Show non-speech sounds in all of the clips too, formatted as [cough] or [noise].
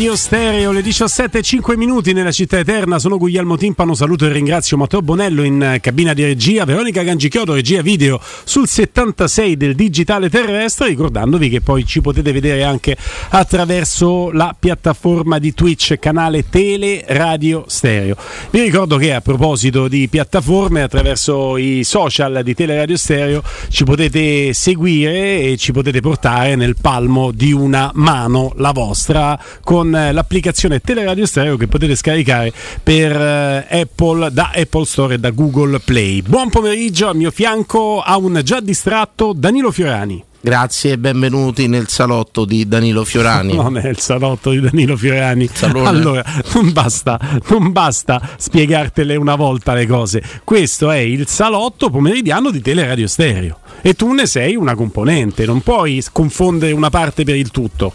Teleradio Stereo, le 17.05 minuti nella città eterna. Sono Guglielmo Timpano, saluto e ringrazio Matteo Bonello in eh, cabina di regia, Veronica Gangichiodo, regia video sul 76 del digitale terrestre, ricordandovi che poi ci potete vedere anche attraverso la piattaforma di Twitch, canale Teleradio Stereo. Vi ricordo che a proposito di piattaforme, attraverso i social di Teleradio Stereo ci potete seguire e ci potete portare nel palmo di una mano la vostra con eh, l'applicazione Teleradio Stereo che potete scaricare per eh, Apple da Apple Store e da Google Play. Buon pomeriggio, al mio fianco a un già distratto Danilo Fiorani. Grazie e benvenuti nel salotto di Danilo Fiorani. Non è il salotto di Danilo Fiorani. Salone. Allora, non basta, non basta spiegartele una volta le cose. Questo è il salotto pomeridiano di Teleradio Stereo. E tu ne sei una componente, non puoi confondere una parte per il tutto.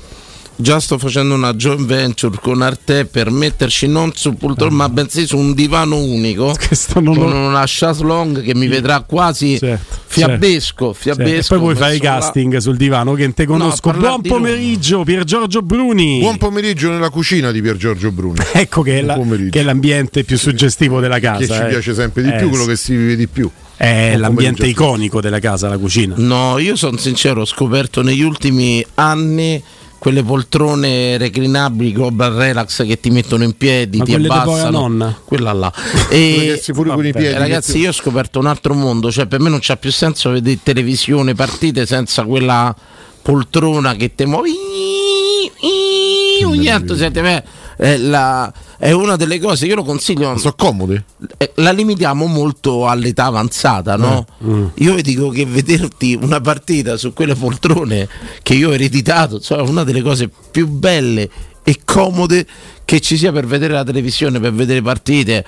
Già sto facendo una joint venture con Arte per metterci non su poltrona, ma bensì su un divano unico [laughs] con lo- una chaise longue che mi vedrà quasi Certo, fiabesco, certo. fiabesco. E poi puoi fare i casting sul divano che te conosco. parlare Buon pomeriggio Pier Giorgio Bruni. Buon pomeriggio nella cucina di Pier Giorgio Bruni. [laughs] Ecco che è, la- che è l'ambiente più suggestivo della casa. Che ci eh. piace sempre di Eh, più, quello sì. che si vive di più. È l'ambiente iconico della casa, la cucina. No, io sono sincero, ho scoperto negli ultimi anni quelle poltrone reclinabili Global Relax che ti mettono in piedi, Ma ti abbassano. nonna? Quella là. [laughs] E vabbè, piedi. ragazzi, io ho scoperto un altro mondo, cioè per me non c'ha più senso vedere televisione, partite senza quella poltrona che te muovi. Ogni tanto siete me. È, la- è una delle cose, io lo consiglio. Sono comodi? eh, La limitiamo molto all'età avanzata, no? Mm. Io vi dico che vederti una partita su quelle poltrone che io ho ereditato, cioè una delle cose più belle e comode che ci sia per vedere la televisione, per vedere partite,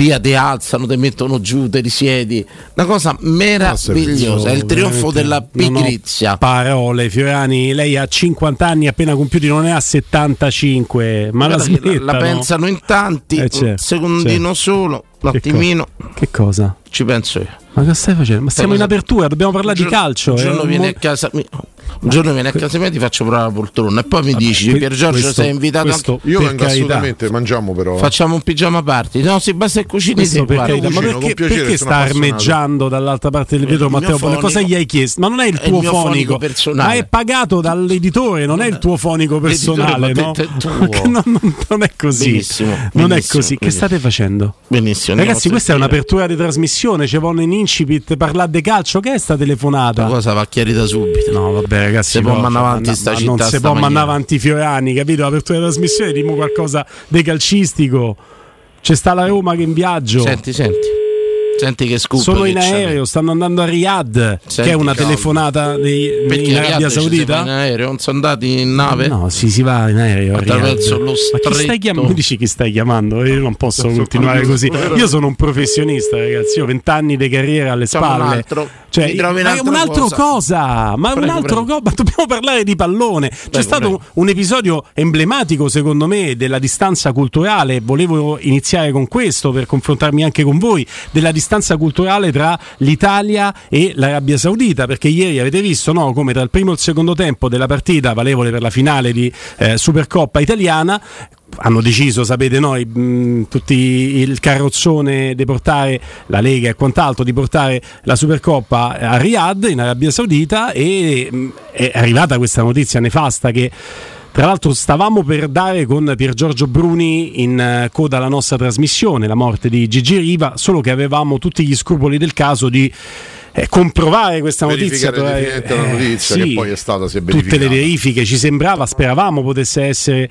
Via ti alzano, ti mettono giù, ti risiedi. Una cosa meravigliosa. È il trionfo della pigrizia. Parole, Fiorani, lei ha 50 anni appena compiuti, non ne ha 75. Ma la smetta, la no? pensano in tanti, Eh, certo, un secondino solo, un attimino, co- Che cosa? ci penso io. Ma che stai facendo? Ma siamo in apertura, dobbiamo parlare di Un giorno- calcio. Un è giorno vieni mo- a casa mi- un giorno vieni a casa mia e ti faccio provare la poltrona e poi mi dici que- Pier Giorgio questo- sei invitato questo anche- Io vengo assolutamente, mangiamo però. eh. facciamo un pigiama party no si basta che cucini Questo te, per carità, ma perché, piacere, perché sta armeggiando dall'altra parte del vetro Il mio Matteo Bone? Cosa fonico- gli hai chiesto? Ma non è il è il tuo mio fonico, fonico personale. ma è pagato dall'editore, non è il tuo fonico personale, no? è [laughs] tuo. non, è così. Benissimo, non è benissimo, così. Che benissimo. state facendo? benissimo Ragazzi, questa è un'apertura di trasmissione. Vanno in incipit parlare di calcio. Che è sta telefonata? la cosa va chiarita subito No, vabbè, ragazzi. Si può mandare avanti sta città Non si può mandare avanti Fiorani, capito? L'apertura della trasmissione, dimo qualcosa di calcistico. C'è sta la Roma che in viaggio. senti senti senti che scoop Sono in c'è. aereo, stanno andando a Riyadh, Senti, che è una calmo. telefonata dei, perché in Arabia si va in Saudita. aereo non sono andati in nave No, sì, si va in aereo. a Attraverso Riyadh. lo Ma chi stai stretto. chiamando? Dici chi stai chiamando? Io non posso Sono continuare così. Io sono un professionista, ragazzi. Io ho vent'anni di carriera alle un spalle. altro. Cioè, Mi trovi ma è un'altra cosa. cosa. ma Prego, un altro prego. co- ma dobbiamo parlare di pallone. C'è Prego, stato prego. un episodio emblematico, secondo me, della distanza culturale. Volevo iniziare con questo per confrontarmi anche con voi. Della distanza culturale tra l'Italia e l'Arabia Saudita. Perché ieri avete visto no, come tra il primo e il secondo tempo della partita valevole per la finale di eh, Supercoppa italiana hanno deciso, sapete noi, tutti il carrozzone di portare la Lega e quant'altro, di portare la Supercoppa a Riyadh in Arabia Saudita e mh, è arrivata questa notizia nefasta che tra l'altro stavamo per dare con Pier Giorgio Bruni in eh, coda alla nostra trasmissione, la morte di Gigi Riva, solo che avevamo tutti gli scrupoli del caso di eh, comprovare questa notizia. Verificare trovare- definitivamente la notizia, che poi è stata, si è tutte le verifiche ci sembrava, speravamo potesse essere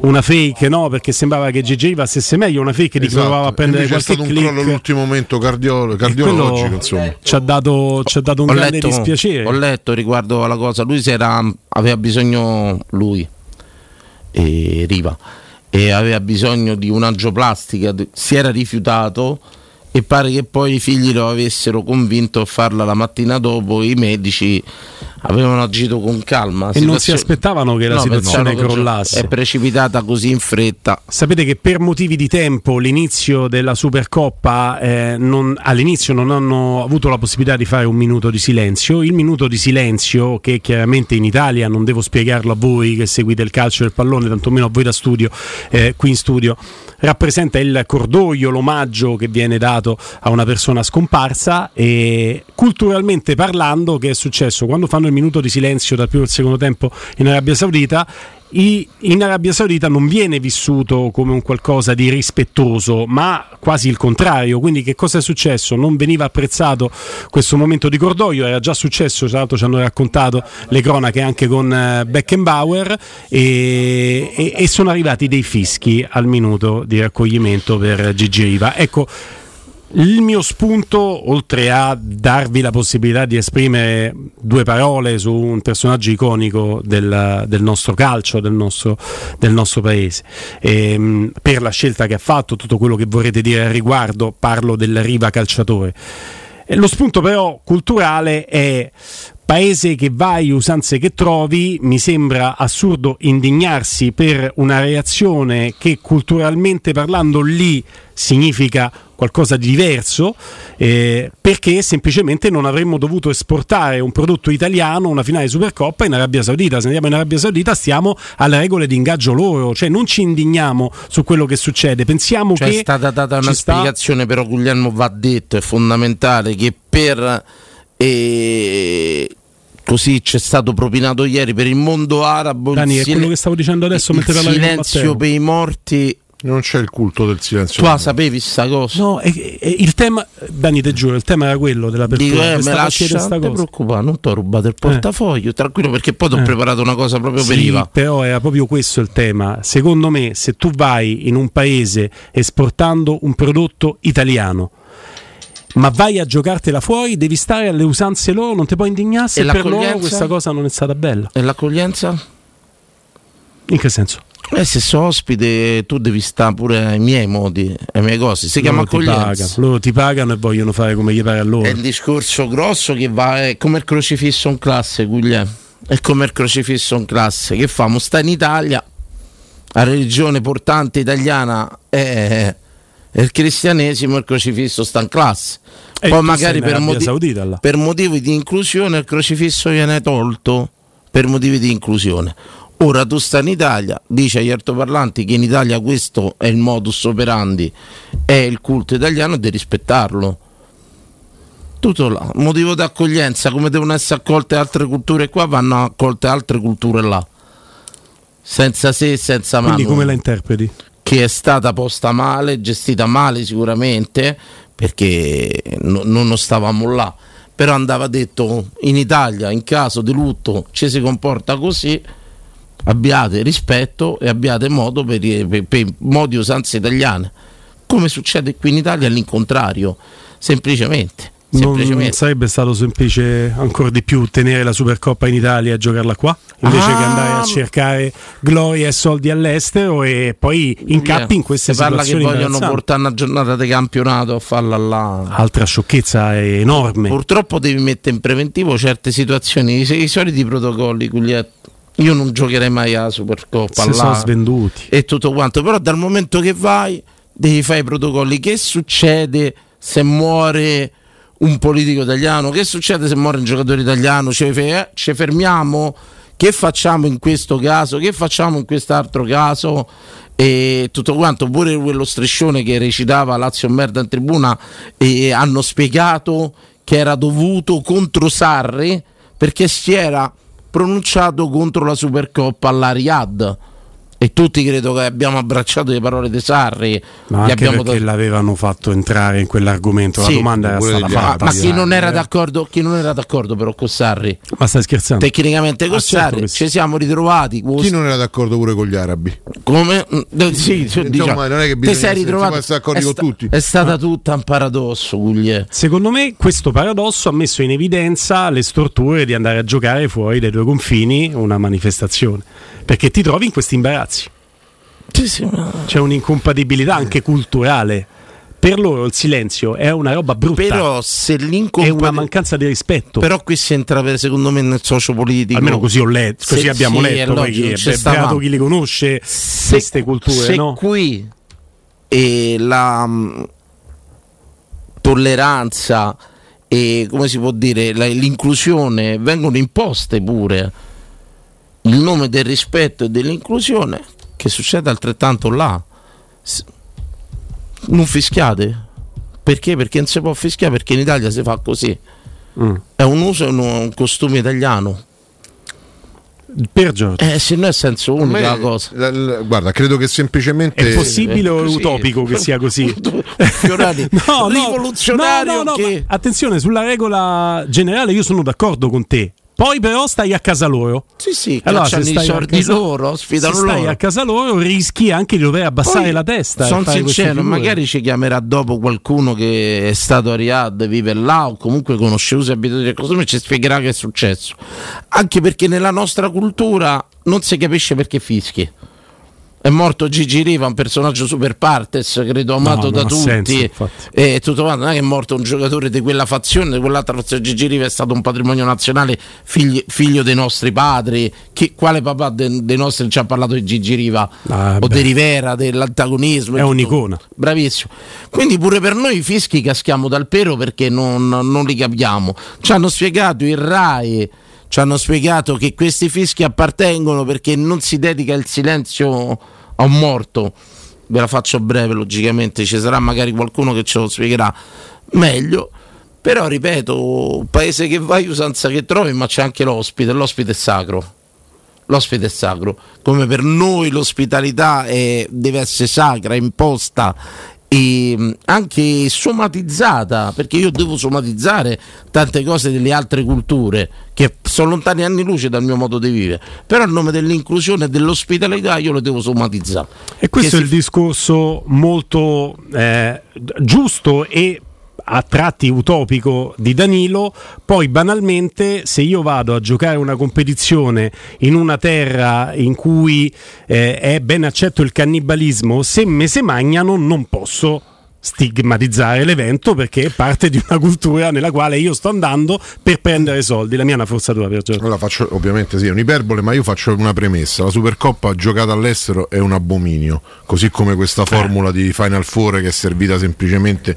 una fake, no? Perché sembrava che Gigi Riva stesse meglio, una fake di cui Esatto. provava a prendere Invece è qualche stato un crollo click. all'ultimo momento cardio- E cardiologico, insomma. Ci ha dato, ci ha dato un ho grande letto, dispiacere. ho letto riguardo alla cosa lui si era, aveva bisogno lui e Riva e aveva bisogno di un'angioplastica si era rifiutato e pare che poi i figli lo avessero convinto a farla la mattina dopo i medici avevano agito con calma E non si aspettavano che la No, situazione crollasse. è precipitata così in fretta Sapete che per motivi di tempo l'inizio della Supercoppa eh, non- all'inizio non hanno avuto la possibilità di fare un minuto di silenzio. Il minuto di silenzio, che chiaramente in Italia non devo spiegarlo a voi che seguite il calcio e il pallone, tantomeno a voi da studio, eh, qui in studio, rappresenta il cordoglio, l'omaggio che viene dato a una persona scomparsa e culturalmente parlando che è successo quando fanno il minuto di silenzio dal primo al secondo tempo in Arabia Saudita in Arabia Saudita non viene vissuto come un qualcosa di rispettoso, ma quasi il contrario. Quindi, che cosa è successo? Non veniva apprezzato questo momento di cordoglio, era già successo, tra l'altro ci hanno raccontato le cronache anche con eh, Beckenbauer e, e- e sono arrivati dei fischi al minuto di raccoglimento per Gigi Riva. Ecco, il mio spunto, oltre a darvi la possibilità di esprimere due parole su un personaggio iconico del, del nostro calcio, del nostro, del nostro paese, ehm, per la scelta che ha fatto, tutto quello che vorrete dire al riguardo, parlo del Riva calciatore. E Lo spunto però culturale è paese che vai, usanze che trovi, mi sembra assurdo indignarsi per una reazione che culturalmente parlando lì significa qualcosa di diverso, eh, perché semplicemente non avremmo dovuto esportare un prodotto italiano, una finale Supercoppa in Arabia Saudita. Se andiamo in Arabia Saudita stiamo alle regole di ingaggio loro, cioè non ci indigniamo su quello che succede, pensiamo Cioè che è stata data una sta- spiegazione, però Guglielmo va detto, è fondamentale che per eh, così c'è stato propinato ieri per il mondo arabo Dani, il, è quello che stavo dicendo adesso il mentre parlavi con silenzio per i morti. Non c'è il culto del silenzio. Tu la sapevi sta cosa? No, e- e il tema, Dani, te giuro, il tema era quello dell'apertura. Dico, eh, che me stava a lascia, chiedere non sta ti cosa. preoccupare, non ti ho rubato il portafoglio, tranquillo perché poi ti ho Eh. preparato una cosa proprio per Sì, IVA. però era proprio questo il tema. Secondo me, se tu vai in un paese esportando un prodotto italiano, ma vai a giocartela fuori, devi stare alle usanze loro, non ti puoi indignare se E per loro questa cosa non è stata bella. E l'accoglienza? In che senso? Eh, se sono ospite tu devi stare pure ai miei modi, ai miei cose. Si chiama loro ti, accoglienza. pagano, loro ti pagano e vogliono fare come gli pare a loro. È il discorso grosso che va, è come il crocifisso in classe, Guglielmo. È come il crocifisso in classe. Che famo? Sta in Italia, la religione portante italiana è il cristianesimo, il crocifisso sta in classe. E Poi magari per, moti- Saudita, per motivi di inclusione il crocifisso viene tolto per motivi di inclusione. Ora tu stai in Italia, dice agli altoparlanti che in Italia questo è il modus operandi, è il culto italiano e devi rispettarlo. Tutto là, motivo d'accoglienza, come devono essere accolte altre culture qua, vanno accolte altre culture là. Senza se e senza mano Quindi come la interpreti? Che è stata posta male, gestita male sicuramente, perché no- non stavamo là. Però andava detto in Italia, in caso di lutto, ci si comporta così, abbiate rispetto e abbiate modo per, per, per modi usanze italiane. Come succede qui in Italia all'incontrario, semplicemente. Non sarebbe stato semplice ancora di più tenere la Supercoppa in Italia e giocarla qua invece Ah, che andare a cercare gloria e soldi all'estero e poi incappi in queste si parla che situazioni vogliono imbarazzanti. portare una giornata di campionato a farla là. Altra sciocchezza enorme. Purtroppo devi mettere in preventivo certe situazioni, i, i soliti protocolli, Guglietto. Io non giocherei mai alla Supercoppa Si là sono svenduti. e tutto quanto, però dal momento che vai devi fare i protocolli. Che succede se muore un politico italiano? Che succede se muore un giocatore italiano? Ci, fe- ci fermiamo? Che facciamo in questo caso? Che facciamo in quest'altro caso? E tutto quanto, pure quello striscione che recitava Lazio merda in tribuna e hanno spiegato che era dovuto contro Sarri perché si era pronunciato contro la Supercoppa alla Riyadh e tutti credo che abbiamo abbracciato le parole di Sarri Ma anche abbiamo perché dato- l'avevano fatto entrare in quell'argomento. Sì, la domanda era stata fatta. ma chi non era eh. d'accordo chi non era d'accordo però con Sarri Ma stai scherzando? tecnicamente con Ah, certo Sarri sì. ci siamo ritrovati con- Chi non era d'accordo pure con gli arabi? come mm, sì, cioè, diciamo, non è che te bisogna sei essere- ritrovato essere d'accordo è, con sta- tutti. è stata tutta un paradosso Guglie. Secondo me questo paradosso ha messo in evidenza le storture di andare a giocare fuori dai tuoi confini una manifestazione, perché ti trovi in questi imbarazzi. Sì, sì, ma- C'è un'incompatibilità anche culturale. Per loro il silenzio è una roba brutta, però se è una l'incompatibilità mancanza di rispetto. però qui si entra per, secondo me nel sociopolitico Almeno così ho letto, così Se- abbiamo sì, letto. Poi è beato chi li conosce se, queste culture, se no? qui e la mh, tolleranza e come si può dire la- l'inclusione vengono imposte pure il nome del rispetto e dell'inclusione che succede altrettanto là non fischiate perché? Perché non si può fischiare perché in Italia si fa così Mm. è un uso e un, un costume italiano Per Giorgio. eh se no è senso unico la cosa la- la- guarda, credo che semplicemente. È possibile o è così. utopico che sia così? [laughs] [laughs] Fiorani, rivoluzionario no, no, no, che- ma attenzione, sulla regola generale io sono d'accordo con te. Poi però stai a casa loro. Sì, sì, Allora, cacciano se i stai casa- loro, Se sfidano stai loro. a casa loro rischi anche di dover abbassare la testa. Sono sincero, magari ci chiamerà dopo qualcuno che è stato a Riyadh, vive là o comunque conosce usi e abitudini e ci spiegherà che è successo. Anche perché nella nostra cultura non si capisce perché fischi. È morto Gigi Riva, un personaggio super partes, credo amato non da tutti. senso, e tutto quanto. Non è che è morto un giocatore di quella fazione, di quell'altra fazione. Gigi Riva è stato un patrimonio nazionale, figli- figlio dei nostri padri. Chi- quale papà de- dei nostri ci ha parlato di Gigi Riva? Ah, o di Rivera, dell'antagonismo? È un'icona. Bravissimo. Quindi pure per noi i fischi caschiamo dal pero perché non, non li capiamo. Ci hanno spiegato il RAI, ci hanno spiegato che questi fischi appartengono perché non si dedica il silenzio a un morto. Ve la faccio breve, logicamente, ci sarà magari qualcuno che ce lo spiegherà meglio. Però ripeto, paese che vai, usanza che trovi, ma c'è anche l'ospite, l'ospite è sacro. L'ospite è sacro, come per noi l'ospitalità è- deve essere sacra, imposta e mh, anche somatizzata, perché io devo somatizzare tante cose delle altre culture che sono lontane anni luce dal mio modo di vivere, però a nome dell'inclusione e dell'ospitalità io lo devo somatizzare. E questo Che è il si- discorso molto eh, giusto e a tratti utopico di Danilo, poi banalmente se io vado a giocare una competizione in una terra in cui eh, è ben accetto il cannibalismo, se me se magnano non posso stigmatizzare l'evento perché è parte di una cultura nella quale io sto andando per prendere soldi. La mia è una forzatura per giocare. Allora faccio, ovviamente sì, è un'iperbole, ma io faccio una premessa. La Supercoppa giocata all'estero è un abominio, così come questa formula di Final Four che è servita semplicemente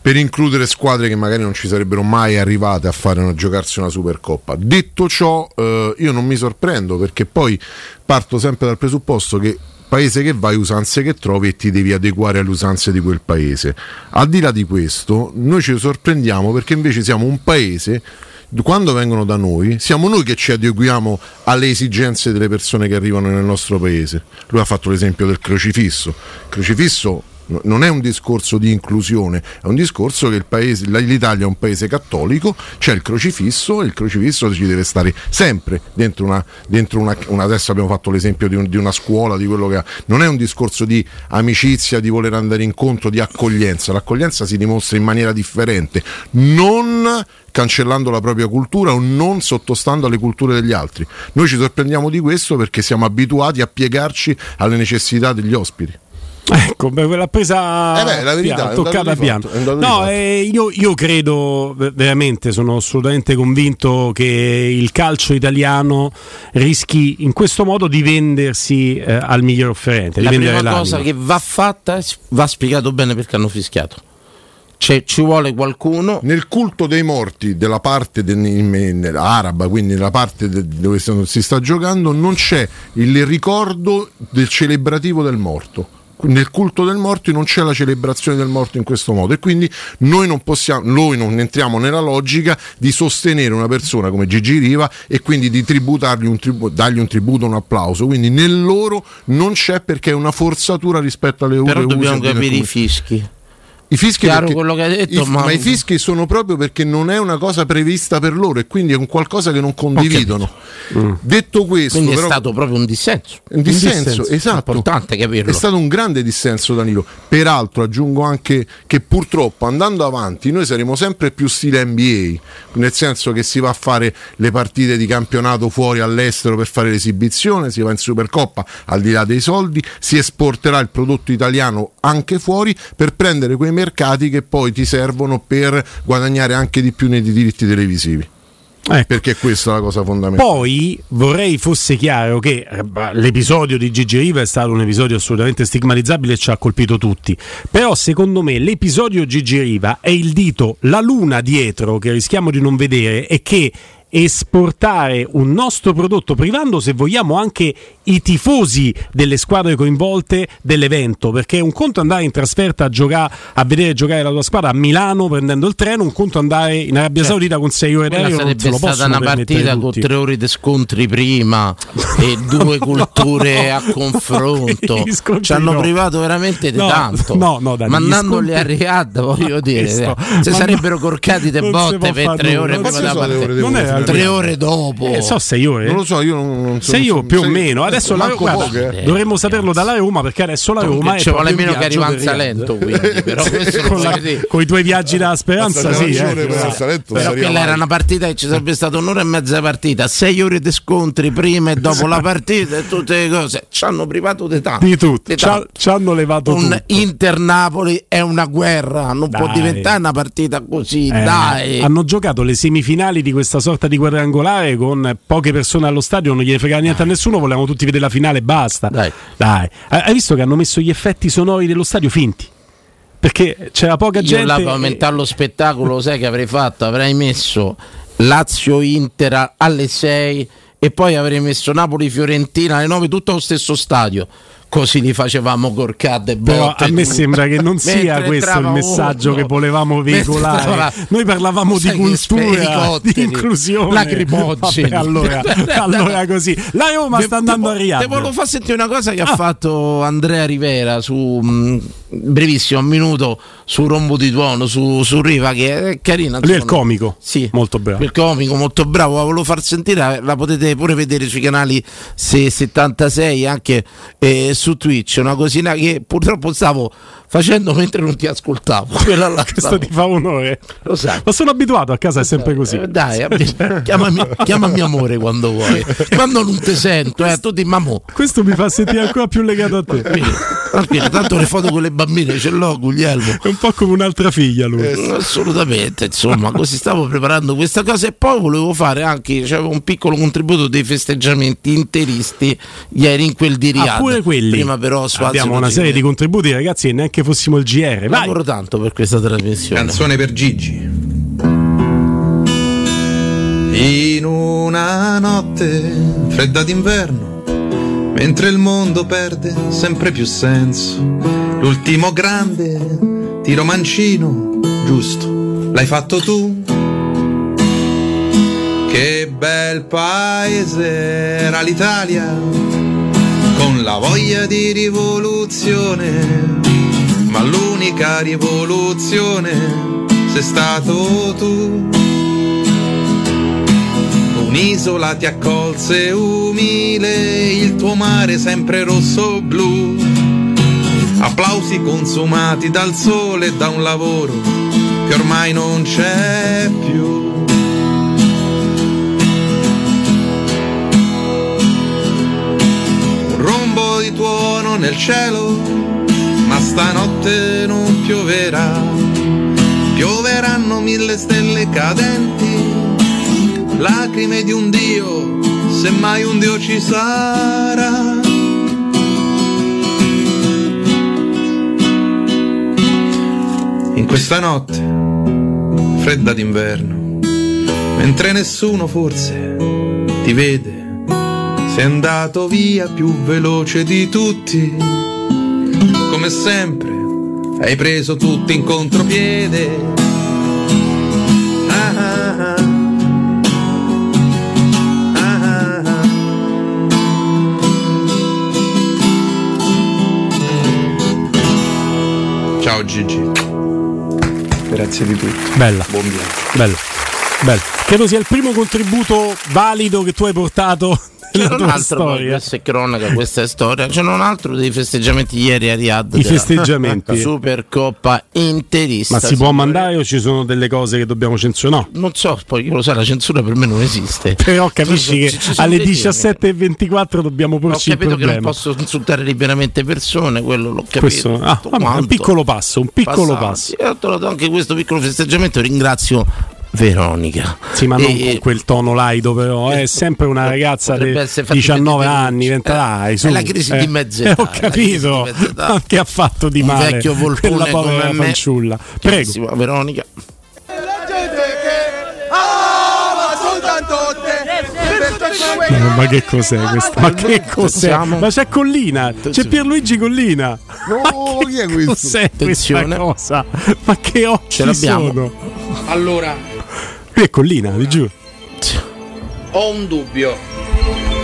per includere squadre che magari non ci sarebbero mai arrivate a fare una, giocarsi una Supercoppa. Detto ciò, eh, io non mi sorprendo perché poi parto sempre dal presupposto che paese che vai, usanze che trovi e ti devi adeguare alle usanze di quel paese. Al di là di questo, noi ci sorprendiamo perché invece siamo un paese quando vengono da noi, siamo noi che ci adeguiamo alle esigenze delle persone che arrivano nel nostro paese. Lui ha fatto l'esempio del crocifisso. Il crocifisso non è un discorso di inclusione, è un discorso che paese, l'Italia è un paese cattolico, c'è il crocifisso e il crocifisso ci deve stare sempre dentro una, dentro una, una- adesso abbiamo fatto l'esempio di, un- di una scuola, di quello che ha, non è un discorso di amicizia, di voler andare incontro, di accoglienza, l'accoglienza si dimostra in maniera differente, non cancellando la propria cultura o non sottostando alle culture degli altri. Noi ci sorprendiamo di questo perché siamo abituati a piegarci alle necessità degli ospiti. Ecco, beh, l'ha presa Eh beh, la verità, toccata piano. No, eh, io, io credo ve- veramente, sono assolutamente convinto che il calcio italiano rischi in questo modo di vendersi eh, al miglior offerente, La prima l'anima. cosa che va fatta va spiegato bene perché hanno fischiato. C'è- ci vuole qualcuno Nel culto dei morti della parte in- araba, quindi nella parte de- dove si sta giocando, non c'è il ricordo del celebrativo del morto. Nel culto del morto non c'è la celebrazione del morto in questo modo e quindi noi non possiamo, noi non entriamo nella logica di sostenere una persona come Gigi Riva e quindi di tributargli un tribu- dargli un tributo, un applauso. Quindi nel loro non c'è perché è una forzatura rispetto alle però ure dobbiamo capire i fischi. I fischi perché- quello che hai detto, i- ma- i fischi sono proprio perché non è una cosa prevista per loro e quindi è un qualcosa che non condividono. Detto questo, Quindi però, è stato proprio un dissenso. un dissenso, dissenso. esatto. Importante capirlo. È stato un grande dissenso Danilo. Peraltro aggiungo anche che purtroppo andando avanti noi saremo sempre più stile NBA, nel senso che si va a fare le partite di campionato fuori all'estero per fare l'esibizione, si va in Supercoppa al di là dei soldi, si esporterà il prodotto italiano anche fuori per prendere quei mercati che poi ti servono per guadagnare anche di più nei diritti televisivi. Ecco. Perché questa è la cosa fondamentale. Poi vorrei fosse chiaro che eh, l'episodio di Gigi Riva è stato un episodio assolutamente stigmatizzabile e ci ha colpito tutti. Però secondo me l'episodio Gigi Riva è il dito, la luna dietro che rischiamo di non vedere e che esportare un nostro prodotto, privando se vogliamo anche i tifosi delle squadre coinvolte dell'evento, perché un conto andare in trasferta a giocare a vedere giocare la tua squadra a Milano prendendo il treno, un conto andare in Arabia Saudita con 6 ore d'aereo, non se sarebbe lo stata una permettere partita con tutti. tre ore di scontri prima e [laughs] due culture a confronto. Scontri Ci hanno no. privato veramente di No, tanto. no, no, dai, Mandandoli scontri- a Riyadh, voglio [laughs] dire, Questo. [laughs] se sarebbero no, corcati de botte per fare tre nulla. ore Ma prima ore partita. Non era Tre vero. ore dopo. Eh, so sei ore. Non lo so, io non, non so. Sei so- più o sei- meno. Adesso la guarda, eh. dovremmo saperlo dalla Roma perché adesso la Roma è ci vuole meno che arriva Riyadh. Salento, quindi, [laughs] però con, la- i tuoi viaggi dalla speranza, sì. eh, Salento Però quella era una partita che ci sarebbe stata un'ora e mezza partita, sei ore di scontri prima e dopo la partita e tutte le cose. Ci hanno privato di tanto. Di tutto, ci, hanno levato Un. Inter-Napoli è una guerra, non può diventare una partita così, Eh, dai. Hanno giocato le semifinali di questa sorta di quadrangolare con poche persone allo stadio, non gliene frega niente a nessuno, volevamo tutti vedere la finale e basta. Dai. Dai. Hai visto che hanno messo gli effetti sonori dello stadio finti? Perché c'era poca Io gente. là per aumentare lo spettacolo, sai che avrei fatto? Avrei messo Lazio-Inter alle 6 e poi avrei messo Napoli-Fiorentina alle 9, tutto allo stesso stadio. Così li facevamo corcate e Però botte. a me tutto. sembra che non sia questo il messaggio uno, che volevamo veicolare. entrava- Noi parlavamo di cultura, di inclusione. lacrimogeni. Vabbè, allora, [laughs] allora così. La Roma sta andando a Te Riyadh. volevo far sentire una cosa che Ah. ha fatto Andrea Rivera su mh, brevissimo, un minuto su Rombo di Tuono, su, su Riva, che è carina. Lui è il comico. Sì, Molto bravo. Il comico, molto bravo. La volevo far sentire, la potete pure vedere sui canali se- 76 anche eh, su Twitch una cosina che purtroppo stavo facendo mentre non ti ascoltavo. [laughs] Quella là Questo stavo- ti fa onore. Lo sai. Ma sono abituato a casa, è sempre così. Eh, dai, abbi- [laughs] chiamami, chiamami amore quando vuoi. Quando non ti sento, eh, tu di mammo. Questo mi fa sentire ancora più legato a te. Tranquillo, tanto le foto con le bambine ce l'ho, Guglielmo. È un po' come un'altra figlia lui. Eh, Assolutamente, insomma, così stavo preparando questa cosa e poi volevo fare anche c'avevo un piccolo contributo dei festeggiamenti interisti ieri in quel di Riyadh. Ah, pure quelli. Prima però Abbiamo una serie di contributi, ragazzi, e neanche fossimo il GR. Vai. Lavoro tanto per questa trasmissione. Canzone per Gigi. In una notte fredda d'inverno, mentre il mondo perde sempre più senso, l'ultimo grande tiro mancino, giusto, l'hai fatto tu. Che bel paese era l'Italia, con la voglia di rivoluzione, ma l'unica rivoluzione sei stato tu. Un'isola ti accolse umile, il tuo mare sempre rosso-blu. Applausi consumati dal sole e da un lavoro che ormai non c'è più. Nel cielo, ma stanotte non pioverà. Pioveranno mille stelle cadenti, lacrime di un dio, se mai un dio ci sarà. In questa notte, fredda d'inverno, mentre nessuno forse ti vede, sei andato via più veloce di tutti, come sempre hai preso tutti in contropiede. Ah, ah, ah. Ciao Gigi. Grazie di tutto. Bella, Buon viaggio. bella, bella. Credo sia il primo contributo valido che tu hai portato C'era un altro, storia. questa è cronaca, questa è storia. C'era un altro dei festeggiamenti ieri a Riyadh. I festeggiamenti. Supercoppa interista. Ma si può mandare o ci sono delle cose che dobbiamo censurare? No. Non so, poi io lo sai, la censura per me non esiste. [laughs] Però capisci che alle dei 17.24 dobbiamo Ho porci il capito che non problema. posso insultare liberamente persone, quello l'ho capito. Questo, ah, vabbè, un piccolo passo, un piccolo Passati. passo. E ho trovato anche questo piccolo festeggiamento. Ringrazio Veronica. Sì, ma non E- con quel tono laido, però. È sempre una ragazza di Potrebbe essere fatti 19 vedere anni, luce. 20 dai, Eh, su. è la crisi Eh, di mezza eh, età, ho la capito. crisi di mezza età. [laughs] Ma che ha fatto di un male vecchio volpone quella povera come me. fanciulla. Prego. Veronica. Ma, ma che cos'è questo? Ma che cos'è? Ma c'è Collina, c'è Pierluigi Collina. No, chi è questo? Cos'è questa Attenzione. cosa? Ma che occhi Ce l'abbiamo. sono? Allora, Qui è Collina, ti giuro. ho un dubbio.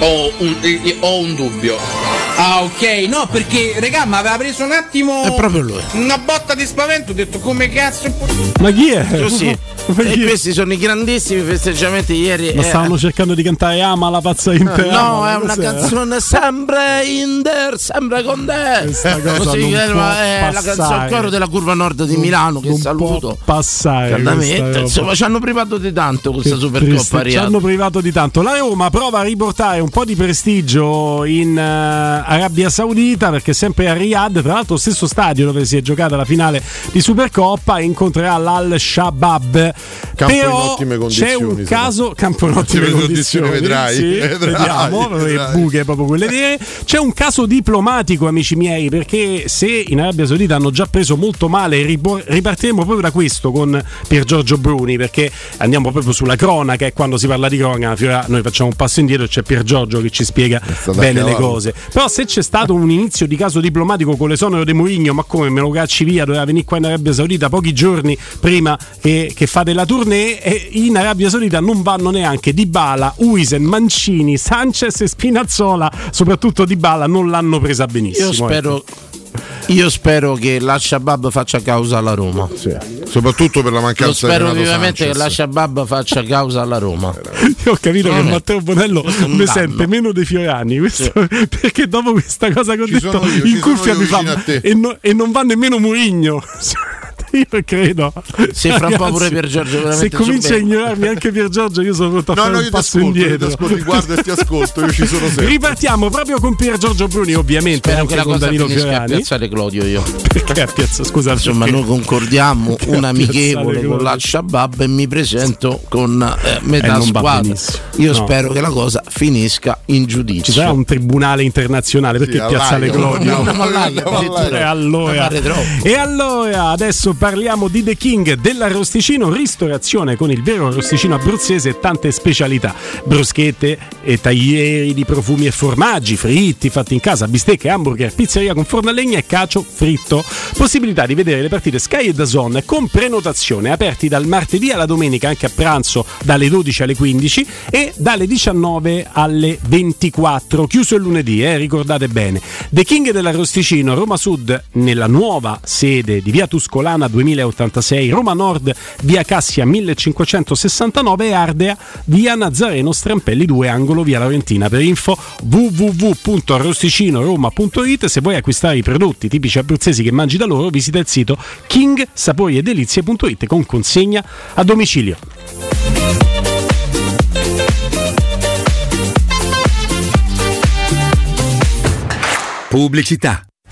Ho un, eh, ho un dubbio. Ah, ok, no, perché, regà, mi aveva preso un attimo. È proprio lui. Una botta di spavento, ho detto come cazzo. Ma chi è? [laughs] Chi E è? questi sono i grandissimi festeggiamenti ieri. Ma eh, stavano cercando di cantare Ama la pazza intera. No, è una canzone sempre in der, sempre con te. Questa cosa Così non può è la canzone coro della curva nord di Milano che non saluto. può passare Caldamente, insomma, ci hanno privato di tanto questa Che Supercoppa Ci hanno privato di tanto. La Roma prova a riportare un po' di prestigio in eh, Arabia Saudita perché sempre a Riyadh, tra l'altro stesso stadio dove si è giocata la finale di Supercoppa, incontrerà l'Al Shabab. Campo in Però ottime c'è condizioni, un sarà. caso campo in ottime Ottime condizioni, vedrai, Sì, [laughs] vedrai, vediamo, le vedrai. buche proprio quelle vere. C'è un caso diplomatico, amici miei, perché se in Arabia Saudita hanno già preso molto male, ripartiremo proprio da questo con Pier Giorgio Bruni, perché andiamo proprio sulla cronaca e quando si parla di cronaca, noi facciamo un passo indietro e c'è Pier Giorgio che ci spiega bene le cose. Però se c'è stato un inizio di caso diplomatico con l'esonero di Mourinho, ma come me lo cacci via, doveva venire qua in Arabia Saudita pochi giorni prima che, che fate la tournée e in Arabia Saudita non vanno neanche Dybala, Uisen, Mancini, Sanchez e Spinazzola, soprattutto Dybala non l'hanno presa benissimo. Io spero ecco. Io spero che la Shabab faccia causa alla Roma. Soprattutto per la mancanza di spero Renato vivamente Sanchez. che la Shabab faccia causa alla Roma. [laughs] Io ho capito Non che è- Matteo Bonello mi danno. sente meno dei Fiorani questo- [laughs] perché dopo questa cosa che ho Ci detto io, in cuffia mi fa e, no- e non va nemmeno Murigno [laughs] io credo Se fra un po' pure Pier Giorgio veramente se cominci a ignorarmi anche Pier Giorgio io sono pronto a No, fare no, un passo ascolto, io ti indietro ascolto, ti guardo e ti ascolto, io ci sono sempre. ripartiamo proprio con Pier Giorgio Bruni ovviamente Spero anche che la con cosa Danilo finisca a piazzare Clodio io. perché a piazza scusa Insomma, perché- noi concordiamo un amichevole piazzare con la? Shabab e mi presento con eh, Eh, metà va squadra. Io No. spero che la cosa finisca in giudizio. ci sarà un tribunale internazionale perché Sì, piazzale all'Aia, Clodio andiamo all'Aia, [laughs] Andiamo andiamo all'Aia. E all'Aia. allora, Fare troppo. e allora adesso parliamo di The King dell'arrosticino, ristorazione con il vero arrosticino abruzzese e tante specialità, bruschette e taglieri di profumi e formaggi, fritti fatti in casa, bistecche, hamburger, pizzeria con forno a legna e cacio fritto. Possibilità di vedere le partite Sky e Dazon con prenotazione, aperti dal martedì alla domenica anche a pranzo dalle 12 alle 15 e dalle 19 alle 24, chiuso il lunedì, eh, ricordate bene. The King dell'Arrosticino, Roma Sud, nella nuova sede di via Tuscolana 2086, Roma Nord, via Cassia 1569 e Ardea, via Nazareno Strampelli 2, angolo via Laurentina. Per info www.arrosticinoroma.it. Se vuoi acquistare i prodotti tipici abruzzesi che mangi da loro, visita il sito kingsaporiedelizie.it con consegna a domicilio. Pubblicità.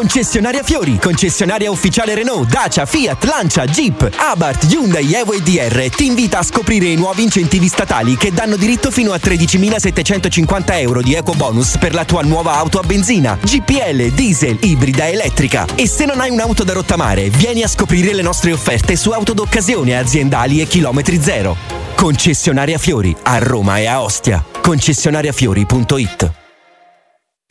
Concessionaria Fiori, concessionaria ufficiale Renault, Dacia, Fiat, Lancia, Jeep, Abarth, Hyundai, Evo e DR ti invita a scoprire i nuovi incentivi statali che danno diritto fino a 13.750 euro di eco bonus per la tua nuova auto a benzina, GPL, diesel, ibrida elettrica. E se non hai un'auto da rottamare, vieni a scoprire le nostre offerte su auto d'occasione aziendali e chilometri zero. Concessionaria Fiori a Roma e a Ostia. Concessionariafiori.it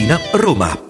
Tiburtina, Roma.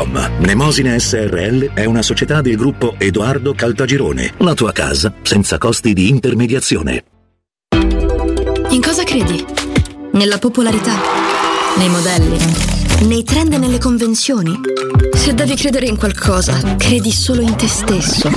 www.keicalt.com. Mnemosine SRL è una società del gruppo Edoardo Caltagirone. La tua casa senza costi di intermediazione. In cosa credi? Nella popolarità? Nei modelli? Nei trend e nelle convenzioni? Se devi credere in qualcosa, credi solo in te stesso.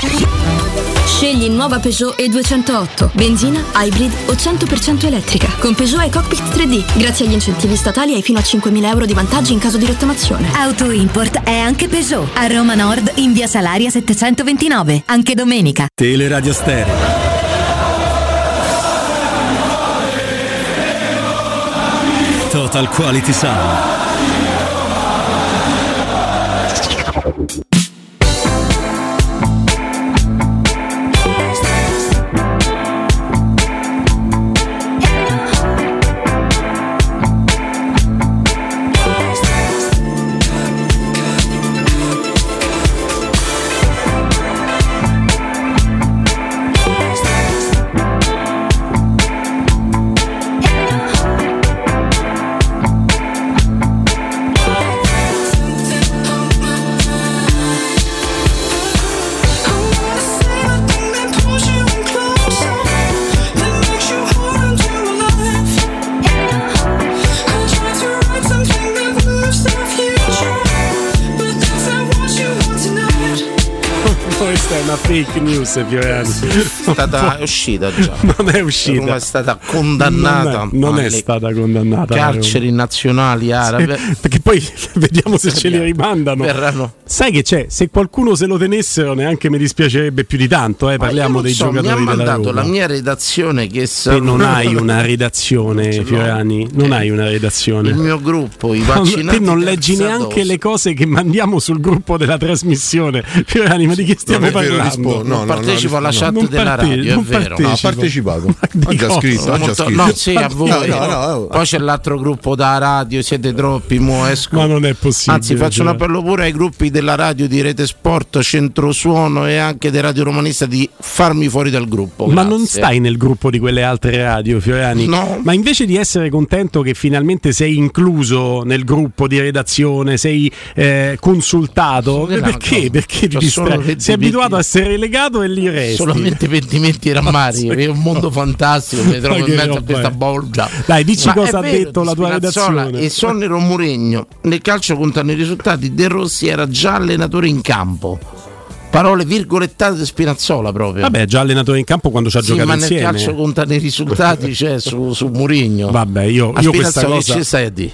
Scegli nuova Peugeot E208, benzina, hybrid o 100% elettrica. Con Peugeot hai cockpit 3D. Grazie agli incentivi statali hai fino a 5.000 euro di vantaggi in caso di rottamazione. Auto Import è anche Peugeot. A Roma Nord in via Salaria 729. Anche domenica. Teleradio Stereo. Total Quality Sound. Questa è una fake news, Fiorani. È stata è [laughs] uscita già. Non è uscita. Roma è stata condannata. Non è, non è stata condannata. Carceri nazionali arabe. Sì, perché poi [laughs] vediamo se ce li rimandano. Verranno. Sai che c'è? Se qualcuno se lo tenessero, neanche mi dispiacerebbe più di tanto. Eh, parliamo dei so, giocatori mi ha mandato la mia redazione che sa- Te non [laughs] hai una redazione. Fiorani. Non hai una redazione. il mio gruppo, i vaccinati. te non leggi neanche dose. le cose che mandiamo sul gruppo della trasmissione. Fiorani, ma di che stiamo è vero, rispondo. No, Non no, partecipo alla chat Non della parte- radio, è vero. No, ha partecipato. [laughs] di Ha scritto, ha già Molto- scritto. no, sì, a voi. No, no, no. Poi c'è l'altro gruppo da radio, siete troppi, mo esco. Ma non è possibile. Anzi, faccio un cioè. appello pure ai gruppi della radio di Rete Sport, Centro Suono e anche di Radio Romanista di farmi fuori dal gruppo. Ma grazie. non stai nel gruppo di quelle altre radio, Fiorani? No. Ma invece di essere contento che finalmente sei incluso nel gruppo di redazione, sei eh, consultato, perché? Perché ti distrai? Sei abituato venti- a essere relegato e lì resti. Solamente pentimenti e rammarici, è un mondo fantastico, mi trovo Ma in mezzo a questa bolgia. Dai, dici Ma cosa ha vero, detto la tua redazione. E Sonnero Muregno, nel calcio contano i risultati, De Rossi era già allenatore in campo. Parole virgolettate di Spinazzola proprio. Vabbè, già allenatore in campo quando ci ha Sì, giocato ma nel insieme. calcio contano i risultati, cioè su, su Murigno. Vabbè, io, A io questa Spinazzola cosa. che ci a dire?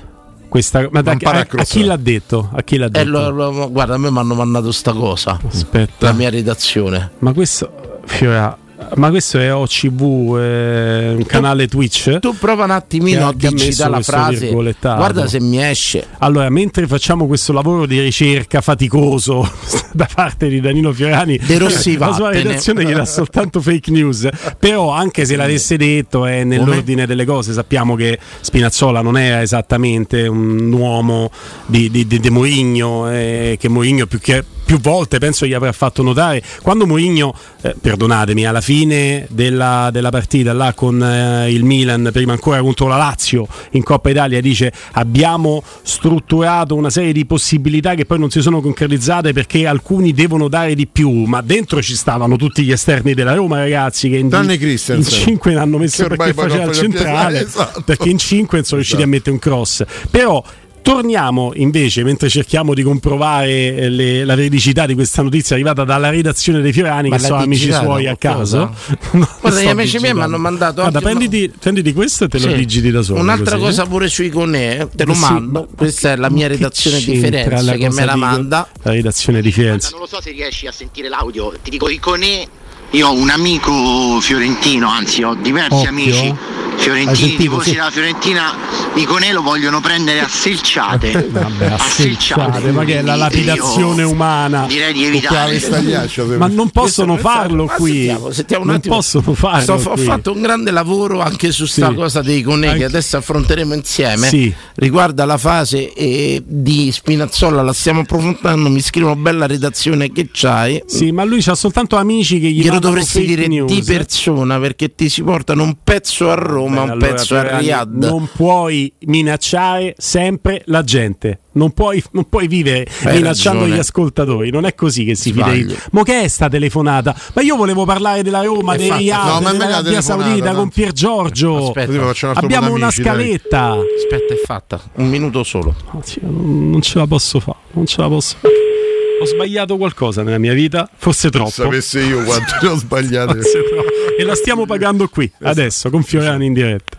Questa, ma da- a, a chi l'ha detto? A chi l'ha Eh, detto? lo- lo- guarda, a me mi hanno mandato sta cosa. Aspetta. La mia redazione. Ma questo, Fiora, ma questo è OCV, eh, un canale Twitch? Tu prova un attimino a digitare la frase. Guarda se mi esce. Allora, mentre facciamo questo lavoro di ricerca faticoso [laughs] da parte di Danilo Fiorani, De Rossi [laughs] la sua redazione gli dà soltanto fake news. Però, anche se l'avesse detto, è nell'ordine delle cose. Sappiamo che Spinazzola non era esattamente un uomo di, di, di, di Mourinho, eh, che Mourinho più che, più volte penso gli avrà fatto notare quando Mourinho, eh, perdonatemi, alla fine della, della partita là con eh, il Milan, prima ancora contro la Lazio in Coppa Italia, dice abbiamo strutturato una serie di possibilità che poi non si sono concretizzate perché alcuni devono dare di più, ma dentro ci stavano tutti gli esterni della Roma ragazzi che in, Tranne in Christensen. 5 ne hanno messo perché faceva il centrale, [laughs] esatto. perché in 5 sono riusciti a mettere un cross. Però Torniamo invece, mentre cerchiamo di comprovare eh, le- la veridicità di questa notizia arrivata dalla redazione dei Fiorani, Ma che sono amici suoi a caso. [laughs] Guarda, gli amici miei mi hanno mandato Guarda, prenditi, prenditi questo e te lo Sì. digiti da solo. Un'altra così. cosa pure sui Conè, te lo Sì, mando. Questa è la mia redazione di Firenze la che me la manda. La redazione di Firenze. Non lo so se riesci a sentire l'audio, ti dico Iconè, io ho un amico fiorentino, anzi ho diversi Occhio. amici fiorentini, tifosi sì. della Fiorentina, Iconè lo vogliono prendere a selciate. [laughs] Vabbè, a selciate, ma che è la lapidazione Io umana. Direi di evitare. Ma non possono farlo ma qui. sentiamo, sentiamo un non attimo. possono farlo. Sto- ho fatto un grande lavoro anche su sta Sì. cosa dei Conè che adesso affronteremo insieme. Sì. Riguarda la fase eh, di Spinazzola, la stiamo approfondendo. Mi scrivono bella redazione che c'hai. Sì, ma lui c'ha soltanto amici che gli Glielo mandano dovresti dire news. di persona perché ti si portano un pezzo a Roma, Beh, un allora, pezzo a Riyadh. Non puoi minacciare sempre la gente. Non puoi, non puoi vivere Hai minacciando ragione. gli ascoltatori. Non è così che si fidei. Ma che è sta telefonata? Ma io volevo parlare della Roma, E dei Riyadh, No, ma è meglio la dell'Arabia Saudita tanto. con Pier Giorgio. Aspetta. Un Abbiamo una d'amici, dai. scaletta. Aspetta, è fatta. Un minuto solo. Anzi, non non ce la posso fare. Non ce la posso fare. Ho sbagliato qualcosa nella mia vita, forse troppo. Sapesse io quanto ne ho troppo. E la stiamo pagando qui, adesso, con Fiorani in diretta.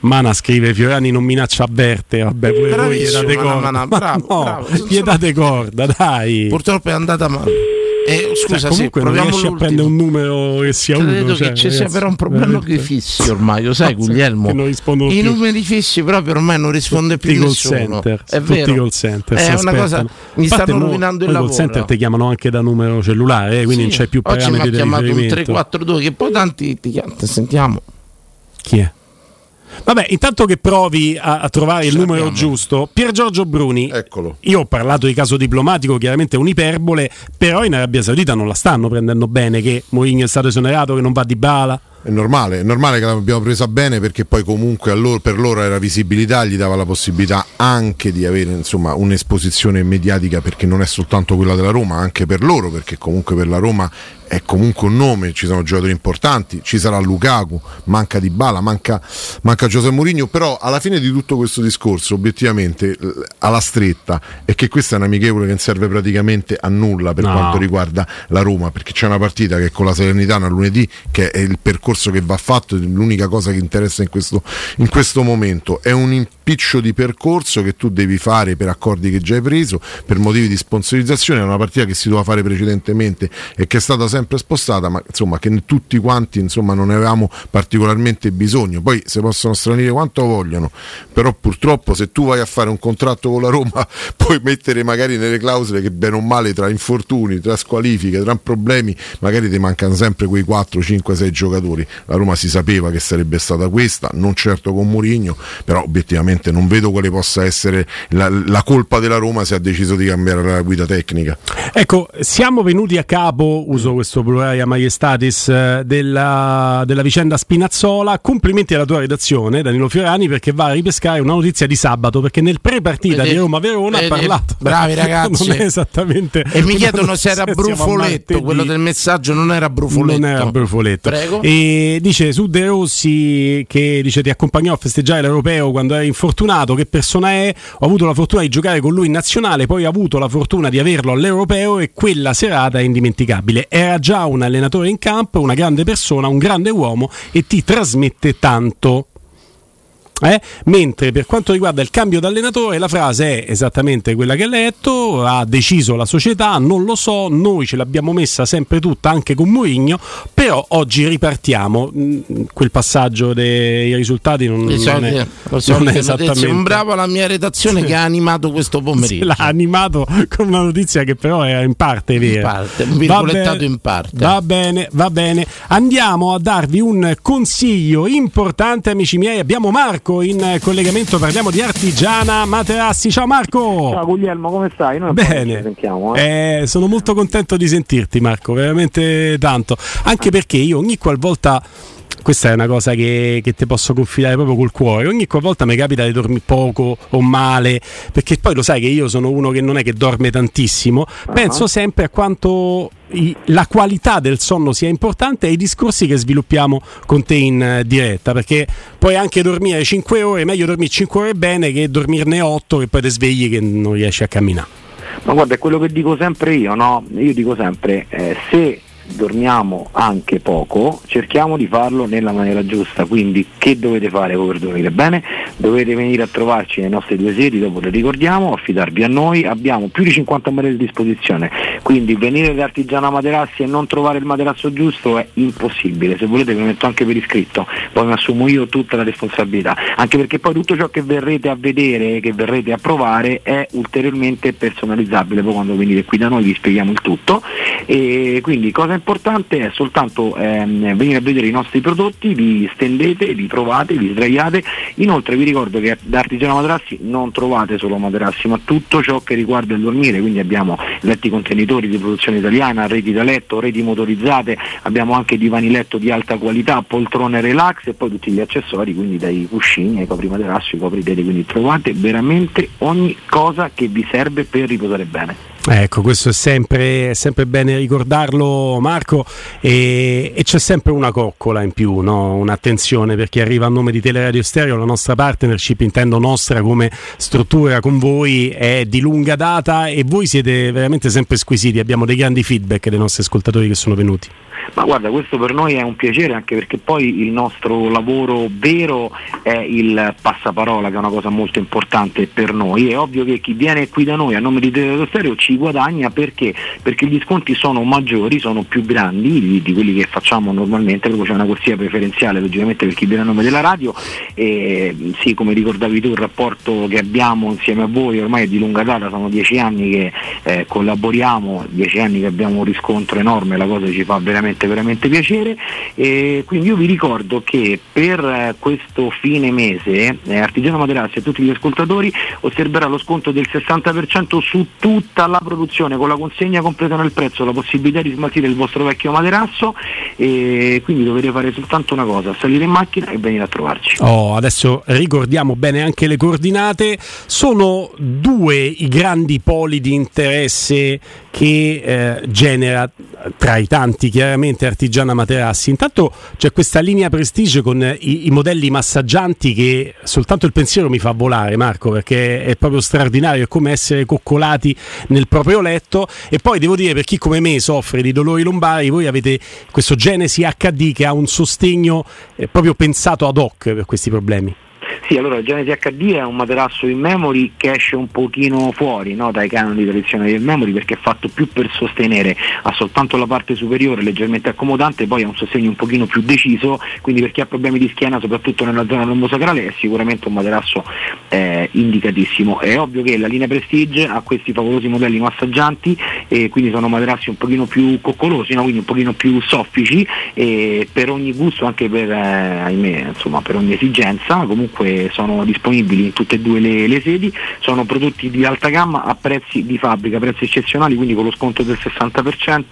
Mana scrive Fiorani non minaccia avverte, vabbè pure voi gli date Mana, corda. Mana, Ma bravo, no, bravo. gli date corda, dai. Purtroppo è andata male. Eh, scusa, Cioè, comunque non proviamo riesci a l'ultimo. prendere un numero che sia uno. Credo cioè, che ci sia però un problema con i fissi ormai, lo sai Guglielmo? non I più. numeri fissi proprio ormai non risponde più Tutti i call nessuno. center, È tutti vero. i call center è una cosa mi A parte stanno rovinando il poi i lavoro. call center ti chiamano anche da numero cellulare, eh, quindi Sì. non c'è più Oggi mi ha parametri di chiamato un riferimento. 342 che poi tanti ti chiamano, sentiamo. Chi è? Vabbè, intanto che provi a, a trovare il numero giusto, Pier Giorgio Bruni. Eccolo. Io ho parlato di caso diplomatico, chiaramente è un'iperbole, però in Arabia Saudita non la stanno prendendo bene che Mourinho è stato esonerato, che non va di bala. È normale, è normale che l'abbiamo presa bene perché poi comunque loro- per loro era visibilità, gli dava la possibilità anche di avere insomma, un'esposizione mediatica perché non è soltanto quella della Roma, anche per loro perché comunque per la Roma è comunque un nome, ci sono giocatori importanti, ci sarà Lukaku, manca Di Bala, manca, manca Giuseppe Mourinho, però alla fine di tutto questo discorso obiettivamente alla stretta è che questa è un'amichevole che non serve praticamente a nulla per No. quanto riguarda la Roma perché c'è una partita che con la Salernitana lunedì che è il percorso che va fatto l'unica cosa che interessa in questo, in questo momento è un impiccio di percorso che tu devi fare per accordi che già hai preso per motivi di sponsorizzazione è una partita che si doveva fare precedentemente e che è stata sempre spostata ma insomma che tutti quanti insomma non ne avevamo particolarmente bisogno poi se possono stranire quanto vogliono però purtroppo se tu vai a fare un contratto con la Roma [laughs] puoi mettere magari nelle clausole che bene o male tra infortuni, tra squalifiche, tra problemi, magari ti mancano sempre quei 4, 5, 6 giocatori. La Roma si sapeva che sarebbe stata questa, non certo con Mourinho, però obiettivamente non vedo quale possa essere la, la colpa della Roma se ha deciso di cambiare la guida tecnica. Ecco, siamo venuti a capo, uso questo plurale a maiestatis, eh, della, della vicenda Spinazzola. Complimenti alla tua redazione, Danilo Fiorani, perché va a ripescare una notizia di sabato, perché nel pre-partita Vedi- di Roma-Verona ha parlato. bravi ragazzi. [laughs] non è esattamente. E mi chiedono se era Brufoletto, quello del messaggio non era Brufoletto. Non era Brufoletto. Prego. E dice su De Rossi che dice, ti accompagnò a festeggiare l'europeo quando era infortunato. Che persona è? Ho avuto la fortuna di giocare con lui in nazionale, poi ho avuto la fortuna di averlo all'europeo e quella serata è indimenticabile. Era già un allenatore in campo, una grande persona, un grande uomo e ti trasmette tanto. Eh? Mentre per quanto riguarda il cambio d'allenatore, la frase è esattamente quella che ha letto: ha deciso la società, non lo so, noi ce l'abbiamo messa sempre tutta anche con Mourinho, però oggi ripartiamo. Mm, Quel passaggio dei risultati non, Le non è, le non è esattamente. Un bravo alla mia redazione che ha animato questo pomeriggio. L'ha animato con una notizia che però è in parte vera. In parte, un virgolettato bene, in parte. Va bene, va bene. Andiamo a darvi un consiglio importante, amici miei. Abbiamo Marco Marco in collegamento, parliamo di Artigiana Materassi. Ciao Marco! Ciao Guglielmo, come stai? Noi Bene, sentiamo, eh. Eh, sono molto contento di sentirti Marco, veramente tanto, anche perché io ogni qualvolta questa è una cosa che, che ti posso confidare proprio col cuore. Ogni qualvolta mi capita di dormire poco o male, perché poi lo sai che io sono uno che non è che dorme tantissimo, penso sempre a quanto i- la qualità del sonno sia importante e ai discorsi che sviluppiamo con te in eh, diretta, perché puoi anche dormire 5 ore, meglio dormire 5 ore bene che dormirne 8 che poi ti svegli che non riesci a camminare. Ma guarda, è quello che dico sempre io, no? Io dico sempre, eh, se dormiamo anche poco, cerchiamo di farlo nella maniera giusta, quindi che dovete fare voi per dormire bene? Dovete venire a trovarci nei nostri due sedi, dopo le ricordiamo, affidarvi a noi, abbiamo più di 50 materi a disposizione, quindi venire da Artigiana Materassi e non trovare il materasso giusto è impossibile, se volete ve lo metto anche per iscritto, poi mi assumo io tutta la responsabilità, anche perché poi tutto ciò che verrete a vedere, che verrete a provare è ulteriormente personalizzabile, poi quando venite qui da noi vi spieghiamo il tutto e quindi cosa importante è soltanto ehm, venire a vedere i nostri prodotti, vi stendete, vi provate, vi sdraiate, inoltre vi ricordo che da Artigiano Materassi non trovate solo materassi ma tutto ciò che riguarda il dormire, quindi abbiamo letti contenitori di produzione italiana, reti da letto, reti motorizzate, abbiamo anche divani letto di alta qualità, poltrone relax e poi tutti gli accessori, quindi dai cuscini ai copri materasso, ai copri tele, quindi trovate veramente ogni cosa che vi serve per riposare bene. Ecco, questo è sempre, è sempre bene ricordarlo Marco e, e c'è sempre una coccola in più, no? un'attenzione perché arriva a nome di Teleradio Stereo, la nostra partnership, intendo nostra come struttura con voi, è di lunga data e voi siete veramente sempre squisiti, abbiamo dei grandi feedback dei nostri ascoltatori che sono venuti. Ma guarda, questo per noi è un piacere anche perché poi il nostro lavoro vero è il passaparola, che è una cosa molto importante per noi. È ovvio che chi viene qui da noi a nome di Teleradio Stereo ci guadagna perché? Perché gli sconti sono maggiori, sono più grandi di, di quelli che facciamo normalmente, proprio c'è una corsia preferenziale logicamente per chi viene a nome della radio. E, sì, come ricordavi tu, il rapporto che abbiamo insieme a voi ormai è di lunga data, sono dieci anni che eh, collaboriamo, dieci anni che abbiamo un riscontro enorme, la cosa ci fa veramente, veramente piacere. E quindi io vi ricordo che per eh, questo fine mese eh, Artigiano Materassi e tutti gli ascoltatori osserverà lo sconto del 60% su tutta la produzione con la consegna completa nel prezzo, la possibilità di smaltire il vostro vecchio materasso e quindi dovete fare soltanto una cosa, salire in macchina e venire a trovarci. Oh, adesso ricordiamo bene anche le coordinate. Sono due i grandi poli di interesse che eh, genera tra i tanti chiaramente Artigiana Materassi. Intanto c'è questa linea Prestige con i, i modelli massaggianti che soltanto il pensiero mi fa volare, Marco, perché è proprio straordinario, è come essere coccolati nel proprio letto. E poi devo dire, per chi come me soffre di dolori lombari, voi avete questo Genesi HD che ha un sostegno eh, proprio pensato ad hoc per questi problemi. Sì, allora Genesi HD è un materasso in memory che esce un pochino fuori no, dai canoni tradizionali del memory perché è fatto più per sostenere, ha soltanto la parte superiore leggermente accomodante, poi ha un sostegno un pochino più deciso, quindi per chi ha problemi di schiena, soprattutto nella zona lombosacrale, è sicuramente un materasso eh, indicatissimo. È ovvio che la linea Prestige ha questi favolosi modelli massaggianti e quindi sono materassi un pochino più coccolosi, no? quindi un pochino più soffici per ogni gusto, anche per, eh, ahimè, insomma, per ogni esigenza, comunque sono disponibili in tutte e due le, le sedi, sono prodotti di alta gamma a prezzi di fabbrica, prezzi eccezionali, quindi con lo sconto del 60%,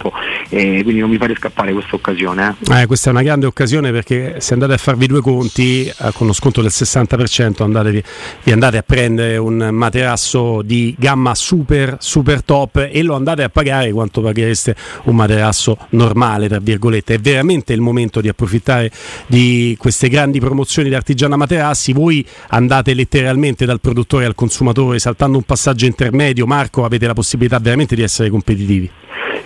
e quindi non mi fate scappare questa occasione. eh. Eh, questa è una grande occasione perché se andate a farvi due conti eh, con lo sconto del 60% andatevi, vi andate a prendere un materasso di gamma super super top e lo andate a pagare quanto paghereste un materasso normale tra virgolette. È veramente il momento di approfittare di queste grandi promozioni di Artigiana Materassi. Voi andate letteralmente dal produttore al consumatore saltando un passaggio intermedio. Marco, avete la possibilità veramente di essere competitivi.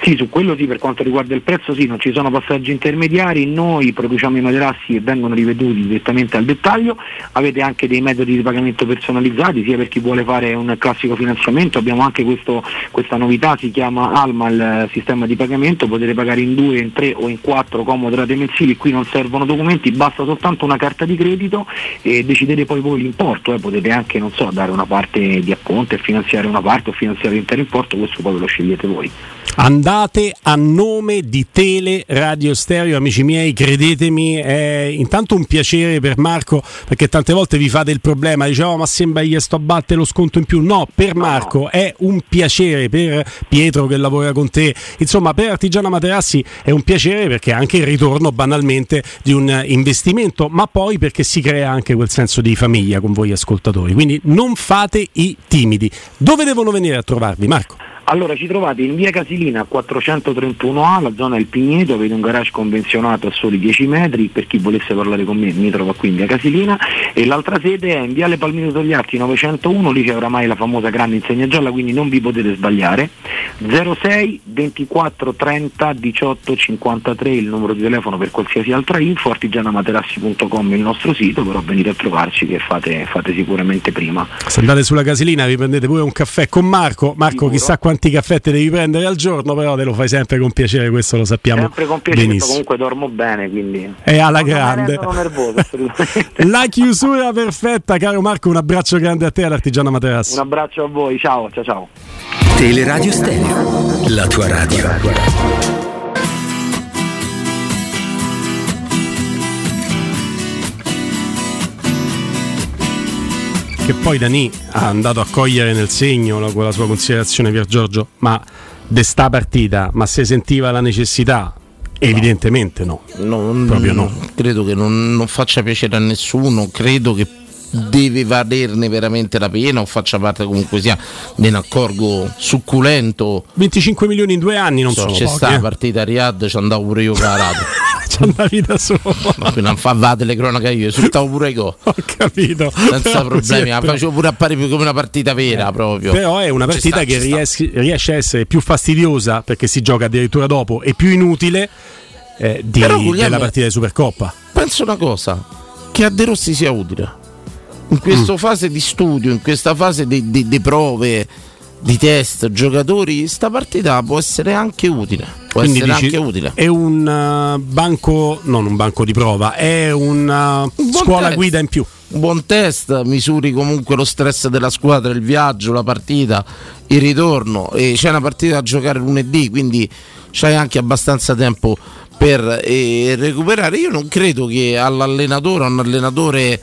Sì, su quello sì, per quanto riguarda il prezzo sì, non ci sono passaggi intermediari, noi produciamo i materassi e vengono riveduti direttamente al dettaglio, avete anche dei metodi di pagamento personalizzati, sia per chi vuole fare un classico finanziamento, abbiamo anche questo- questa novità, si chiama Alma il sistema di pagamento, potete pagare in due, in tre o in quattro comode rate mensili, qui non servono documenti, basta soltanto una carta di credito e decidete poi voi l'importo, eh, potete anche so, dare una parte di acconto e finanziare una parte o finanziare l'intero importo, questo poi ve lo scegliete voi. Andate a nome di Tele Radio Stereo, amici miei, credetemi, è intanto un piacere per Marco perché tante volte vi fate il problema, diciamo ma sembra gli sto a battere lo sconto in più. No, per Marco è un piacere, per Pietro che lavora con te, insomma per Artigiana Materassi è un piacere perché è anche il ritorno banalmente di un investimento, ma poi perché si crea anche quel senso di famiglia con voi ascoltatori. Quindi non fate i timidi. Dove devono venire a trovarvi, Marco? Allora ci trovate in via Casilina 431A, la zona del Pigneto, avete un garage convenzionato a soli 10 metri, per chi volesse parlare con me mi trova qui in via Casilina e l'altra sede è in viale Palmiro Togliatti 901, lì c'è oramai la famosa grande insegna gialla, quindi non vi potete sbagliare. 06 24 30 18 53 il numero di telefono per qualsiasi altra info, artigianamaterassi.com il nostro sito, però venite a trovarci che fate, fate sicuramente prima. Se andate sulla casilina vi prendete pure un caffè con Marco. Marco, chissà quanti caffè te devi prendere al giorno, però te lo fai sempre con piacere, questo lo sappiamo. Sempre con piacere, benissimo. comunque dormo bene, quindi È alla non grande. sono nervoso. [laughs] La chiusura perfetta, caro Marco. Un abbraccio grande a te all'Artigiana Materassi. Un abbraccio a voi, ciao, ciao ciao. Teleradio Stereo, la tua radio. Che poi Dani ha andato a cogliere nel segno la, con la sua considerazione Pier Giorgio, ma de sta partita, ma se sentiva la necessità? Evidentemente no. Non- Proprio no. Credo che non, non faccia piacere a nessuno, credo che deve valerne veramente la pena o faccia parte comunque sia, me ne accorgo, succulento. 25 milioni in due anni non So, sono c'è pochi, sta eh. partita a Riyadh, ci andavo pure io radio. [laughs] Ci andavi da solo. Ma qui non fa va delle cronache io, esultavo pure io. [laughs] Ho capito. Senza problemi, la facevo pure apparire più come una partita vera proprio. Però è una partita sta, che ci sta. ries- riesce a essere più fastidiosa perché si gioca addirittura dopo e più inutile eh, di- Però, Guglielmo- della partita di Supercoppa. Penso una cosa, che a De Rossi sia utile. In Mm. questa fase di studio, in questa fase di, di- di prove, di test, giocatori, sta partita può essere anche utile. Può Quindi essere dici, anche utile. È un uh, banco, non un banco di prova, è una scuola test. guida in più. Un buon test, misuri comunque lo stress della squadra, il viaggio, la partita, il ritorno. E c'è una partita da giocare lunedì, quindi c'hai anche abbastanza tempo per eh, recuperare. Io non credo che all'allenatore, a un allenatore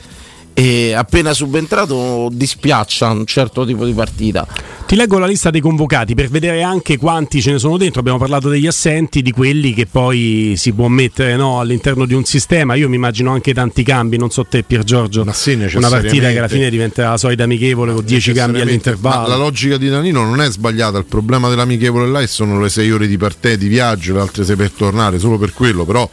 eh, appena subentrato, dispiaccia un certo tipo di partita. Ti leggo la lista dei convocati per vedere anche quanti ce ne sono dentro. Abbiamo parlato degli assenti, di quelli che poi si può mettere no, all'interno di un sistema. Io mi immagino anche tanti cambi, non so te Pier Giorgio. Una partita che alla fine diventerà la solita amichevole con 10 cambi all'intervallo. Ma la logica di Danilo non è sbagliata. Il problema dell'amichevole là sono le 6 ore di partita di viaggio, le altre 6 per tornare, solo per quello. Però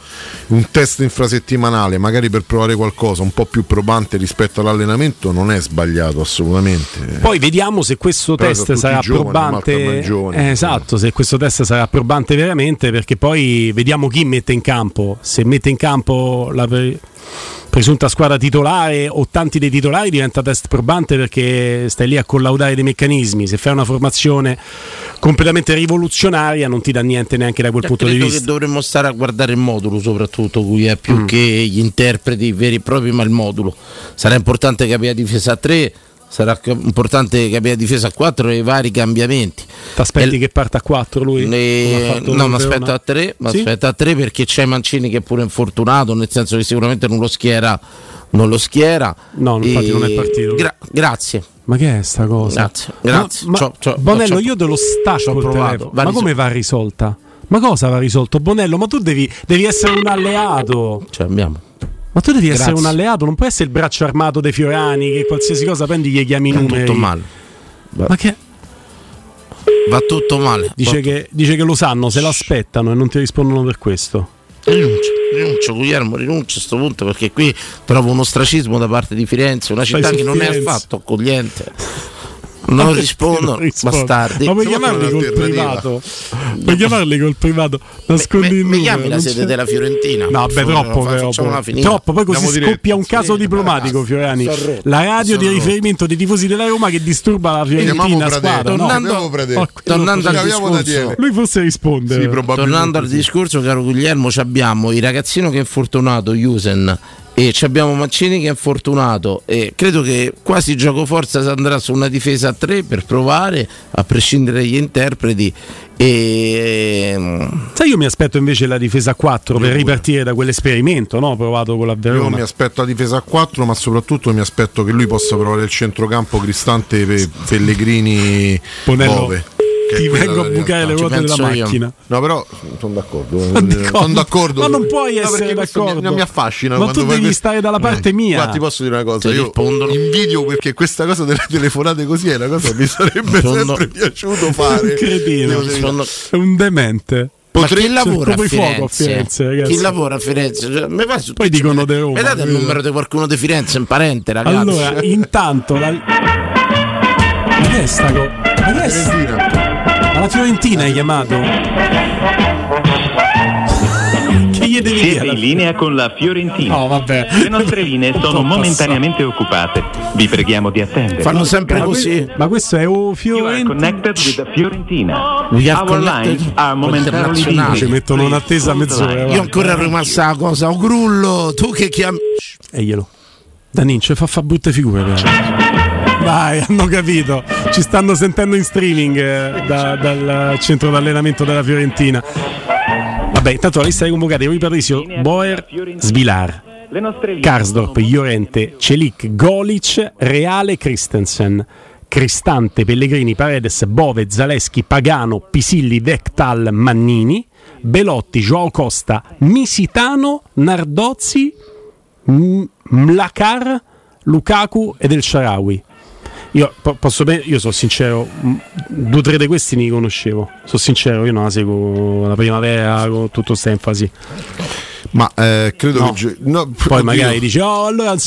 un test infrasettimanale, magari per provare qualcosa un po' più probante rispetto all'allenamento, non è sbagliato assolutamente. Poi vediamo se questo Però test tutti sarà giovani, probante. Eh, esatto, se questo test sarà probante veramente, perché poi vediamo chi mette in campo. Se mette in campo la pre- presunta squadra titolare o tanti dei titolari diventa test probante perché stai lì a collaudare dei meccanismi. Se fai una formazione completamente rivoluzionaria non ti dà niente neanche da quel punto di Credo vista. che dovremmo stare a guardare il modulo soprattutto, cui è Mm. più che gli interpreti veri e propri, ma il modulo. Sarà importante capire la difesa a 3, sarà importante capire la difesa a 4 e i vari cambiamenti. Ti aspetti che parta a 4 lui? Fatto no, mi aspetto a 3, mi Sì? aspetto a 3 perché c'è Mancini che è pure infortunato, nel senso che sicuramente non lo schiera. Non lo schiera. No, infatti non è partito. Gra- grazie. Ma che è sta cosa? Grazie, grazie. Ma, ma- C'ho- c'ho- Bonello, c'ho- io te lo stacco il provato. Ma come va risolta? Ma cosa va risolto? Bonello, ma tu devi, devi essere un alleato. Cioè, abbiamo. Ma tu devi essere Grazie. un alleato, non puoi essere il braccio armato dei Fiorani che qualsiasi cosa prendi gli chiami i Va numeri. tutto male. Ma che Va tutto male. dice Va- che, dice che lo sanno, se l'aspettano e non ti rispondono per questo. Rinuncio, rinuncio Guglielmo, rinuncio a questo punto perché qui trovo un ostracismo da parte di Firenze, una città che non è affatto accogliente. [laughs] Non rispondono, Non risponde. bastardi. Ma puoi chiamarli col privato? [laughs] Puoi chiamarli col privato? Nascondi il Mi numero. chiami la sede della Fiorentina? No, beh, troppo, Fa- però, troppo. Poi così Andiamo scoppia un caso diplomatico, Fiorani. La radio di riferimento dei tifosi della Roma che disturba la Fiorentina squadra. no? Tornando- Oh, quello- tornando al discorso. Lui forse risponde. Sì, Tornando al sì. discorso, caro Guglielmo, ci abbiamo il ragazzino che è infortunato, Jusen, e ci abbiamo Mancini che è infortunato e credo che quasi gioco forza si andrà su una difesa a 3 per provare a prescindere dagli interpreti. E ehm, Sai, io mi aspetto invece la difesa a 4 per ripartire da quell'esperimento no? provato con la Io mi aspetto la difesa a 4, ma soprattutto mi aspetto che lui possa provare il centrocampo Cristante Pe- Pellegrini Ponello, Bove. Ti vengo a bucare le ruote della macchina. No, però sono d'accordo. d'accordo. Sono d'accordo. Ma non puoi No, essere d'accordo. Mi, non mi affascina. Ma tu devi questo. stare dalla parte mia. Guarda, ti posso dire una cosa. Ti Io rispondono. invidio perché questa cosa delle telefonate così è una cosa che mi sarebbe Rispondo. sempre piaciuto fare. Un cretino. Rispondo- È un demente. Ma Potrei- chi lavora a fuoco a Firenze? Firenze, ragazzi. Chi lavora a Firenze? Cioè, fa su- Poi dicono di Roma. Mi date il numero di qualcuno di Firenze in parente, ragazzi? Allora, intanto la... Ma che è sta co- Ma che è sta- Ma la Fiorentina hai chiamato? Che gli devi Siete dire? in linea con la Fiorentina. No, vabbè. Le nostre linee [laughs] sono momentaneamente occupate. Vi preghiamo di attendere. Fanno sempre così. ma questo è o You are Fiorentina. connected with the Fiorentina. We are Our lines are momentarily. Ci mettono un'attesa a Please hold the mezz'ora. line. Io ancora ero rimasta la cosa, un grullo, tu che chiami... E glielo. Danin, ci fa fa brutte figure. però. Vai, [laughs] hanno capito. Ci stanno sentendo in streaming eh, da- dal centro d'allenamento della Fiorentina. Vabbè, intanto la lista dei convocati: Rui Patricio, Boer, Svilar, Karsdorp, Llorente, Celic, Golic, Reale, Christensen. Cristante, Pellegrini, Paredes, Bove, Zaleschi, Pagano, Pisilli, Vectal, Mannini, Belotti, Joao Costa, Misitano, Nardozzi, M- Mlakar, Lukaku ed El Sharawi. Io po- posso io sono sincero, due o tre di questi li conoscevo. Sono sincero, io non la seguo la primavera con tutta questa enfasi. Ma eh, credo No. che. no, Poi oddio. magari dici, oh, allora oh,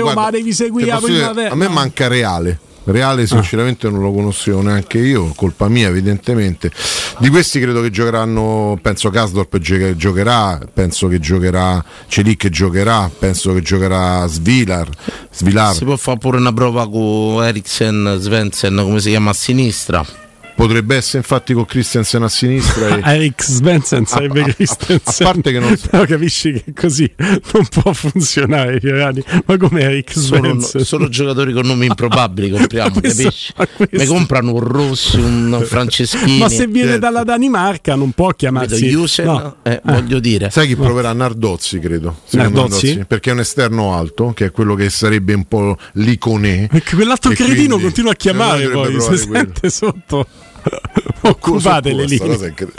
guarda, ma devi seguire la dire, primavera. a me manca Reale. Reale sinceramente non lo conoscevo neanche io, colpa mia evidentemente. Di questi credo che giocheranno, penso Kasdorp gio- giocherà, penso che giocherà Celic giocherà, penso che giocherà Svilar, Svilar. Si può fare pure una prova con Eriksen, Svensson, come si chiama, a sinistra. Potrebbe essere infatti con Christensen a sinistra. e- [laughs] Eric Svensson sarebbe A- a- a- Christensen. a parte che non- Però capisci che così non può funzionare, Fiorani. Ma come Eric Svensson? solo giocatori con nomi improbabili compriamo, [laughs] questo- capisci? Mi comprano un Rossi, un Franceschini. Ma se viene certo. dalla Danimarca non può chiamarsi Jusen, No. eh, voglio dire. Sai chi proverà Nardozzi, credo. secondo Nardozzi? Perché è un esterno alto, che è quello che sarebbe un po' l'iconè. Perché quell'altro E cretino quindi- continua a chiamare eh, poi, si quello. sente sotto. Occupate le incre-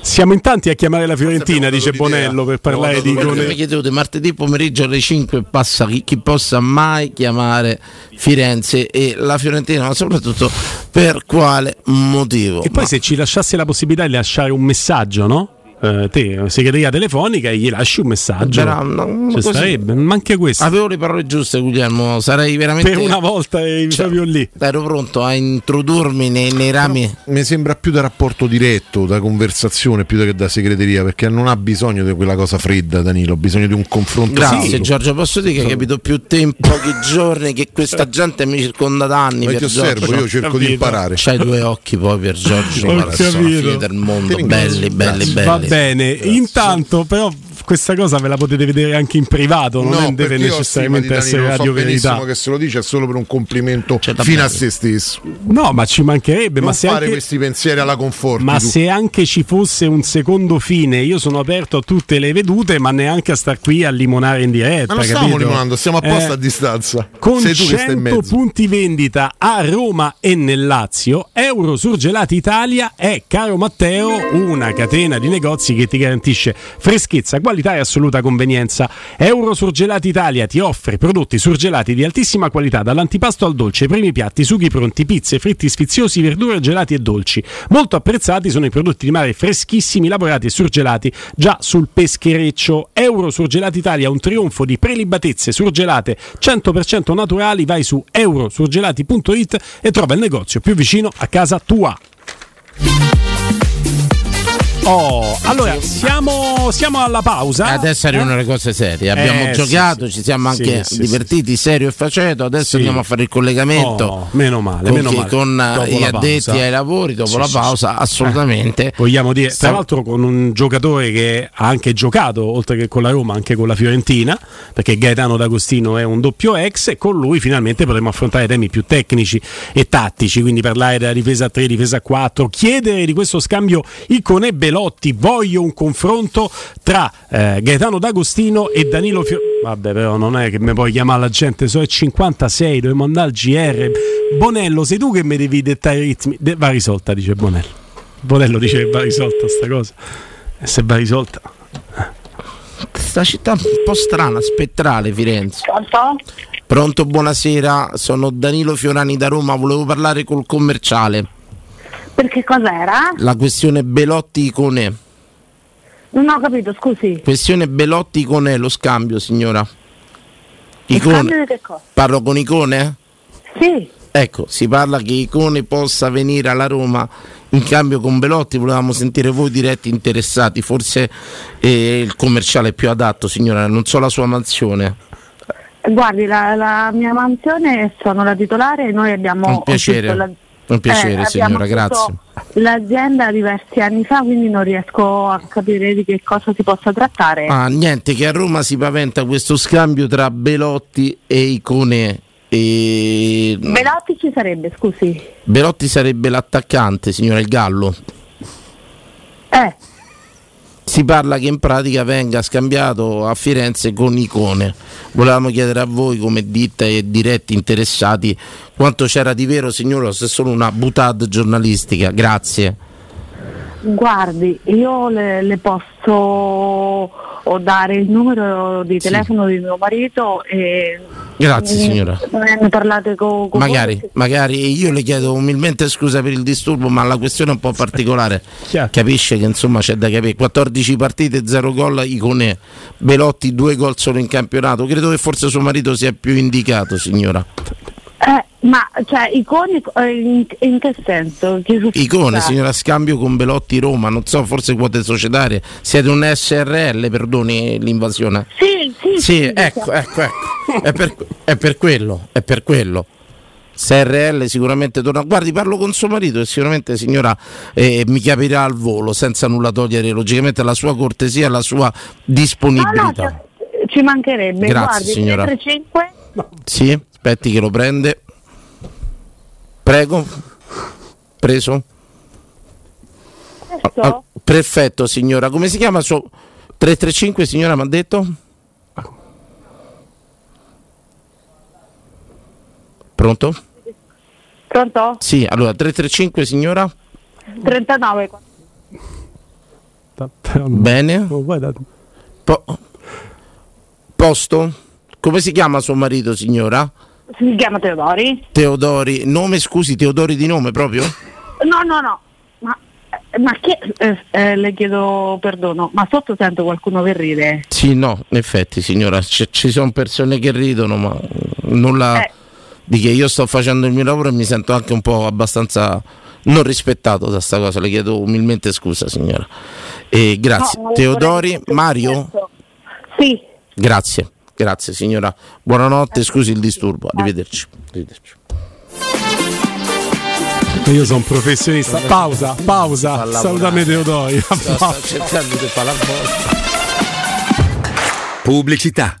Siamo in tanti a chiamare la Fiorentina, dice. Bonello, per parlare di che mi di martedì pomeriggio alle 5 passa chi, chi possa mai chiamare Firenze e la Fiorentina, ma soprattutto per quale motivo. E poi Ma se ci lasciasse la possibilità di lasciare un messaggio, no? Eh, te, segreteria telefonica, e gli lasci un messaggio. Però, no, Ci così- starebbe, ma anche questo. avevo le parole giuste, Guglielmo. Sarei veramente. per una volta eri Cioè, proprio lì. Ero pronto a introdurmi nei, nei rami. Mi sembra più da rapporto diretto, da conversazione, più che da segreteria, perché non ha bisogno di quella cosa fredda, Danilo, ha bisogno di un confronto. Grazie caldo. Giorgio, posso dire che hai capito più te in [laughs] pochi giorni che questa gente mi circonda da anni. Ma per ti osservo, Giorgio. io cerco di capito. imparare. C'hai due occhi poi per Giorgio, Ho guarda, sono fine del mondo, belli, belli, Grazie. belli. Bene, intanto però questa cosa ve la potete vedere anche in privato, non No, deve necessariamente di essere radio so benissimo verità. che se lo dice è solo per un complimento da fino a se stesso. No, ma ci mancherebbe, non ma se fare anche... questi pensieri alla conforto. Ma se anche ci fosse un secondo fine, io sono aperto a tutte le vedute, ma neanche a star qui a limonare in diretta. Ma non stiamo capito? limonando, stiamo apposta Eh, a distanza. Con Sei tu che stai in 100 mezzo. punti vendita a Roma e nel Lazio, Euro Surgelati Italia è, caro Matteo, una catena di negozi che ti garantisce freschezza, qualità e assoluta convenienza. Euro Surgelati Italia ti offre prodotti surgelati di altissima qualità, dall'antipasto al dolce, primi piatti, sughi pronti, pizze, fritti sfiziosi, verdure, gelati e dolci. Molto apprezzati sono i prodotti di mare freschissimi, lavorati e surgelati già sul peschereccio. Euro Surgelati Italia, un trionfo di prelibatezze surgelate 100% naturali. Vai su eurosurgelati.it e trova il negozio più vicino a casa tua. Oh, allora siamo, siamo alla pausa. Adesso arrivano Eh? le cose serie. Abbiamo Eh, giocato, sì, ci siamo sì, anche sì, divertiti, serio e faceto. Adesso andiamo a fare il collegamento. Oh, meno male, con, meno male. con, eh, gli addetti ai lavori dopo la pausa, assolutamente. Eh, vogliamo dire, tra l'altro con un giocatore che ha anche giocato, oltre che con la Roma, anche con la Fiorentina, perché Gaetano D'Agostino è un doppio ex e con lui finalmente potremo affrontare temi più tecnici e tattici, quindi parlare della difesa a 3, difesa a 4, chiedere di questo scambio Icone Belotti, voglio un confronto tra eh, Gaetano D'Agostino e Danilo Fiorentina. Vabbè, però non è che mi puoi chiamare la gente, so è 56, dobbiamo andare al GR. Bonello, sei tu che mi devi dettare i ritmi. De- va risolta, dice Bonello. Bonello dice che va risolta sta cosa. E se va risolta. Questa città un po' strana, spettrale, Firenze. Pronto? Pronto, buonasera. Sono Danilo Fiorani da Roma. Volevo parlare col commerciale. Perché cos'era? La questione Belotti Icone. Non ho capito, scusi. Questione Belotti Icone, lo scambio, signora. Icone. cambio di che cosa? Parlo con Icone? Sì. Ecco, si parla che Icone possa venire alla Roma in cambio con Belotti. Volevamo sentire voi diretti interessati. Forse eh, il commerciale è più adatto, signora. Non so la sua mansione. Guardi, la, la mia mansione sono la titolare e noi abbiamo... Un piacere. la- Un piacere, eh, signora, grazie. L'azienda diversi anni fa, quindi non riesco a capire di che cosa si possa trattare. Ah, niente, che a Roma si paventa questo scambio tra Belotti e Icone. E... Velotti ci sarebbe, scusi. Belotti sarebbe l'attaccante, signora Il Gallo. Eh. Si parla che in pratica venga scambiato a Firenze con Icone. Volevamo chiedere a voi, come ditta e diretti interessati, quanto c'era di vero, signora, o se solo una butade giornalistica. Grazie. Guardi, io le, le posso o dare il numero di telefono di mio marito e Grazie, ne- signora. Ne parlate con, con Magari, magari io le chiedo umilmente scusa per il disturbo, ma la questione è un po' particolare. Capisce che insomma c'è da capire. 14 partite, 0 gol, Icone, Belotti, 2 gol solo in campionato. Credo che forse suo marito sia più indicato, signora. Ma cioè iconi eh, in, in che senso? Su- Icone, signora, scambio con Belotti Roma, non so, forse quote societarie. Siete un SRL, perdoni l'invasione. Sì, sì, Sì, sì, ecco, ecco, ecco. È per, è per quello, è per quello. SRL sicuramente torna. Guardi, parlo con suo marito e sicuramente signora eh, mi capirà al volo, senza nulla togliere logicamente la sua cortesia e la sua No, no, disponibilità. cioè, ci mancherebbe. Grazie, Guardi, signora. 335 Sì, aspetti che lo prende. Prego. Preso. Ah, perfetto, signora. Come si chiama suo 335, signora, mi ha detto? Pronto? Pronto? Sì, allora 335, signora? 39 Bene. Po- posto? Come si chiama suo marito, signora? Si chiama Teodori? Teodori. Nome, scusi, Teodori di nome proprio? No, no, no. Ma, eh, ma che eh, eh, le chiedo perdono, ma sotto sento qualcuno che ride. Sì, no, in effetti, signora, c- ci sono persone che ridono, ma nulla Eh. di che io sto facendo il mio lavoro e mi sento anche un po' abbastanza non rispettato da sta cosa. Le chiedo umilmente scusa, signora. E grazie. No, Teodori, Mario? Sì. Grazie, grazie signora. Buonanotte, scusi il disturbo. Arrivederci. Arrivederci. Io sono un professionista. Pausa, pausa. Salutami Teodori. cercando di fare la Pubblicità.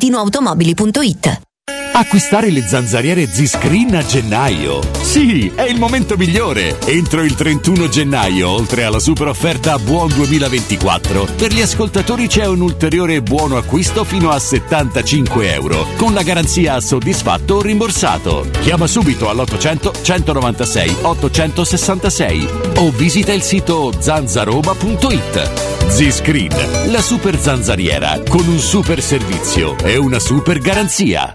valentinoautomobili.it Acquistare le zanzariere Z-Screen a gennaio. Sì, è il momento migliore. Entro il 31 gennaio, oltre alla super offerta Buon 2024, per gli ascoltatori c'è un ulteriore buono acquisto fino a 75 euro, con la garanzia soddisfatto o rimborsato. Chiama subito all'800 196 866 o visita il sito zanzaroma.it. Z-Screen, la super zanzariera, con un super servizio e una super garanzia.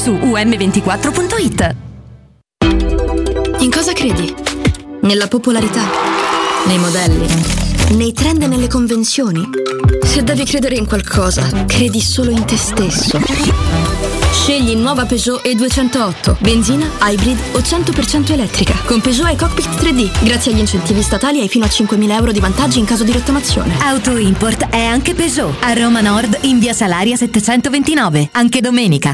su um24.it. In cosa credi? Nella popolarità? Nei modelli? Nei trend e nelle convenzioni? Se devi credere in qualcosa, credi solo in te stesso. Scegli nuova Peugeot E208, benzina, hybrid o 100% elettrica. Con Peugeot e Cockpit 3D, grazie agli incentivi statali hai fino a 5.000 euro di vantaggi in caso di rottamazione. Auto Import è anche Peugeot. A Roma Nord in via Salaria 729. Anche domenica.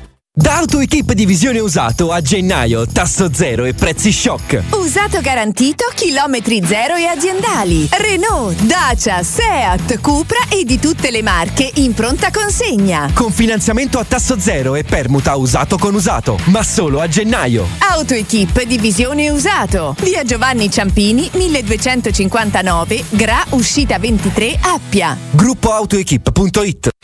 Da AutoEquip Divisione Usato a gennaio, tasso zero e prezzi shock. Usato garantito, chilometri zero e aziendali. Renault, Dacia, Seat, Cupra e di tutte le marche in pronta consegna. Con finanziamento a tasso zero e permuta usato con usato, ma solo a gennaio. AutoEquip Divisione Usato. Via Giovanni Ciampini, 1259, Gra, uscita 23, Appia. Gruppo AutoEquip.it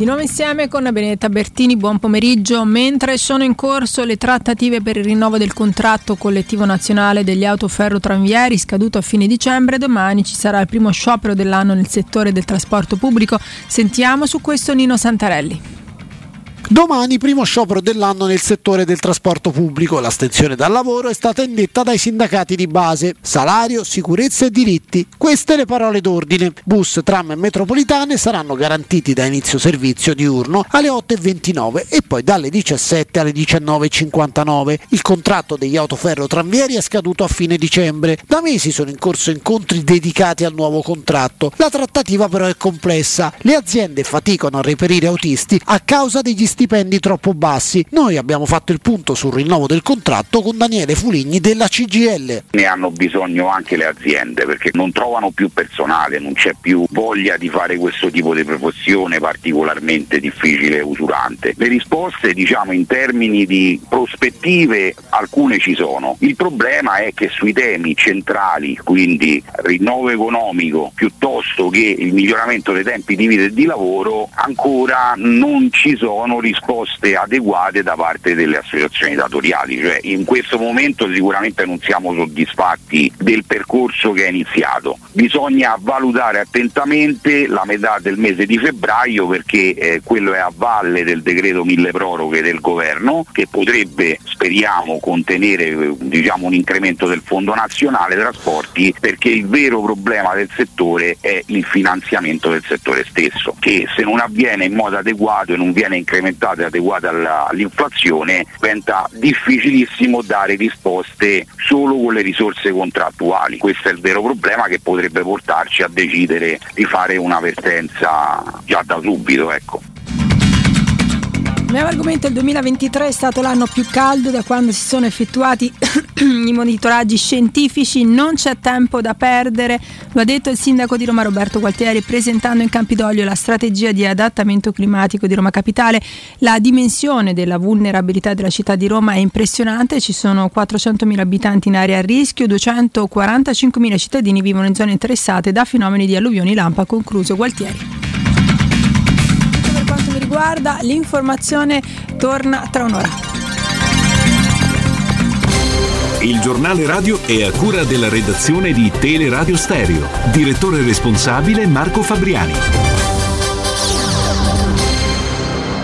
Di nuovo insieme con Benedetta Bertini, buon pomeriggio. Mentre sono in corso le trattative per il rinnovo del contratto collettivo nazionale degli autoferro tranvieri scaduto a fine dicembre, domani ci sarà il primo sciopero dell'anno nel settore del trasporto pubblico. Sentiamo su questo Nino Santarelli. Domani primo sciopero dell'anno nel settore del trasporto pubblico. L'astensione dal lavoro è stata indetta dai sindacati di base. Salario, sicurezza e diritti. Queste le parole d'ordine. Bus, tram e metropolitane saranno garantiti da inizio servizio diurno alle 8.29 e poi dalle 17 alle 19.59. Il contratto degli autoferro tranvieri è scaduto a fine dicembre. Da mesi sono in corso incontri dedicati al nuovo contratto. La trattativa però è complessa. Le aziende faticano a reperire autisti a causa degli stipendi troppo bassi. Noi abbiamo fatto il punto sul rinnovo del contratto con Daniele Fuligni della CGL. Ne hanno bisogno anche le aziende perché non trovano più personale, non c'è più voglia di fare questo tipo di professione particolarmente difficile e usurante. Le risposte diciamo in termini di prospettive alcune ci sono. Il problema è che sui temi centrali, quindi rinnovo economico piuttosto che il miglioramento dei tempi di vita e di lavoro, ancora non ci sono risposte adeguate da parte delle associazioni datoriali. Cioè, in questo momento sicuramente non siamo soddisfatti del percorso che è iniziato. Bisogna valutare attentamente la metà del mese di febbraio perché eh, quello è a valle del decreto mille proroghe del governo che potrebbe, speriamo, contenere eh, diciamo, un incremento del Fondo Nazionale Trasporti perché il vero problema del settore è il finanziamento del settore stesso che se non avviene in modo adeguato e non viene incrementato e adeguato alla- all'inflazione diventa difficilissimo dare risposte solo con le risorse contrattuali. Questo è il vero problema che potrebbe portarci a decidere di fare un'avvertenza già da subito. Ecco. Abbiamo argomento il 2023 è stato l'anno più caldo da quando si sono effettuati [clears throat] i monitoraggi scientifici, non c'è tempo da perdere, lo ha detto il sindaco di Roma Roberto Gualtieri presentando in Campidoglio la strategia di adattamento climatico di Roma Capitale. La dimensione della vulnerabilità della città di Roma è impressionante, ci sono 400.000 abitanti in area a rischio, 245.000 cittadini vivono in zone interessate da fenomeni di alluvioni lampa, concluso Gualtieri. Quanto mi riguarda, l'informazione torna tra un'ora. Il giornale radio è a cura della redazione di Teleradio Stereo. Direttore responsabile Marco Fabriani.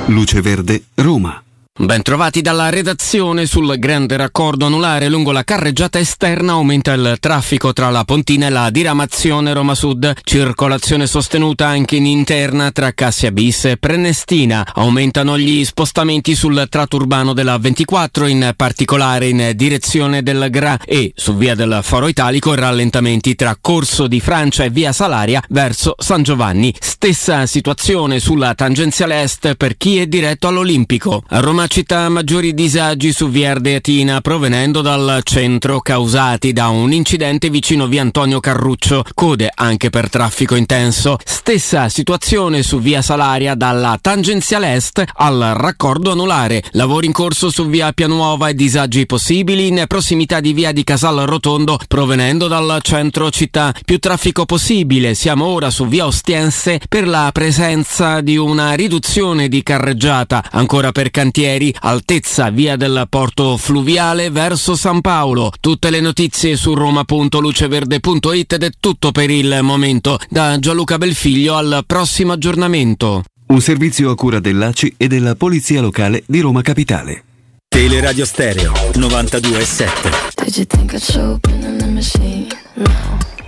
Luce Verde, Roma. Bentrovati dalla redazione sul grande raccordo anulare lungo la carreggiata esterna aumenta il traffico tra la Pontina e la diramazione Roma Sud, circolazione sostenuta anche in interna tra Cassia Bis e Prenestina, aumentano gli spostamenti sul tratto urbano della 24 in particolare in direzione del Gra e su via del Foro Italico rallentamenti tra Corso di Francia e via Salaria verso San Giovanni, stessa situazione sulla tangenziale est per chi è diretto all'Olimpico. Roma città maggiori disagi su via Ardeatina provenendo dal centro causati da un incidente vicino via Antonio Carruccio, code anche per traffico intenso. Stessa situazione su via Salaria dalla tangenziale est al raccordo anulare. Lavori in corso su via Pianuova e disagi possibili in prossimità di via di Casal Rotondo provenendo dal centro città. Più traffico possibile. Siamo ora su via Ostiense per la presenza di una riduzione di carreggiata. Ancora per cantieri altezza via del porto fluviale verso San Paolo. Tutte le notizie su roma.luceverde.it ed è tutto per il momento. Da Gianluca Belfiglio al prossimo aggiornamento. Un servizio a cura dell'ACI e della Polizia Locale di Roma Capitale. Teleradio Stereo 92.7 Did you think I'd show up in the machine? No.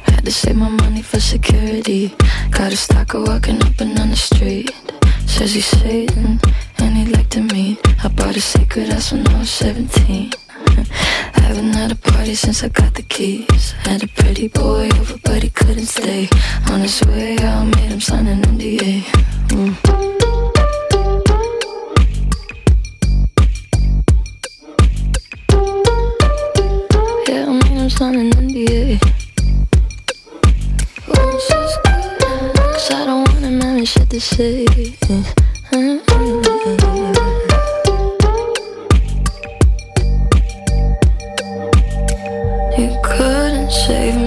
Had to save my money for security. Got a stalker walking up and down the street. Says he's Satan and he'd like to meet. I bought a secret house when I was 17. [laughs] Haven't had a party since I got the keys. Had a pretty boy over, but he couldn't stay. On his way out, made him sign an NDA. Mm. Yeah, I made him sign an NDA. Good, Cause I don't want him having shit to say. You couldn't save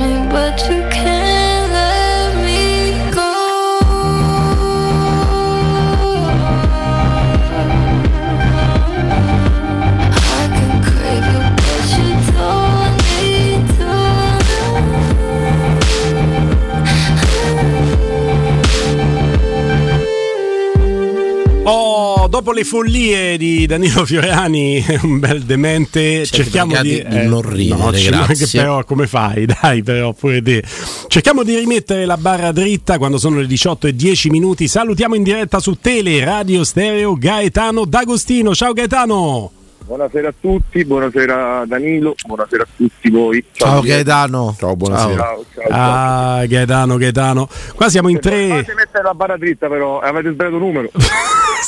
dopo le follie di Danilo Fiorani, [laughs] un bel demente, cerchiamo di, di non ridere, no, grazie. [laughs] però come fai? [laughs] Dai, però pure te. Cerchiamo di rimettere la barra dritta quando sono le 18 e 10 minuti. Salutiamo in diretta su Tele Radio Stereo Gaetano D'Agostino. Ciao Gaetano. Buonasera a tutti, buonasera Danilo, buonasera a tutti voi. Ciao Gaetano. Ciao, buonasera. Ciao, ciao, ciao. Ah, Gaetano, Gaetano. Qua siamo in tre. Fate mettere la barra dritta però, avete sbagliato numero.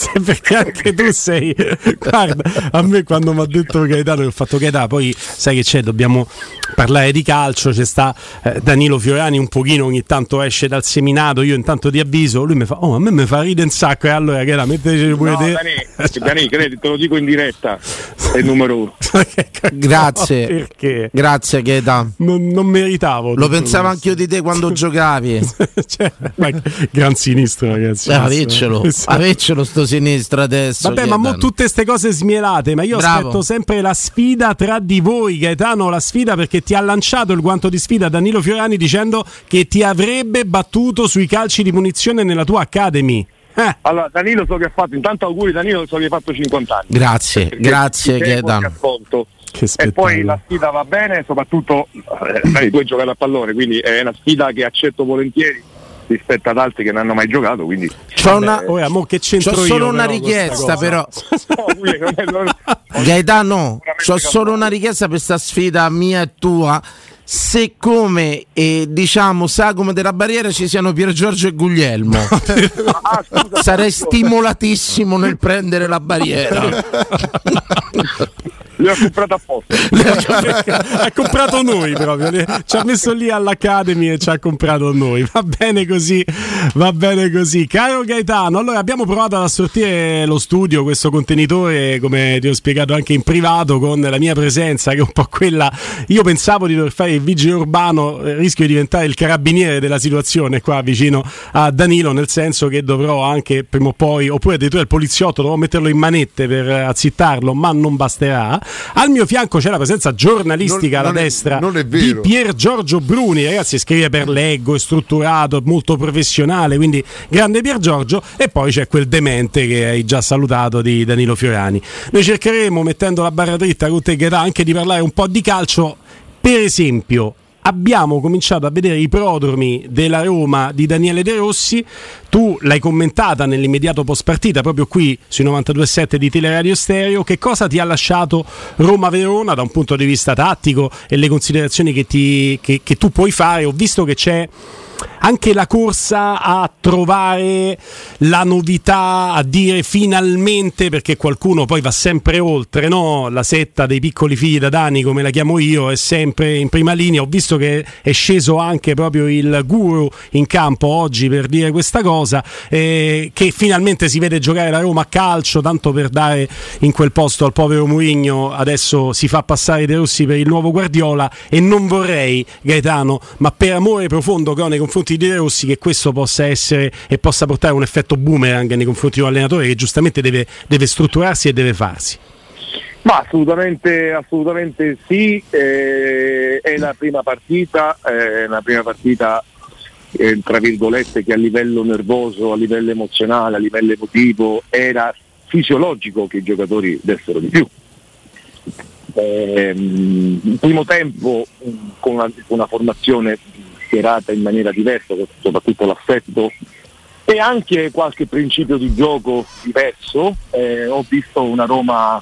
[laughs] Sì, perché anche tu sei. Guarda, a me quando mi ha detto Gaetano, ho fatto Gaetano, poi sai che c'è, dobbiamo parlare di calcio. C'è sta eh, Danilo Fiorani un pochino ogni tanto esce dal seminato. Io intanto ti avviso. Lui mi fa, oh, a me mi fa ridere un sacco. E allora, Gaetano, metteci pure No, te. Dani, Dani, credi, te lo dico in diretta, è il numero uno. [laughs] Grazie. Perché? Grazie Gaetano. Non, non meritavo. Lo pensavo questo. anch'io di te quando giocavi. [laughs] Cioè, ma- gran sinistro, ragazzi. Eh, aveccelo, aveccelo sto sinistro adesso. Vabbè, ma mo tutte queste cose smielate, ma io Bravo. aspetto sempre la sfida tra di voi, Gaetano, la sfida perché ti ha lanciato il guanto di sfida Danilo Fiorani dicendo che ti avrebbe battuto sui calci di punizione nella tua Academy. Eh. Allora, Danilo so che ha fatto, intanto auguri Danilo, so che hai fatto 50 anni. Grazie, Perché grazie Gaetano. E poi la sfida va bene, soprattutto eh, tu hai giocato a pallone, quindi è una sfida che accetto volentieri rispetto ad altri che non hanno mai giocato, quindi C'ho una, Ora, mo che c'entro c'ho io, solo una però, richiesta, però. [laughs] Gaetano, c'ho solo una richiesta per questa sfida mia e tua. Se come eh, diciamo sagome della barriera ci siano Pier Giorgio e Guglielmo, [laughs] Ah, sarei stimolatissimo nel prendere la barriera. Li ho comprato apposta. [laughs] [laughs] ha comprato noi proprio, le- ci ha messo lì all'Academy e ci ha comprato noi. Va bene così, va bene così. Caro Gaetano, allora abbiamo provato ad assortire lo studio, questo contenitore, come ti ho spiegato anche in privato, con la mia presenza, che è un po' quella. Io pensavo di dover fare il vigile urbano, eh, rischio di diventare il carabiniere della situazione qua vicino a Danilo, nel senso che dovrò anche prima o poi, oppure addirittura il poliziotto, dovrò metterlo in manette per eh, azzittarlo, ma non basterà. Al mio fianco c'è la presenza giornalistica Non- alla non è- destra non è di. Pier Giorgio Bruni, ragazzi, scrive per leggo, è strutturato, è molto professionale, quindi grande Pier Giorgio. E poi c'è quel demente che hai già salutato di Danilo Fiorani. Noi cercheremo, mettendo la barra dritta con te, anche di parlare un po' di calcio. Per esempio, abbiamo cominciato a vedere i prodromi della Roma di Daniele De Rossi. Tu l'hai commentata nell'immediato post partita, proprio qui sui 92.7 di Teleradio Stereo. Che cosa ti ha lasciato Roma-Verona da un punto di vista tattico e le considerazioni che, ti- che- che tu puoi fare? Ho visto che c'è anche la corsa a trovare la novità, a dire finalmente, perché qualcuno poi va sempre oltre, no? la setta dei piccoli figli da Dani, come la chiamo io, è sempre in prima linea. Ho visto che è sceso anche proprio il guru in campo oggi per dire questa cosa, eh, che finalmente si vede giocare la Roma a calcio, tanto per dare in quel posto al povero Mourinho, adesso si fa passare De Rossi per il nuovo Guardiola e non vorrei, Gaetano, ma per amore profondo che ho nei confronti di De Rossi, che questo possa essere e possa portare un effetto boomerang nei confronti di un allenatore che giustamente deve, deve strutturarsi e deve farsi. Ma assolutamente, assolutamente sì, eh, è la prima partita, è una prima partita eh, tra virgolette che a livello nervoso, a livello emozionale, a livello emotivo era fisiologico che i giocatori dessero di più. Il primo tempo con una, una formazione schierata in maniera diversa, soprattutto l'assetto e anche qualche principio di gioco diverso, eh, ho visto una Roma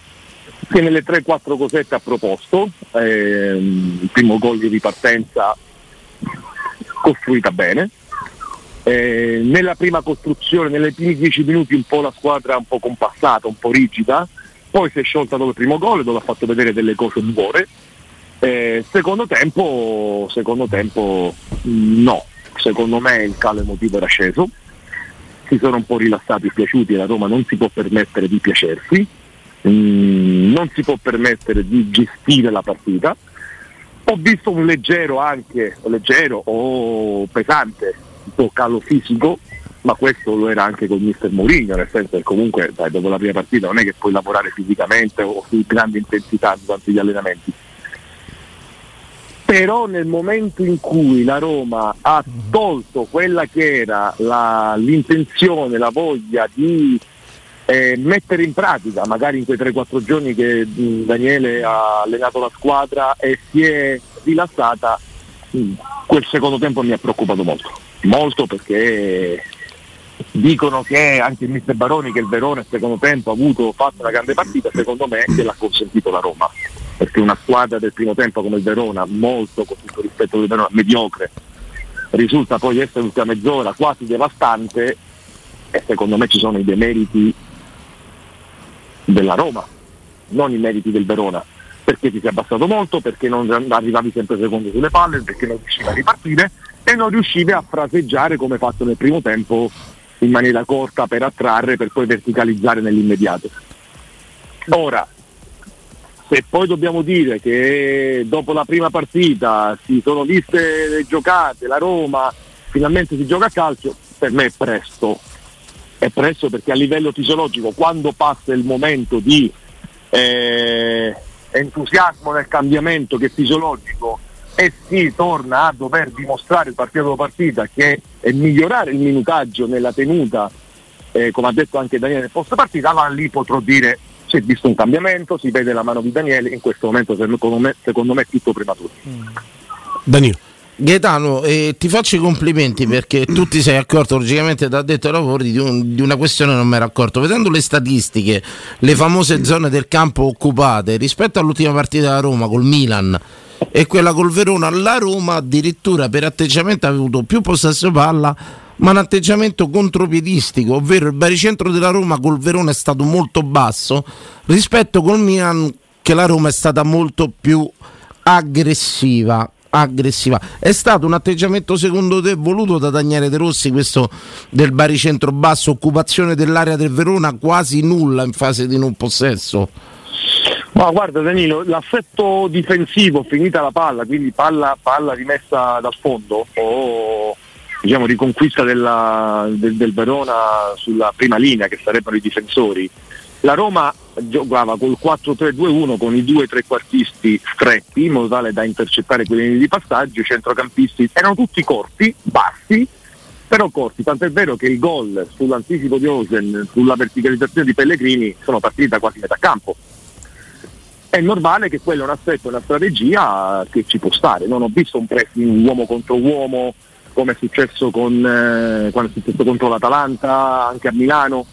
che nelle 3-4 cosette ha proposto, ehm, il primo gol di ripartenza costruita bene, eh, nella prima costruzione, nei primi 10 minuti un po' la squadra un po' compassata, un po' rigida, poi si è sciolta dopo il primo gol dove ha fatto vedere delle cose buone. Eh, secondo tempo, secondo tempo no, secondo me il calo emotivo era sceso, si sono un po' rilassati e piaciuti la Roma non si può permettere di piacersi, mm, non si può permettere di gestire la partita. Ho visto un leggero anche, leggero o pesante, un po' calo fisico, ma questo lo era anche con mister Mourinho, nel senso che comunque dai, dopo la prima partita non è che puoi lavorare fisicamente o su grande intensità durante gli allenamenti. Però nel momento in cui la Roma ha tolto quella che era la- l'intenzione, la voglia di eh, mettere in pratica, magari in quei 3-4 giorni che mh, Daniele ha allenato la squadra e si è rilassata, mh, quel secondo tempo mi ha preoccupato molto, molto perché dicono che anche il mister Baroni che il Verona nel secondo tempo ha avuto fatto una grande partita, secondo me gliel'ha consentito la Roma, perché una squadra del primo tempo come il Verona, molto con tutto rispetto del Verona, mediocre, risulta poi essere l'ultima mezz'ora quasi devastante e secondo me ci sono i demeriti della Roma, non i meriti del Verona, perché ti sei abbassato molto, perché non arrivavi sempre secondo sulle palle, perché non riuscivi a ripartire? E non riuscivi a fraseggiare come fatto nel primo tempo in maniera corta per attrarre per poi verticalizzare nell'immediato. Ora, se poi dobbiamo dire che dopo la prima partita si sono viste le giocate, la Roma finalmente si gioca a calcio, per me è presto. È presto perché a livello fisiologico quando passa il momento di eh, entusiasmo nel cambiamento che è fisiologico e si torna a dover dimostrare partita dopo partita che è migliorare il minutaggio nella tenuta, eh, come ha detto anche Daniele nel post partita, allora lì potrò dire si è visto un cambiamento, si vede la mano di Daniele, in questo momento secondo me, secondo me è tutto prematuro. Danilo. Gaetano, eh, ti faccio i complimenti perché tu ti sei accorto logicamente da detto ai lavori di, un- di una questione che non mi ero accorto. Vedendo le statistiche, le famose zone del campo occupate rispetto all'ultima partita della Roma col Milan e quella col Verona, la Roma addirittura per atteggiamento ha avuto più possesso palla ma un atteggiamento contropiedistico, ovvero il baricentro della Roma col Verona è stato molto basso rispetto col Milan che la Roma è stata molto più aggressiva. Aggressiva. È stato un atteggiamento secondo te voluto da Daniele De Rossi questo del baricentro basso, occupazione dell'area del Verona quasi nulla in fase di non possesso? Ma guarda Danilo, l'assetto difensivo, finita la palla, quindi palla, palla rimessa dal fondo o diciamo riconquista della- del, del Verona sulla prima linea che sarebbero i difensori. La Roma giocava col 4-3-2-1 con i due trequartisti stretti in modo tale da intercettare quelle linee di passaggio, i centrocampisti erano tutti corti, bassi, però corti, tant'è vero che il gol sull'anticipo di Osen, sulla verticalizzazione di Pellegrini sono partiti da quasi metà campo è normale che quello è un aspetto, una strategia che ci può stare. Non ho visto un pressing uomo contro uomo come è successo con, eh, quando è successo contro l'Atalanta, anche a Milano.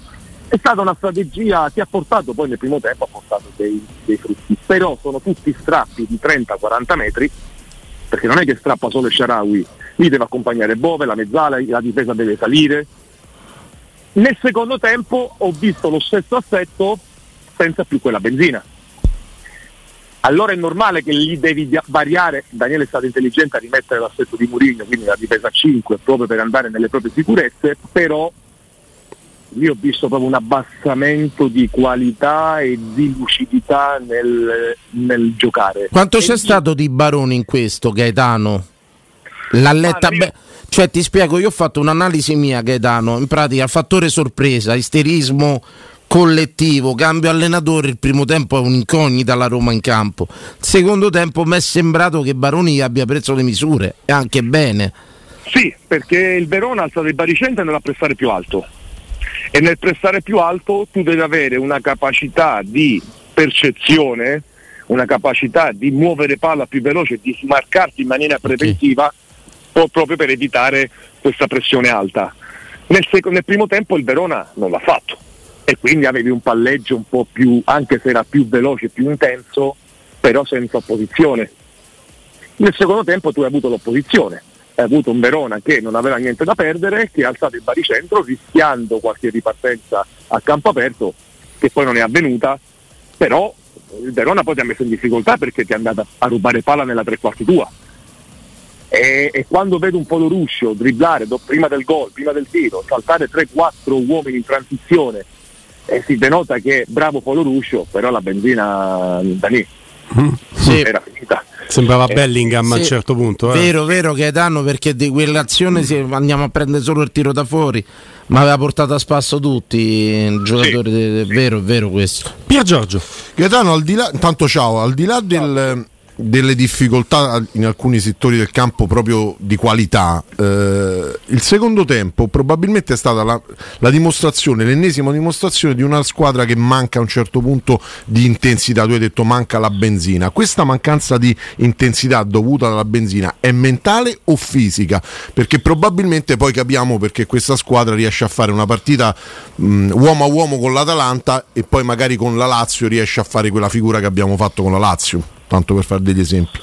È stata una strategia che ha portato poi nel primo tempo ha portato dei, dei frutti, però sono tutti strappi di 30-40 metri, perché non è che strappa solo Sharawi, lì deve accompagnare Bove, la mezzala, la difesa deve salire. Nel secondo tempo ho visto lo stesso assetto senza più quella benzina allora è normale che lì devi variare, Daniele è stato intelligente a rimettere l'assetto di Murigno, quindi la difesa a 5 proprio per andare nelle proprie sicurezze, però io ho visto proprio un abbassamento di qualità e di lucidità nel, nel giocare. Quanto c'è stato di Baroni in questo, Gaetano? L'ha letta bene. Cioè, ti spiego, io ho fatto un'analisi mia, Gaetano. In pratica, fattore sorpresa, isterismo collettivo, cambio allenatore. Il primo tempo è un'incognita la Roma in campo. Il secondo tempo mi è sembrato che Baroni abbia preso le misure e anche bene. Sì, perché il Verona ha alzato il baricentro nella pressare più alto e nel pressare più alto tu devi avere una capacità di percezione, una capacità di muovere palla più veloce, di smarcarti in maniera preventiva po- proprio per evitare questa pressione alta. Nel, sec- nel primo tempo il Verona non l'ha fatto e quindi avevi un palleggio un po' più, anche se era più veloce, più intenso, però senza opposizione. Nel secondo tempo tu hai avuto l'opposizione, hai avuto un Verona che non aveva niente da perdere, che ha alzato il baricentro rischiando qualche ripartenza a campo aperto, che poi non è avvenuta, però il Verona poi ti ha messo in difficoltà perché ti è andata a rubare palla nella tre quarti tua. E, e quando vedo un po' Ruscio dribblare do- prima del gol, prima del tiro, saltare 3-4 uomini in transizione, e si denota che bravo Polo Ruscio, però la benzina da lì era finita. Sembrava Eh, Bellingham a un sì. certo punto. eh. Vero, vero Gaetano, perché di quell'azione se andiamo a prendere solo il tiro da fuori, ma aveva portato a spasso tutti i giocatori. de- de- Vero, è vero questo. Pier Giorgio. Gaetano, al di là, intanto ciao, al di là del, delle difficoltà in alcuni settori del campo proprio di qualità. Eh, il secondo tempo probabilmente è stata la, la, dimostrazione, l'ennesima dimostrazione di una squadra che manca a un certo punto di intensità. Tu hai detto manca la benzina. Questa mancanza di intensità dovuta alla benzina è mentale o fisica? Perché probabilmente poi capiamo perché questa squadra riesce a fare una partita mh, uomo a uomo con l'Atalanta e poi magari con la Lazio riesce a fare quella figura che abbiamo fatto con la Lazio, tanto per fare degli esempi.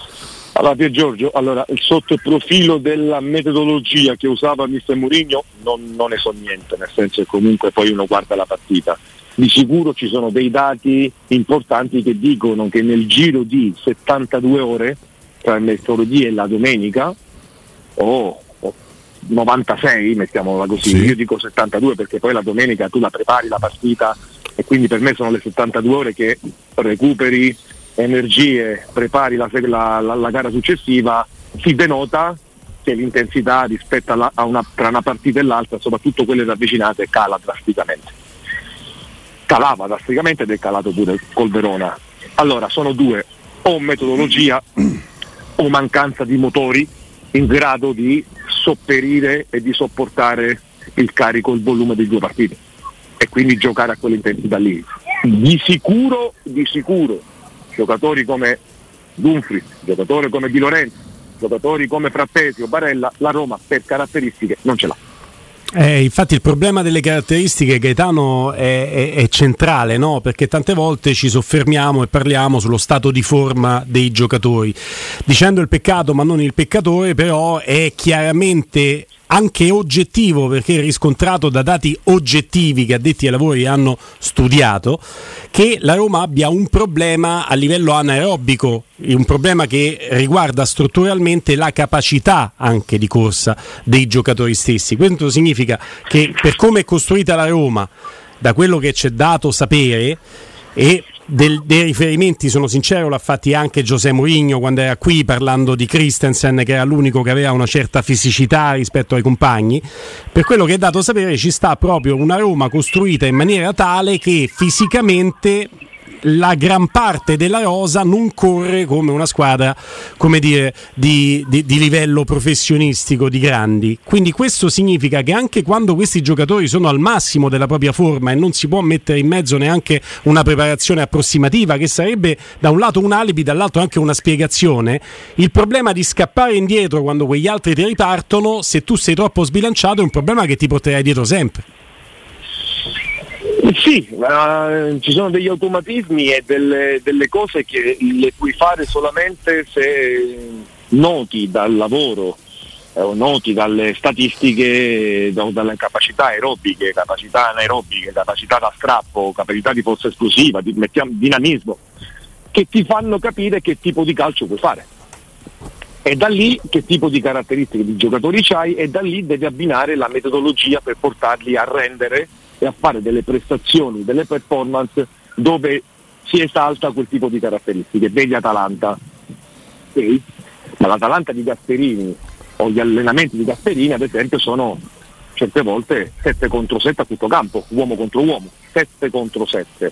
Allora Pier Giorgio, allora, sotto il profilo della metodologia che usava Mister Mourinho non, non ne so niente, nel senso che comunque poi uno guarda la partita. Di sicuro ci sono dei dati importanti che dicono che nel giro di 72 ore, tra il mercoledì e la domenica, o 96, mettiamola così, sì. io dico 72 perché poi la domenica tu la prepari la partita e quindi per me sono le 72 ore che recuperi energie, prepari la, la, la, la gara successiva, si denota che l'intensità rispetto alla, a una, tra una partita e l'altra, soprattutto quelle ravvicinate, cala drasticamente. Calava drasticamente ed è calato pure col Verona. Allora sono due, o metodologia o mancanza di motori in grado di sopperire e di sopportare il carico, il volume dei due partiti e quindi giocare a quell'intensità lì. Di sicuro, di sicuro, giocatori come Dumfries, giocatori come Di Lorenzo, giocatori come Frattesi o Barella, la Roma per caratteristiche non ce l'ha. Eh, infatti il problema delle caratteristiche Gaetano è, è, è centrale, no? perché tante volte ci soffermiamo e parliamo sullo stato di forma dei giocatori, dicendo il peccato ma non il peccatore, però è chiaramente anche oggettivo perché riscontrato da dati oggettivi che addetti ai lavori hanno studiato che la Roma abbia un problema a livello anaerobico, un problema che riguarda strutturalmente la capacità anche di corsa dei giocatori stessi. Questo significa che per come è costruita la Roma, da quello che ci è dato sapere e del, dei riferimenti, sono sincero, l'ha fatti anche Giuseppe Mourinho quando era qui parlando di Christensen, che era l'unico che aveva una certa fisicità rispetto ai compagni. Per quello che è dato sapere, ci sta proprio una Roma costruita in maniera tale che fisicamente la gran parte della rosa non corre come una squadra come dire, di, di, di, livello professionistico di grandi. Quindi questo significa che anche quando questi giocatori sono al massimo della propria forma e non si può mettere in mezzo neanche una preparazione approssimativa, che sarebbe da un lato un alibi, dall'altro anche una spiegazione, il problema di scappare indietro quando quegli altri ti ripartono, se tu sei troppo sbilanciato, è un problema che ti porterai dietro sempre. Sì, uh, ci sono degli automatismi e delle, delle, cose che le puoi fare solamente se noti dal lavoro eh, noti dalle statistiche dalle capacità aerobiche, capacità anaerobiche, capacità da strappo, capacità di forza esplosiva, di, mettiamo, dinamismo, che ti fanno capire che tipo di calcio puoi fare. E da lì che tipo di caratteristiche di giocatori c'hai e da lì devi abbinare la metodologia per portarli a rendere e a fare delle prestazioni, delle performance dove si esalta quel tipo di caratteristiche. Vedi Atalanta, sì, ma l'Atalanta di Gasperini o gli allenamenti di Gasperini ad esempio sono certe volte 7 contro 7 a tutto campo, uomo contro uomo, 7 contro 7.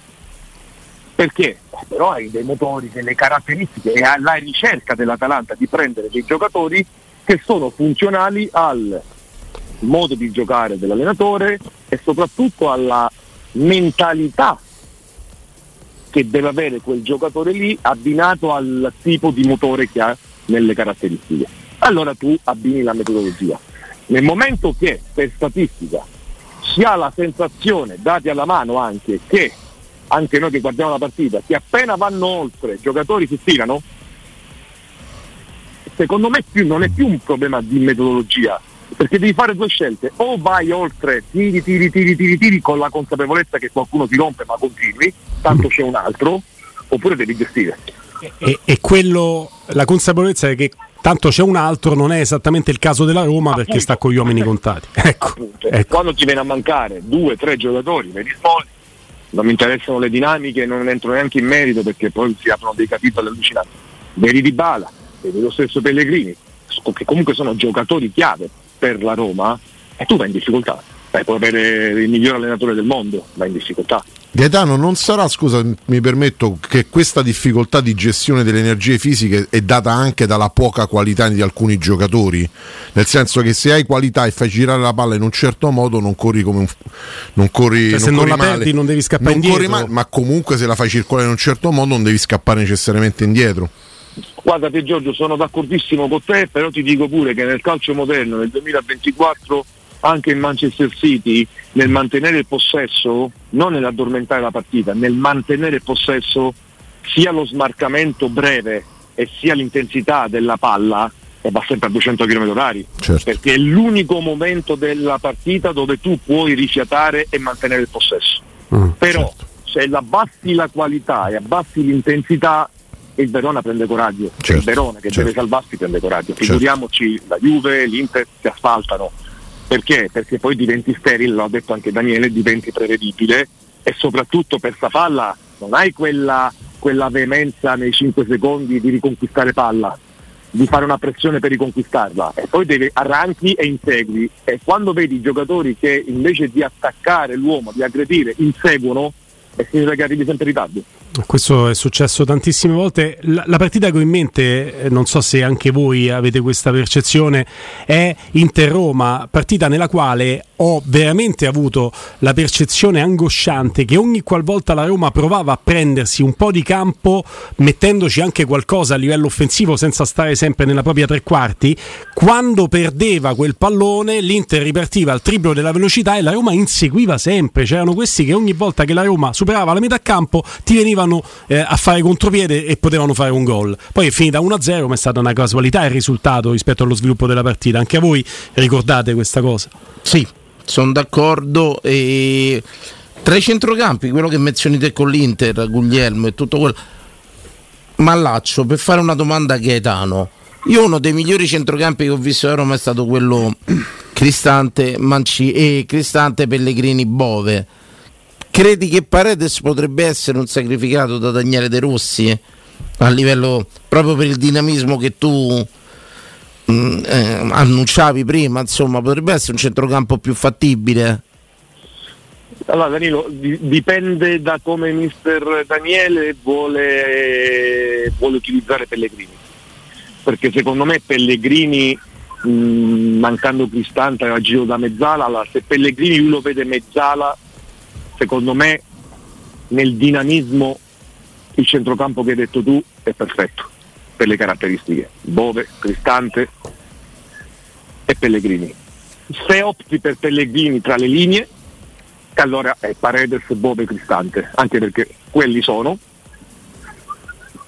Perché? Però hai dei motori, delle caratteristiche e alla ricerca dell'Atalanta di prendere dei giocatori che sono funzionali al modo di giocare dell'allenatore e soprattutto alla mentalità che deve avere quel giocatore lì abbinato al tipo di motore che ha nelle caratteristiche. Allora tu abbini la metodologia. Nel momento che per statistica si ha la sensazione, dati alla mano anche, che anche noi che guardiamo la partita, che appena vanno oltre i giocatori si stirano, secondo me più, non è più un problema di metodologia, perché devi fare due scelte, o vai oltre, tiri, tiri, tiri, tiri, tiri con la consapevolezza che qualcuno ti rompe ma continui, tanto c'è un altro, oppure devi gestire. E, e quello, la consapevolezza è che tanto c'è un altro, non è esattamente il caso della Roma Appunto. perché sta con gli uomini contati. Ecco, ecco. Quando ti viene a mancare due, tre giocatori, vedi Smolli, non mi interessano le dinamiche, non entro neanche in merito perché poi si aprono dei capitoli allucinanti. Vedi Di Bala, vedi lo stesso Pellegrini, che comunque sono giocatori chiave per la Roma e tu vai in difficoltà. Beh, puoi avere il miglior allenatore del mondo, vai in difficoltà. Gaetano, non sarà, scusa, mi permetto, che questa difficoltà di gestione delle energie fisiche è data anche dalla poca qualità di alcuni giocatori? Nel senso che se hai qualità e fai girare la palla in un certo modo non corri come un... non corri, Cioè, se non non corri la male. perdi non devi scappare Non indietro. corri male, ma comunque se la fai circolare in un certo modo non devi scappare necessariamente indietro. Guarda te Giorgio, sono d'accordissimo con te, però ti dico pure che nel calcio moderno, nel 2024, anche il Manchester City, nel mantenere il possesso, non nell'addormentare la partita, nel mantenere il possesso, sia lo smarcamento breve e sia l'intensità della palla, e va sempre a 200 km orari, perché è l'unico momento della partita dove tu puoi rifiatare e mantenere il possesso. Però se abbassi la qualità e abbassi l'intensità, il Verona prende coraggio. Cioè, il Verona che deve salvarsi prende coraggio. Figuriamoci la Juve, l'Inter si asfaltano. Perché? Perché poi diventi sterile, l'ha detto anche Daniele, diventi prevedibile e soprattutto per sta palla non hai quella, quella veemenza nei 5 secondi di riconquistare palla, di fare una pressione per riconquistarla e poi devi arranchi e insegui e quando vedi i giocatori che invece di attaccare l'uomo, di aggredire, inseguono e significa che arrivi sempre in ritardo. Questo è successo tantissime volte. La, la partita che ho in mente, eh, non so se anche voi avete questa percezione, è Inter-Roma, partita nella quale ho veramente avuto la percezione angosciante che ogni qualvolta la Roma provava a prendersi un po' di campo, mettendoci anche qualcosa a livello offensivo senza stare sempre nella propria tre quarti, quando perdeva quel pallone l'Inter ripartiva al triplo della velocità e la Roma inseguiva sempre. C'erano questi che ogni volta che la Roma superava la metà campo ti venivano eh, a fare contropiede e potevano fare un gol. Poi è finita 1-0, ma è stata una casualità il risultato rispetto allo sviluppo della partita. Anche a voi ricordate questa cosa? Sì, sono d'accordo. E... Tra i centrocampi, quello che menzioni te con l'Inter, Guglielmo e tutto quello. Mallaccio, per fare una domanda a Gaetano. Io uno dei migliori centrocampi che ho visto a Roma è stato quello Cristante, Manci e Cristante Pellegrini Bove. Credi che Paredes potrebbe essere un sacrificato da Daniele De Rossi? A livello proprio per il dinamismo che tu mm, eh, annunciavi prima, insomma, potrebbe essere un centrocampo più fattibile. Allora Danilo, di- dipende da come mister Daniele vuole, vuole utilizzare Pellegrini. Perché secondo me Pellegrini, mh, mancando Cristante, a giro da mezzala, se Pellegrini lui lo vede mezzala, secondo me nel dinamismo il centrocampo che hai detto tu è perfetto per le caratteristiche. Bove, Cristante e Pellegrini. Se opti per Pellegrini tra le linee, allora è Paredes, Bove, Cristante, anche perché quelli sono.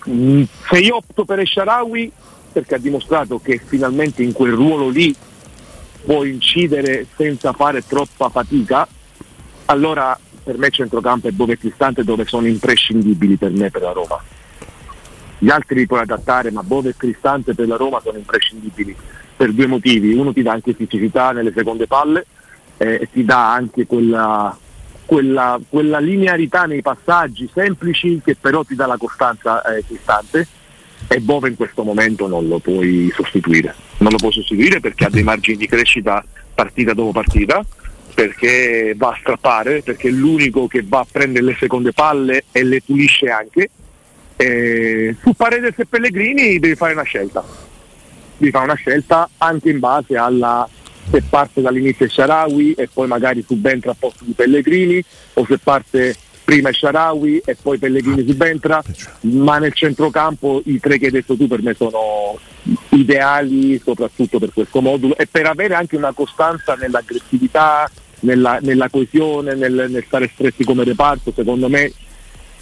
Mm, Se io opto per Esharawi, perché ha dimostrato che finalmente in quel ruolo lì può incidere senza fare troppa fatica, allora per me centrocampo è Bove e Cristante dove sono imprescindibili per me per la Roma. Gli altri li puoi adattare, ma Bove e Cristante per la Roma sono imprescindibili per due motivi. Uno ti dà anche fisicità nelle seconde palle eh, e ti dà anche quella, quella, quella linearità nei passaggi semplici che però ti dà la costanza eh, Cristante e Bove in questo momento non lo puoi sostituire. Non lo puoi sostituire perché ha dei margini di crescita partita dopo partita, perché va a strappare, perché è l'unico che va a prendere le seconde palle e le pulisce anche. Eh, su Paredes e Pellegrini devi fare una scelta. Devi fare una scelta anche in base alla se parte dall'inizio Sharawi e poi magari subentra a posto di Pellegrini o se parte prima Sharawi e poi Pellegrini subentra, ma nel centrocampo i tre che hai detto tu per me sono ideali soprattutto per questo modulo e per avere anche una costanza nell'aggressività, nella, nella coesione, nel, nel stare stretti come reparto, secondo me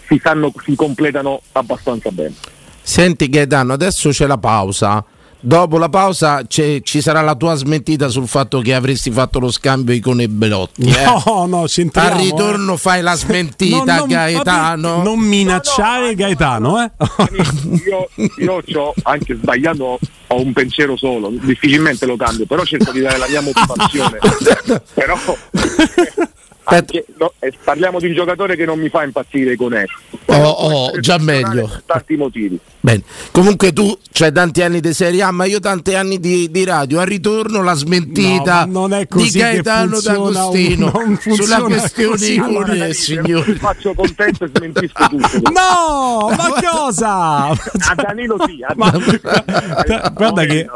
si, sanno, si completano abbastanza bene. Senti Gaetano, adesso c'è la pausa. Dopo la pausa c'è- ci sarà la tua smentita sul fatto che avresti fatto lo scambio con e Belotti. eh? No, no. Al ritorno eh. fai la smentita, No, non- Gaetano. vabbè, Non minacciare Gaetano, eh? io, io c'ho, anche sbagliando ho un pensiero solo, difficilmente lo cambio, però cerco di dare la mia motivazione. [laughs] però, Anche- no, eh, parliamo di un giocatore che non mi fa impazzire con esso. Oh, oh, già meglio. Per tanti motivi. Bene. Comunque tu c'hai tanti anni di Serie A, ma io tanti anni di, di radio. Al ritorno la smentita No, ma non è così di Gaetano D'Agostino un- non sulla questione signori. Mi faccio contento e smentisco tutto. [laughs] No, ma cosa? [laughs] A Danilo sì, a Ma- Danilo. Guarda che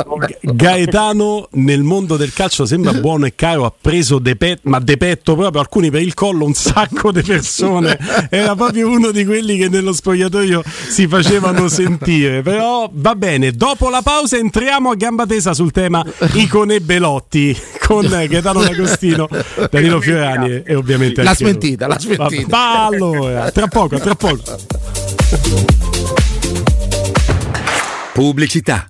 Gaetano nel mondo del calcio sembra buono e caro, ha preso de pet- ma de petto proprio alcuni per il collo un sacco di persone. [laughs] Era proprio uno di quelli che nello spogliatoio si facevano [laughs] sentire. Però va bene, dopo la pausa entriamo a gamba tesa sul tema Icone Belotti con Gaetano D'Agostino, [laughs] Danilo Fiorani e, ovviamente La smentita, la smentita. Va allora, tra poco, tra poco. Pubblicità.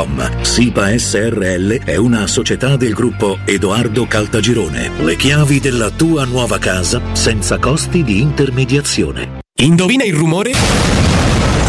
www.keicalt.com. SIPA SRL è una società del gruppo Edoardo Caltagirone. Le chiavi della tua nuova casa senza costi di intermediazione. Indovina il rumore?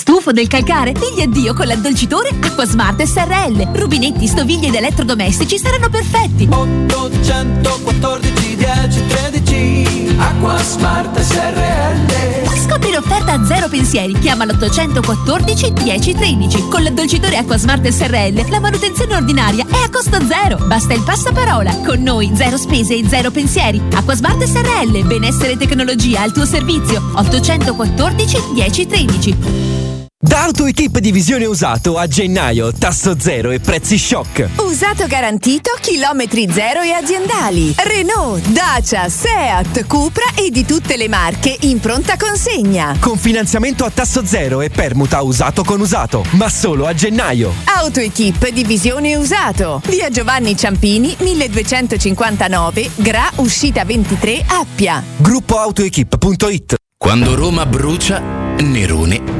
Stufo del calcare? Digli addio con l'addolcitore Acquasmart SRL. Rubinetti, stoviglie ed elettrodomestici saranno perfetti. 814 10 13 Acqua Smart SRL Scopri l'offerta a zero pensieri. Chiama l'814 10 13. Con l'addolcitore Acquasmart SRL la manutenzione ordinaria è a costo zero. Basta il passaparola. Con noi zero spese e zero pensieri. Acquasmart SRL, benessere e tecnologia al tuo servizio. 814 10 13. Da AutoEquip Divisione Usato a gennaio, tasso zero e prezzi shock. Usato garantito, chilometri zero e aziendali. Renault, Dacia, Seat, Cupra e di tutte le marche in pronta consegna. Con finanziamento a tasso zero e permuta usato con usato, ma solo a gennaio. AutoEquip Divisione Usato. Via Giovanni Ciampini, 1259, Gra, uscita 23, Appia. Gruppoautoequip.it Quando Roma brucia, Nerone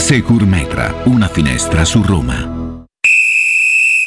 Secur Metra, una finestra su Roma.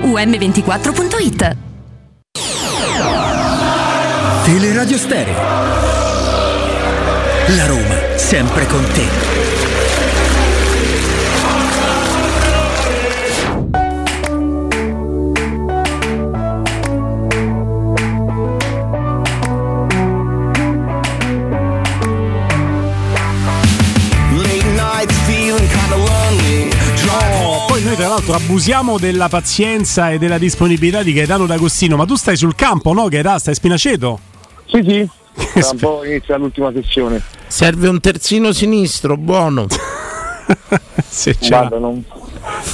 su um24.it. Teleradio Stereo. La Roma, sempre con te. L'altro abusiamo della pazienza e della disponibilità di Gaetano D'Agostino, ma tu stai sul campo, no Gaetano? Stai a Spinaceto? Sì, sì. [laughs] Tra un po' inizia l'ultima sessione. Serve un terzino sinistro, buono. Se ce Guarda, non-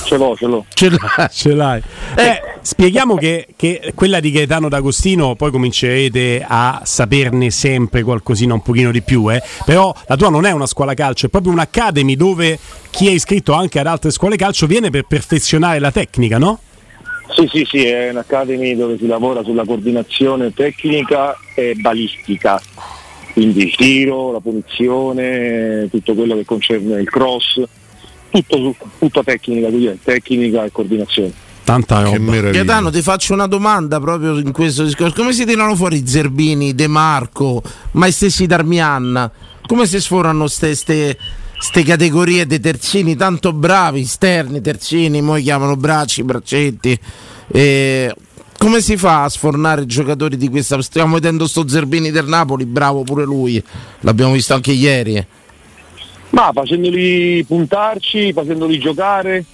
Ce l'ho, ce l'ho. Ce l'hai. Ce l'hai. Eh, spieghiamo che, che quella di Gaetano D'Agostino poi comincerete a saperne sempre qualcosina un pochino di più, eh. però la tua non è una scuola calcio, è proprio un'academy dove chi è iscritto anche ad altre scuole calcio viene per perfezionare la tecnica, no? Sì, sì, sì, è un'academy dove si lavora sulla coordinazione tecnica e balistica, quindi il tiro, la punizione, tutto quello che concerne il cross, tutto, tutta tecnica, tecnica e coordinazione. Tanta roba. Gaetano, ti faccio una domanda proprio in questo discorso. Come si tirano fuori Zerbini, De Marco, ma i stessi Darmian? Come si sforano queste categorie dei terzini tanto bravi, esterni, terzini, mo chiamano bracci, braccetti. Eh, come si fa a sfornare giocatori di questa? Stiamo vedendo sto Zerbini del Napoli, bravo pure lui. L'abbiamo visto anche ieri. Ma facendoli puntarci, facendoli giocare,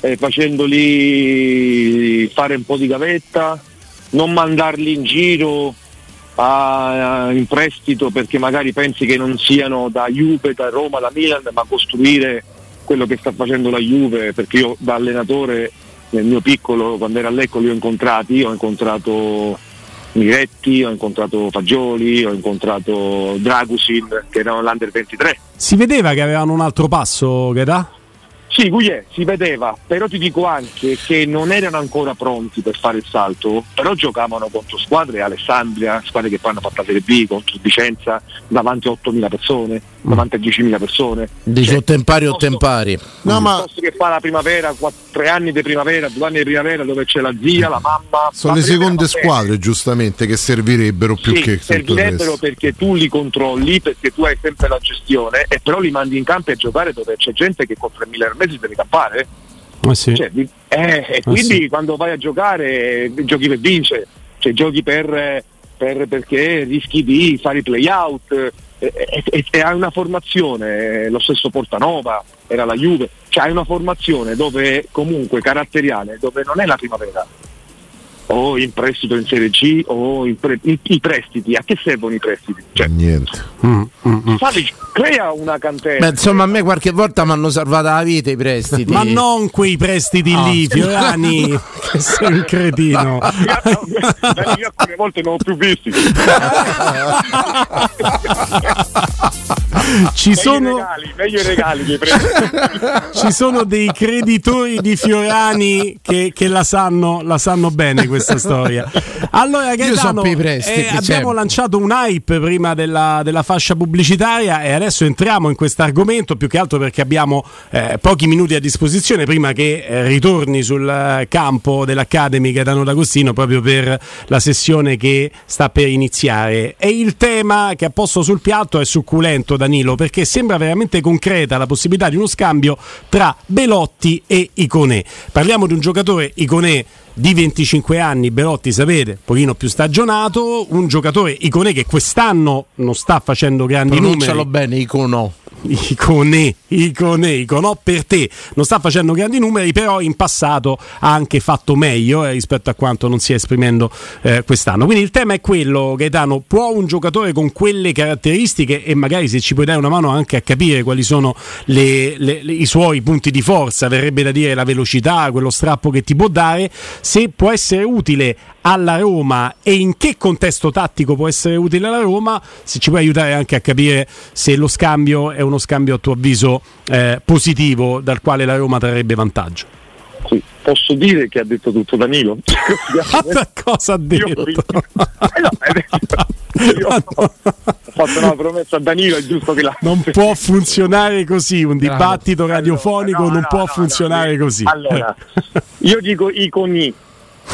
eh, facendoli fare un po' di gavetta, non mandarli in giro a- a- in prestito perché magari pensi che non siano da Juve, da Roma, da Milan, ma costruire quello che sta facendo la Juve, perché io da allenatore nel mio piccolo, quando era a Lecco, li ho incontrati, ho incontrato Miretti, ho incontrato Fagioli, ho incontrato Dragusin, che erano l'Under 23. Si vedeva che avevano un altro passo, Gaetano? Sì, Gugliè, si vedeva, però ti dico anche che non erano ancora pronti per fare il salto, però giocavano contro squadre Alessandria, squadre che poi hanno fatto la Serie B, contro Vicenza, davanti a 8.000 persone, davanti a 10.000 persone. Dici o tempari o tempari. No, ma che fa la primavera, tre anni di primavera, due anni di primavera dove c'è la zia, la mamma. Sono la le seconde squadre, giustamente, che servirebbero più Sì, che servirebbero perché tu li controlli, perché tu hai sempre la gestione e però li mandi in campo a giocare dove c'è gente che con 3.000 al mese deve campare. Eh sì. Cioè, eh, e quindi sì. quando vai a giocare eh, giochi per vincere, cioè giochi per, per- perché rischi di fare i play out eh, e, hai una formazione, eh, lo stesso Portanova, era la Juve, cioè hai una formazione dove comunque caratteriale, dove non è la primavera. O in prestito in Serie G o in pre- i, i prestiti, a che servono i prestiti? Cioè, Niente. Fabri, crea una cantera. Beh, insomma, a me qualche volta mi hanno salvato la vita i prestiti. Ma non quei prestiti Ah. lì, Fiorani, [laughs] che sei un cretino. [laughs] Io alcune volte non ho più visti. [laughs] [laughs] Ci meglio sono- i regali, meglio i regali che hai preso. [laughs] Ci sono dei creditori di Fiorani che, che la, sanno, la sanno bene questa storia. Allora, Io so Gaetano, per i prestiti, eh, abbiamo lanciato un hype prima della, della fascia pubblicitaria e adesso entriamo in questo argomento più che altro perché abbiamo eh, pochi minuti a disposizione prima che eh, ritorni sul eh, campo dell'Academy Gaetano D'Agostino proprio per la sessione che sta per iniziare. E il tema che ha posto sul piatto è succulento, Danilo, perché sembra veramente concreta la possibilità di uno scambio tra Belotti e Iconè. Parliamo di un giocatore Iconè di 25 anni, Belotti sapete, un pochino più stagionato, un giocatore Iconè che quest'anno non sta facendo grandi Pronuncialo numeri. bene, Icono. Iconè, Iconè, Iconò per te non sta facendo grandi numeri, però in passato ha anche fatto meglio eh, rispetto a quanto non si è esprimendo eh, quest'anno. Quindi il tema è quello, Gaetano, può un giocatore con quelle caratteristiche e magari se ci puoi dare una mano anche a capire quali sono le- le- le- i suoi punti di forza, verrebbe da dire la velocità, quello strappo che ti può dare, se può essere utile alla Roma e in che contesto tattico può essere utile alla Roma, se ci puoi aiutare anche a capire se lo scambio è uno scambio a tuo avviso eh, positivo dal quale la Roma trarrebbe vantaggio. Sì, posso dire che ha detto tutto Danilo? [laughs] Cosa ha detto? Eh no, io ho fatto una promessa a Danilo, è giusto che la... Non [laughs] può funzionare così, un dibattito radiofonico no, non no, può no, funzionare così. Allora, io dico Iconi,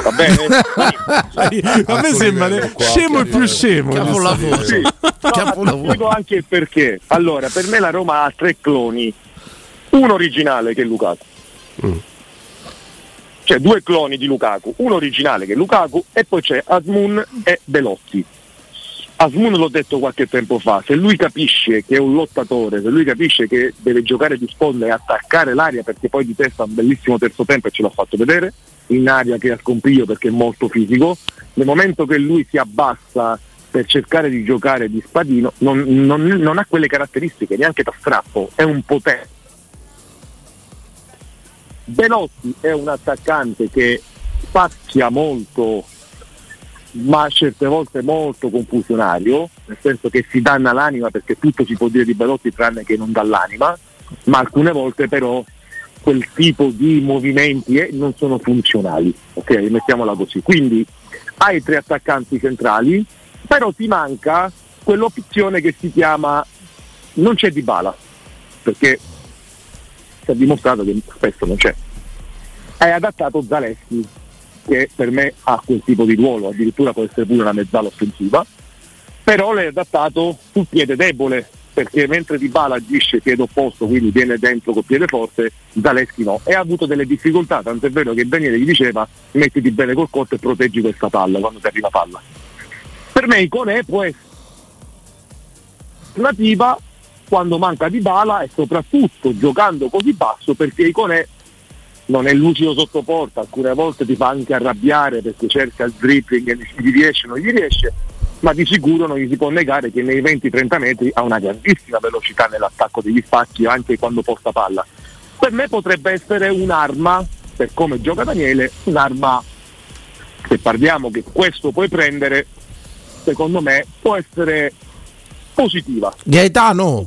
va bene? [laughs] a me sembra scemo il più scemo. Capolavoro. Sì. [laughs] No, dico anche il perché. Allora, per me la Roma ha tre cloni. Uno originale che è Lukaku. Cioè due cloni di Lukaku, uno originale che è Lukaku e poi c'è Asmun e Belotti. Asmun l'ho detto qualche tempo fa, se lui capisce che è un lottatore, se lui capisce che deve giocare di sponda e attaccare l'aria perché poi di testa ha un bellissimo terzo tempo e ce l'ha fatto vedere, in aria che ha scompiglio perché è molto fisico, nel momento che lui si abbassa per cercare di giocare di spadino non, non- non ha quelle caratteristiche neanche da strappo, è un potente. Belotti è un attaccante che spacchia molto ma certe volte molto confusionario, nel senso che si danna l'anima perché tutto si può dire di Belotti tranne che non dà l'anima, ma alcune volte però quel tipo di movimenti eh, non sono funzionali, ok? Mettiamola così. Quindi hai tre attaccanti centrali, però ti manca quell'opzione che si chiama non c'è di bala, perché si è dimostrato che spesso non c'è. Hai adattato Zaleschi, che per me ha quel tipo di ruolo, addirittura può essere pure una mezzala offensiva, però l'hai adattato sul piede debole, perché mentre Di Bala agisce piede opposto, quindi viene dentro col piede forte, Zaleschi no, e ha avuto delle difficoltà, tant'è vero che Daniele gli diceva mettiti bene col corpo e proteggi questa palla quando ti arriva palla. Per me Iconè può essere alternativa quando manca Di Bala e soprattutto giocando così basso perché Iconè non è lucido sotto porta, alcune volte ti fa anche arrabbiare perché cerca il dribbling e gli riesce, non gli riesce, ma di sicuro non gli si può negare che nei 20-30 metri ha una grandissima velocità nell'attacco degli spacchi anche quando posta palla. Per me potrebbe essere un'arma, per come gioca Daniele, un'arma, se parliamo che questo puoi prendere, secondo me può essere positiva. Gaetano.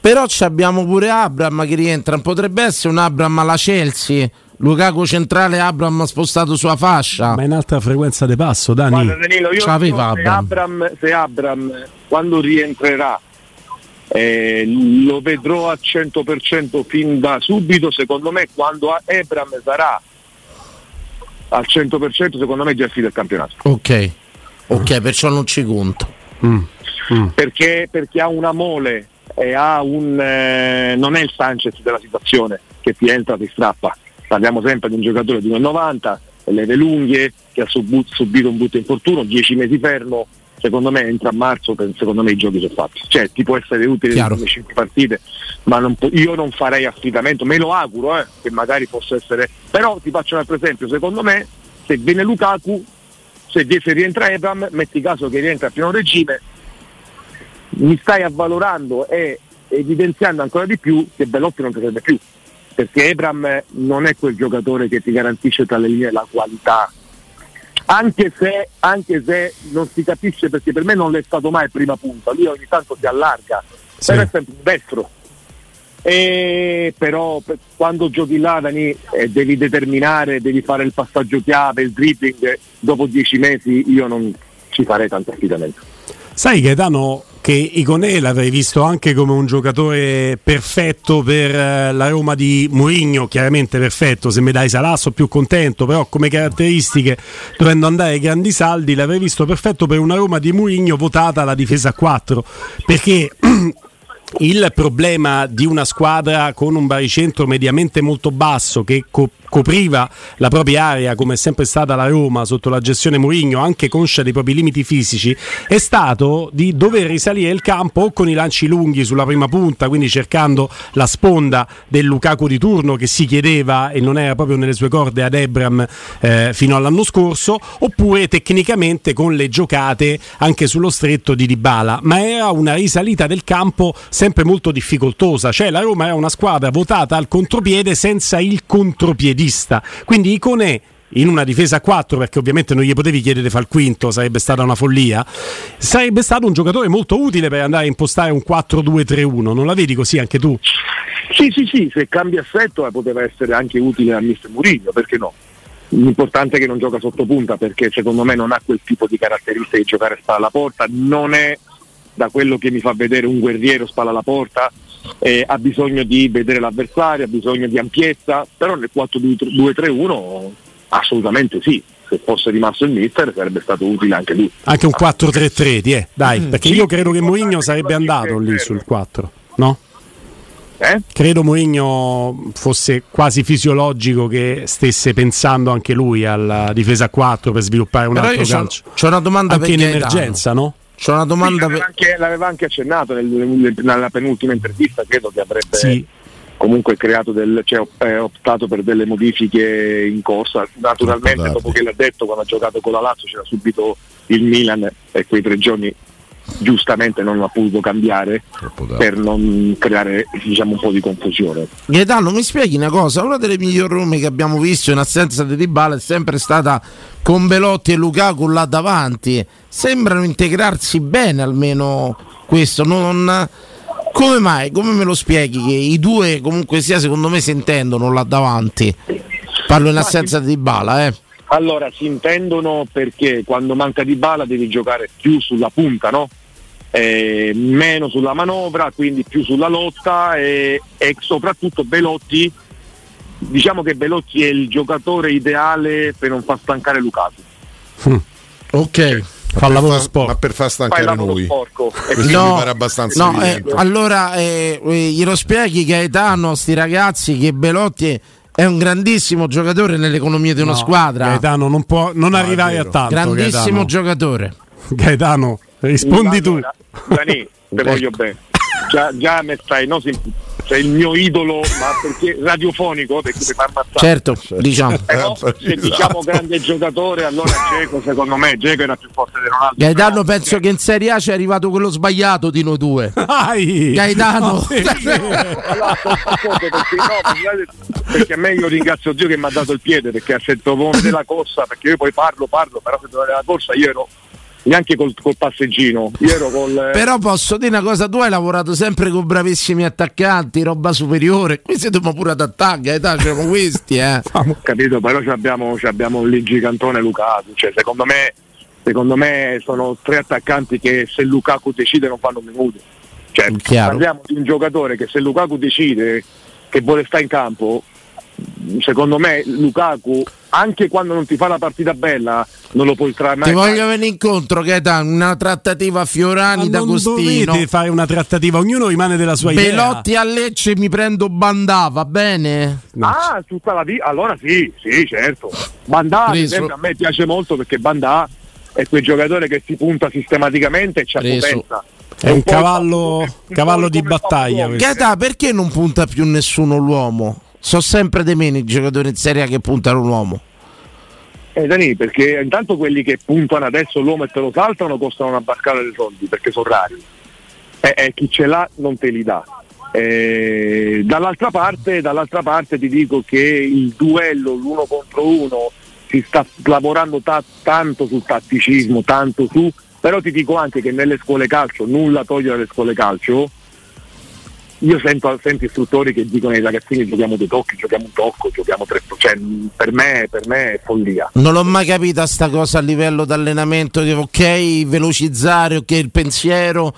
Però ci abbiamo pure Abram che rientra, potrebbe essere un Abram alla Chelsea. Lukaku centrale, Abram spostato sulla fascia. Ma in alta frequenza di passo, Dani. Guarda Danilo, io Ce l'aveva se Abram. Se Abram quando rientrerà eh, lo vedrò al 100% fin da subito, secondo me quando Abram sarà al 100% secondo me è già finito il campionato. Ok, ok, perciò non ci conto. Perché, perché ha una mole e ha un eh, non è il Sanchez della situazione che ti entra e ti strappa. Parliamo sempre di un giocatore di 1,90, leve lunghe, che ha subito un brutto infortunio, 10 mesi fermo, secondo me entra a marzo, secondo me i giochi sono fatti. Cioè ti può essere utile Chiaro. nelle 5 partite, ma non po- io non farei affidamento, me lo auguro eh, che magari possa essere. Però ti faccio un altro esempio, secondo me se viene Lukaku, se, se rientra Ebram, metti caso che rientra a pieno regime, mi stai avvalorando e evidenziando ancora di più che Bellotti non ti serve più perché Ebram non è quel giocatore che ti garantisce tra le linee la qualità anche se, anche se non si capisce perché per me non l'è stato mai prima punta lui ogni tanto si allarga Sì. però è sempre un destro. E però per- quando giochi là Dani, eh, devi determinare, devi fare il passaggio chiave, il dribbling, dopo dieci mesi io non ci farei tanto affidamento. Sai Gaetano che Iconè l'avrei visto anche come un giocatore perfetto per eh, la Roma di Mourinho, chiaramente perfetto, se mi dai Salah sono più contento, però come caratteristiche dovendo andare ai grandi saldi l'avrei visto perfetto per una Roma di Mourinho votata alla difesa a 4, perché [clears throat] il problema di una squadra con un baricentro mediamente molto basso che co- copriva la propria area come è sempre stata la Roma sotto la gestione Mourinho anche conscia dei propri limiti fisici è stato di dover risalire il campo o con i lanci lunghi sulla prima punta quindi cercando la sponda del Lukaku di turno che si chiedeva e non era proprio nelle sue corde ad Ebram eh, fino all'anno scorso oppure tecnicamente con le giocate anche sullo stretto di Dybala. Ma era una risalita del campo sempre molto difficoltosa cioè la Roma era una squadra votata al contropiede senza il contropiedista quindi Iconè in una difesa a 4 perché ovviamente non gli potevi chiedere di fare il quinto sarebbe stata una follia sarebbe stato un giocatore molto utile per andare a impostare un 4-2-3-1 non la vedi così anche tu? Sì, sì, sì, se cambia assetto eh, poteva essere anche utile a Mister Mourinho, perché no? L'importante è che non gioca sotto punta perché secondo me non ha quel tipo di caratteristiche di giocare spalla alla porta, non è da quello che mi fa vedere un guerriero spalla alla porta, eh, ha bisogno di vedere l'avversario, ha bisogno di ampiezza, però nel 4-2-3-1 assolutamente sì, se fosse rimasto il mister sarebbe stato utile anche lui. anche un 4-3-3 ti è, dai Mm, perché sì, io credo che Mourinho sarebbe andato lì sul 4 no? Eh? Credo Mourinho fosse quasi fisiologico che stesse pensando anche lui alla difesa a 4 per sviluppare un Però altro calcio. c'ho una domanda anche per in emergenza, no? C'ho una domanda Sì, l'aveva, anche, l'aveva anche accennato nel- nella penultima intervista, credo che avrebbe Sì. comunque creato del, cioè, eh, optato per delle modifiche in corsa. Naturalmente dopo che l'ha detto quando ha giocato con la Lazio c'era subito il Milan e quei tre giorni giustamente non ha potuto cambiare per non creare diciamo, un po' di confusione. Gaetano, mi spieghi una cosa? Una delle migliori Rome che abbiamo visto in assenza di Dybala è sempre stata con Belotti e Lukaku là davanti. Sembrano integrarsi bene almeno questo. Non... Come mai? Come me lo spieghi che i due comunque sia secondo me si intendono là davanti? Parlo in assenza di Dybala, eh. Allora si intendono perché quando manca di bala devi giocare più sulla punta, no? Eh, meno sulla manovra, quindi più sulla lotta e, e soprattutto Belotti, diciamo che Belotti è il giocatore ideale per non far stancare Lukaku. Ok. Fa il lavoro sporco. Ma per far stancare noi. sporco. Pare abbastanza no, eh, allora eh, eh, glielo spieghi Gaetano, sti ragazzi, che Belotti è un grandissimo giocatore nell'economia di una No, squadra. Gaetano non può non No, è arrivare a tanto. Grandissimo Gaetano. giocatore. Gaetano, rispondi tu. Dani, te voglio bene. Già, già me stai, no, sei, sei il mio idolo, ma perché radiofonico, perché mi fa ammazzare. Certo, diciamo. Però se diciamo grande giocatore, allora Geco secondo me Geco era più forte di Ronaldo. Gaetano penso che in Serie A c'è arrivato quello sbagliato di noi due. Dai! Gaetano. No, [laughs] sì, sì. Allora, sto d'accordo perché, no, perché- a me io ringrazio Dio che mi ha dato il piede perché a sottofondo della corsa perché io poi parlo parlo però se doveva la corsa io ero neanche col, col passeggino io ero col Però posso dire una cosa, tu hai lavorato sempre con bravissimi attaccanti, roba superiore. Qui siamo pure ad attacco, Gaetano, siamo questi, eh. [laughs] capito però ci abbiamo, ci abbiamo lì Gigantone e Lukaku cioè secondo me secondo me sono tre attaccanti che se Lukaku decide non fanno un minuto cioè parliamo di un giocatore che se Lukaku decide che vuole stare in campo secondo me Lukaku anche quando non ti fa la partita bella non lo puoi trarre Ti voglio venire incontro, Gaetano, una trattativa Fiorani Ma non d'Agostino. dovete fare una trattativa, ognuno rimane della sua idea. Belotti a Lecce mi prendo Bandà, va bene? Ah, tutta la vita. Allora sì, sì, certo. Bandà, Preso. a me piace molto perché Bandà è quel giocatore che si punta sistematicamente e Preso. potenza. È un cavallo, cavallo di battaglia. Gaetà, perché non punta più nessuno l'uomo? Sono sempre di meno i giocatori in Serie A che puntano l'uomo. Eh, Dani, perché intanto quelli che puntano adesso l'uomo e te lo saltano costano una barcata di soldi perché sono rari. E e chi ce l'ha non te li dà. Eh, dall'altra, parte, dall'altra parte ti dico che il duello l'uno contro uno si sta lavorando ta- tanto sul tatticismo, tanto su, però ti dico anche che nelle scuole calcio, nulla toglie alle scuole calcio, io sento, sento istruttori che dicono ai ragazzini giochiamo due tocchi, giochiamo un tocco, giochiamo tre cioè, per, me, per me è follia. Non l'ho mai capita sta cosa a livello di allenamento, che ok, velocizzare, ok, il pensiero,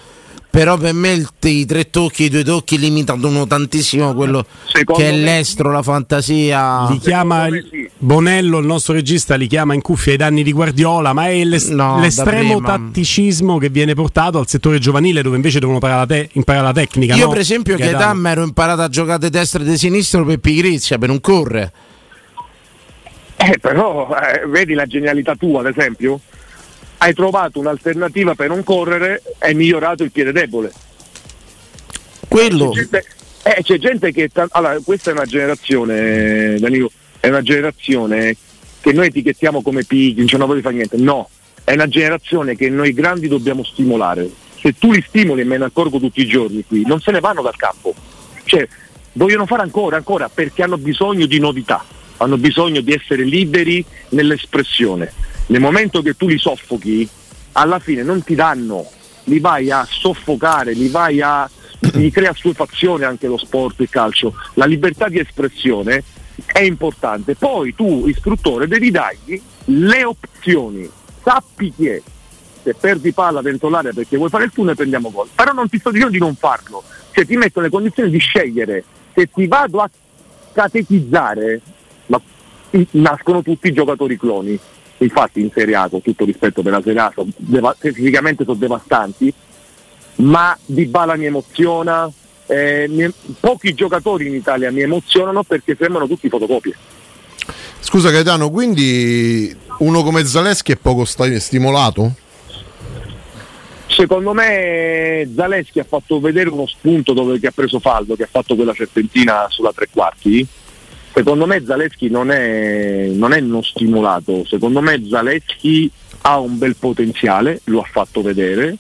però per me il, i tre tocchi, i due tocchi limitano tantissimo quello Secondo che è l'estro, la fantasia. Li chiama il- Bonello, il nostro regista, li chiama in cuffia ai danni di Guardiola, ma è l'es- No, l'estremo tatticismo che viene portato al settore giovanile dove invece devono imparare la, te- imparare la tecnica. Io no? per esempio che età mi ero imparato a giocare di destra e di sinistro per pigrizia, per non correre. Eh, però eh, vedi la genialità tua, ad esempio? Hai trovato un'alternativa per non correre hai migliorato il piede debole. Quello. C'è gente, eh, c'è gente che. allora, questa è una generazione, Danilo, è una generazione che noi etichettiamo come pigri, non c'è una voglia di fare niente. No, è una generazione che noi grandi dobbiamo stimolare. Se tu li stimoli, e me ne accorgo tutti i giorni qui, non se ne vanno dal campo. Cioè, vogliono fare ancora, ancora, perché hanno bisogno di novità, hanno bisogno di essere liberi nell'espressione. Nel momento che tu li soffochi, alla fine non ti danno, li vai a soffocare, li vai a. [laughs] gli crea assuefazione anche lo sport, il calcio. La libertà di espressione è importante. Poi tu, istruttore, devi dargli le opzioni. Sappi che se perdi palla dentro l'area perché vuoi fare il tunnel prendiamo gol. Però non ti sto dicendo di non farlo. Cioè ti metto nelle condizioni di scegliere. Se ti vado a catechizzare, ma nascono tutti i giocatori cloni. Infatti in Serie A, con tutto rispetto per la Serie A, sono deva- fisicamente sono devastanti, ma Di Bala mi emoziona, eh, mi- pochi giocatori in Italia mi emozionano perché sembrano tutti fotocopie. Scusa Gaetano, quindi uno come Zaleschi è poco sta- stimolato? Secondo me Zaleschi ha fatto vedere uno spunto dove che ha preso fallo, che ha fatto quella serpentina sulla tre quarti. Secondo me Zaleschi non è, non è non stimolato, secondo me Zaleschi ha un bel potenziale, lo ha fatto vedere.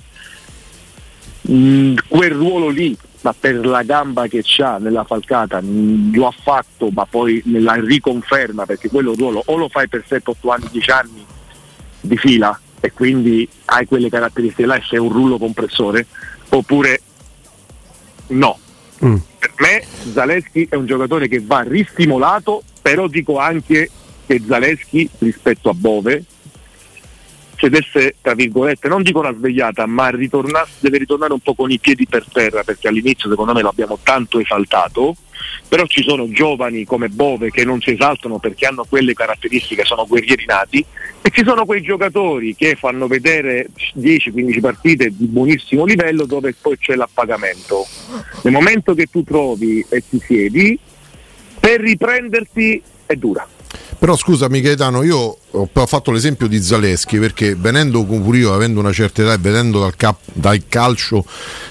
Mm, quel ruolo lì, ma per la gamba che ha nella falcata, mm, lo ha fatto, ma poi la riconferma perché quello ruolo o lo fai per 7-8 anni, 10 anni di fila e quindi hai quelle caratteristiche là e sei un rullo compressore, oppure no. Per me Zaleschi è un giocatore che va ristimolato, però dico anche che Zaleschi rispetto a Bove cedesse, tra virgolette, non dico una svegliata, ma deve ritornare un po' con i piedi per terra, perché all'inizio secondo me l'abbiamo tanto esaltato, però ci sono giovani come Bove che non si esaltano perché hanno quelle caratteristiche, sono guerrieri nati, e ci sono quei giocatori che fanno vedere 10-15 partite di buonissimo livello dove poi c'è l'appagamento. Nel momento che tu trovi e ti siedi, per riprenderti è dura. Però scusami Gaetano, io ho fatto l'esempio di Zaleschi perché venendo pure io, avendo una certa età e vedendo dal, cap- dal calcio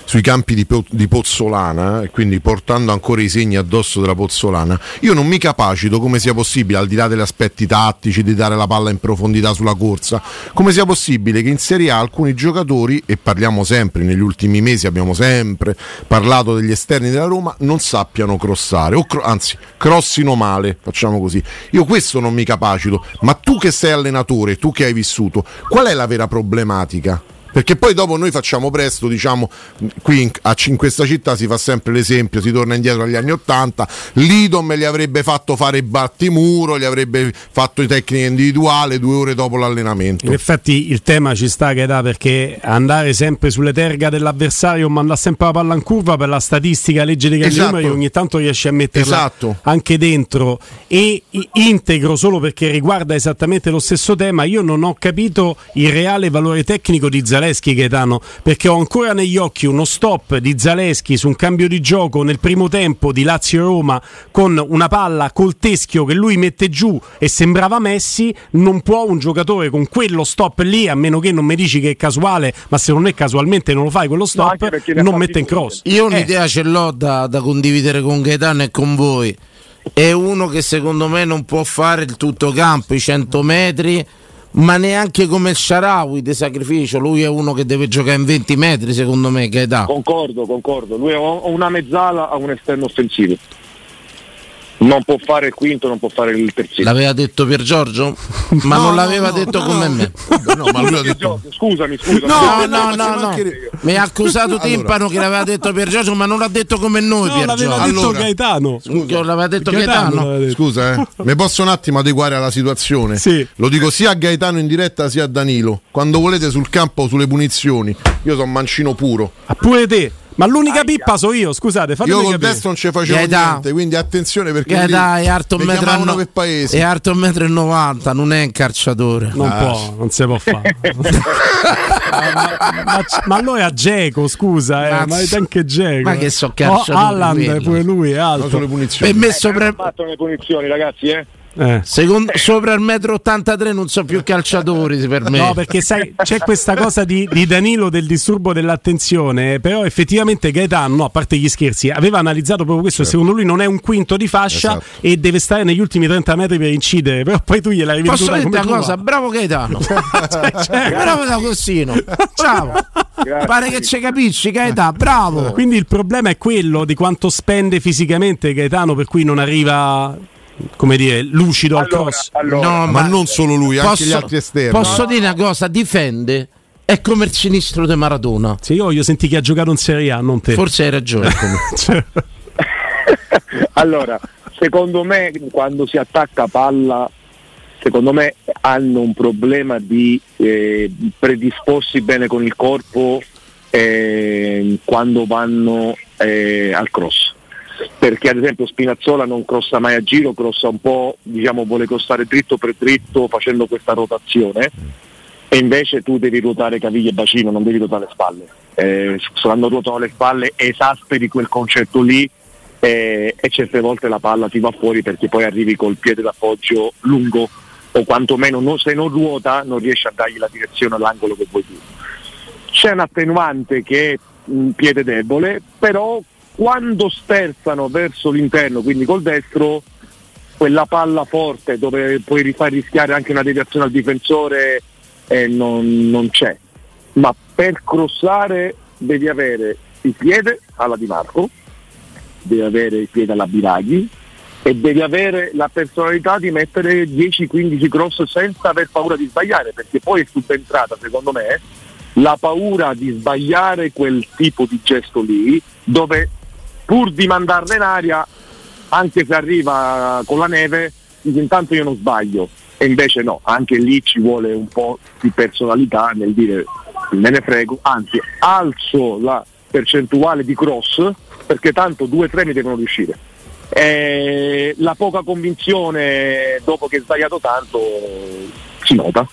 sui campi di, di Pozzolana e quindi portando ancora i segni addosso della Pozzolana, io non mi capacito come sia possibile, al di là degli aspetti tattici, di dare la palla in profondità sulla corsa, come sia possibile che in Serie A alcuni giocatori, e parliamo sempre, negli ultimi mesi abbiamo sempre parlato degli esterni della Roma, non sappiano crossare, o cro- anzi crossino male, facciamo così. Io questo non mi capacito, ma tu che sei allenatore, tu che hai vissuto, qual è la vera problematica? Perché poi dopo noi facciamo presto, diciamo, qui in, a- in questa città si fa sempre l'esempio, si torna indietro agli anni Ottanta, l'Idom gli avrebbe fatto fare i battimuro, gli avrebbe fatto i tecniche individuali due ore dopo l'allenamento. In effetti il tema ci sta che dà perché andare sempre sulle terga dell'avversario, mandare sempre la palla in curva per la statistica legge dei grandi Esatto. numeri, ogni tanto riesce a metterla Esatto. anche dentro e integro solo perché riguarda esattamente lo stesso tema. Io non ho capito il reale valore tecnico di Zaleschi Gaetano perché ho ancora negli occhi uno stop di Zaleschi su un cambio di gioco nel primo tempo di Lazio-Roma con una palla col teschio che lui mette giù e sembrava Messi. Non può un giocatore con quello stop lì, a meno che non mi dici che è casuale, ma se non è casualmente non lo fai quello stop, non mette in cross. Io Eh, un'idea ce l'ho da, da condividere con Gaetano e con voi. È uno che secondo me non può fare il tutto campo, i 100 metri, ma neanche come Sharawi di sacrificio. Lui è uno che deve giocare in 20 metri, secondo me, Gaetano. Concordo, concordo. Lui ha una mezzala, ha un esterno offensivo. Non può fare il quinto, non può fare il terzino. L'aveva detto Pier Giorgio? [laughs] Ma No, non no, l'aveva no, detto no. come me. No, ma lui ha detto. Scusami, scusami. No, no, no, no. Mi ha accusato Allora. Timpano che l'aveva detto Pier Giorgio, ma non l'ha detto come noi No, Pier l'aveva Giorgio. detto Gaetano. Che l'aveva detto Gaetano Gaetano. l'aveva detto. Scusa, eh. [laughs] mi posso un attimo adeguare alla situazione? Sì. Lo dico sia a Gaetano in diretta sia a Danilo. Quando volete sul campo sulle punizioni, io sono mancino puro. Ah, pure te. Ma l'unica pippa so io, scusate, fatemi Io col capire. destro non ci facevo Gaetano. niente, quindi attenzione perché Gaetano lì è alto un mi metro e chiamavano no- per paesi. è alto un metro e 90, non è un calciatore. Non Ah, può, non si può fare. [laughs] ma, ma- ma- ma allora è Geco, scusa, eh, Ma- è anche Geco. ma che so Oh, calciatore Haaland, quello. pure lui è alto. sulle punizioni. E messo Eh, pre- fatto le punizioni, ragazzi, eh? Eh. secondo- sopra il metro 83 non so più calciatori per me. No, perché sai, c'è questa cosa di, di Danilo del disturbo dell'attenzione, però effettivamente Gaetano, no, a parte gli scherzi, aveva analizzato proprio questo, secondo lui non è un quinto di fascia Esatto. e deve stare negli ultimi 30 metri per incidere, però poi tu gliela rivenduta Posso come una cosa? Bravo Gaetano. [laughs] Cioè, bravo D'Agostino. Bravo. Grazie. Pare che ci capisci, Gaetano. Bravo. Quindi il problema è quello di quanto spende fisicamente Gaetano, per cui non arriva, come dire, lucido al Allora, cross. allora, No, Ma non solo lui, anche gli altri esterni. Posso dire una cosa? Difende. È come il sinistro di Maradona. Se io voglio sentire chi ha giocato in Serie A, non te. Forse hai ragione. [laughs] Cioè, [laughs] allora, secondo me quando si attacca palla, secondo me hanno un problema di eh, predisporsi bene con il corpo eh, quando vanno eh, al cross. Perché ad esempio Spinazzola non crossa mai a giro, crossa un po', diciamo, vuole crossare dritto per dritto facendo questa rotazione e invece tu devi ruotare caviglie e bacino, non devi ruotare le spalle. Eh, quando ruotano le spalle esasperi quel concetto lì eh, e certe volte la palla ti va fuori perché poi arrivi col piede d'appoggio lungo o quantomeno non- se non ruota non riesci a dargli la direzione all'angolo che vuoi tu. C'è un attenuante che è un piede debole, però quando sterzano verso l'interno, quindi col destro, quella palla forte dove puoi far rischiare anche una deviazione al difensore eh, non, non c'è. Ma per crossare devi avere il piede alla Di Marco, devi avere il piede alla Biraghi e devi avere la personalità di mettere 10-15 cross senza aver paura di sbagliare, perché poi è subentrata, secondo me, la paura di sbagliare quel tipo di gesto lì, dove pur di mandarla in aria, anche se arriva con la neve, intanto io non sbaglio. E invece no, anche lì ci vuole un po' di personalità nel dire me ne frego, anzi alzo la percentuale di cross perché tanto due o tre mi devono riuscire. E la poca convinzione dopo che hai sbagliato tanto si nota.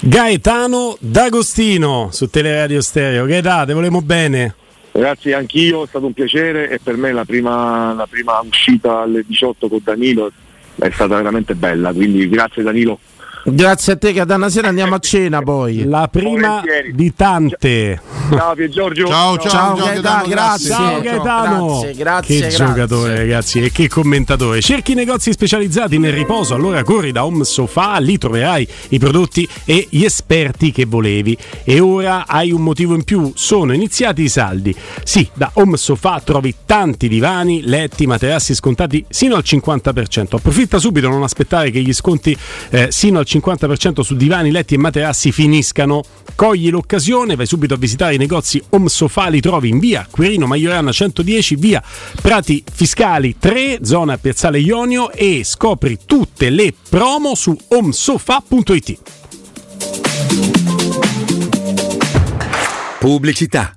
Gaetano D'Agostino su Teleradio Stereo. Gaetano, te volemo bene. Ragazzi, anch'io è stato un piacere e per me la prima, la prima uscita alle 18 con Danilo è stata veramente bella, quindi grazie Danilo. Grazie a te, una sera andiamo a cena poi. La prima di tante. Ciao Pier Giorgio. Ciao, ciao, Ciao, ciao, Gaetano, grazie. Ciao Gaetano. Grazie, grazie, che grazie. giocatore ragazzi e che commentatore. Cerchi negozi specializzati nel riposo, allora corri da Home Sofa, lì troverai i prodotti e gli esperti che volevi. E ora hai un motivo in più, sono iniziati i saldi. Sì, da Home Sofa trovi tanti divani, letti, materassi scontati sino al 50%. Approfitta subito, non aspettare che gli sconti eh, sino al 50% su divani, letti e materassi finiscano. Cogli l'occasione, vai subito a visitare i negozi Home Sofa, li trovi in via Quirino Maiorana 110, via Prati Fiscali 3, zona Piazzale Ionio e scopri tutte le promo su homesofa.it. Pubblicità.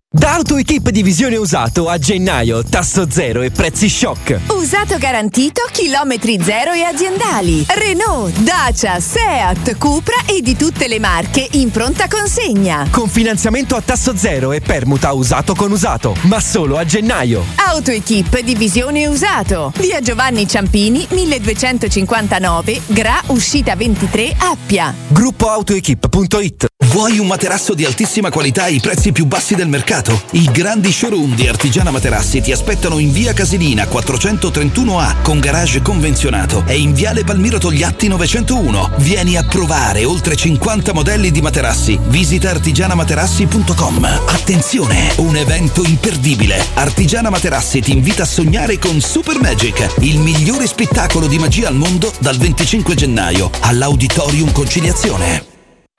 Da AutoEquip Divisione Usato a gennaio, tasso zero e prezzi shock. Usato garantito, chilometri zero e aziendali. Renault, Dacia, Seat, Cupra e di tutte le marche in pronta consegna. Con finanziamento a tasso zero e permuta usato con usato, ma solo a gennaio. AutoEquip Divisione Usato. Via Giovanni Ciampini, 1259, Gra, uscita 23, Appia. Gruppoautoequip.it Vuoi un materasso di altissima qualità ai prezzi più bassi del mercato? I grandi showroom di Artigiana Materassi ti aspettano in via Casilina 431A con garage convenzionato e in viale Palmiro Togliatti 901. Vieni a provare oltre 50 modelli di materassi. Visita artigianamaterassi.com. Attenzione, un evento imperdibile. Artigiana Materassi ti invita a sognare con Super Magic, il migliore spettacolo di magia al mondo dal 25 gennaio all'Auditorium Conciliazione.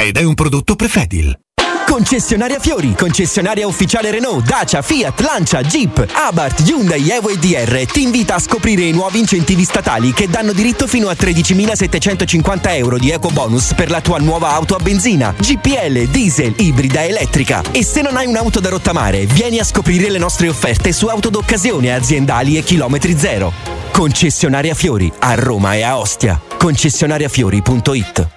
ed è un prodotto Prefedil. Concessionaria Fiori, concessionaria ufficiale Renault, Dacia, Fiat, Lancia, Jeep, Abarth, Hyundai, Evo e DR ti invita a scoprire i nuovi incentivi statali che danno diritto fino a 13.750 euro di eco bonus per la tua nuova auto a benzina, GPL, diesel, ibrida, elettrica. E se non hai un'auto da rottamare, vieni a scoprire le nostre offerte su auto d'occasione aziendali e chilometri zero. Concessionaria Fiori, a Roma e a Ostia. Concessionariafiori.it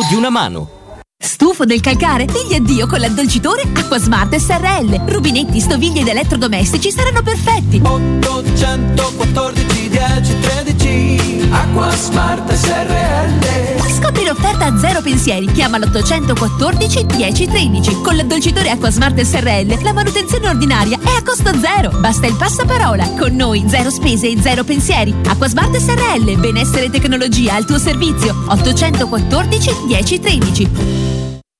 di una mano. Stufo del calcare? Digli addio con l'addolcitore Acquasmart SRL. Rubinetti, stoviglie ed elettrodomestici saranno perfetti. 814 10 13 Acqua Smart SRL Scopri l'offerta a zero pensieri. Chiama l'814 10 13. Con l'addolcitore Acquasmart SRL la manutenzione ordinaria è a costo zero. Basta il passaparola. Con noi zero spese e zero pensieri. Acquasmart SRL. Benessere e tecnologia al tuo servizio. 814 10 13.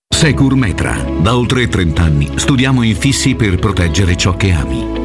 Secur Metra. Da oltre 30 anni studiamo infissi per proteggere ciò che ami.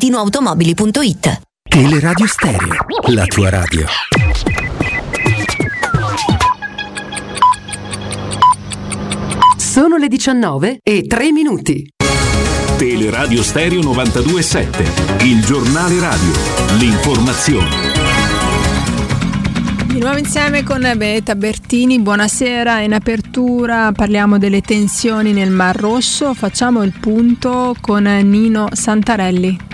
ValentinoAutomobili.it Teleradio Stereo, la tua radio. Sono le 19 e 3 minuti. Teleradio Stereo 927, il giornale radio, l'informazione. Di nuovo insieme con Benedetta Bertini, buonasera. In apertura parliamo delle tensioni nel Mar Rosso, facciamo il punto con Nino Santarelli.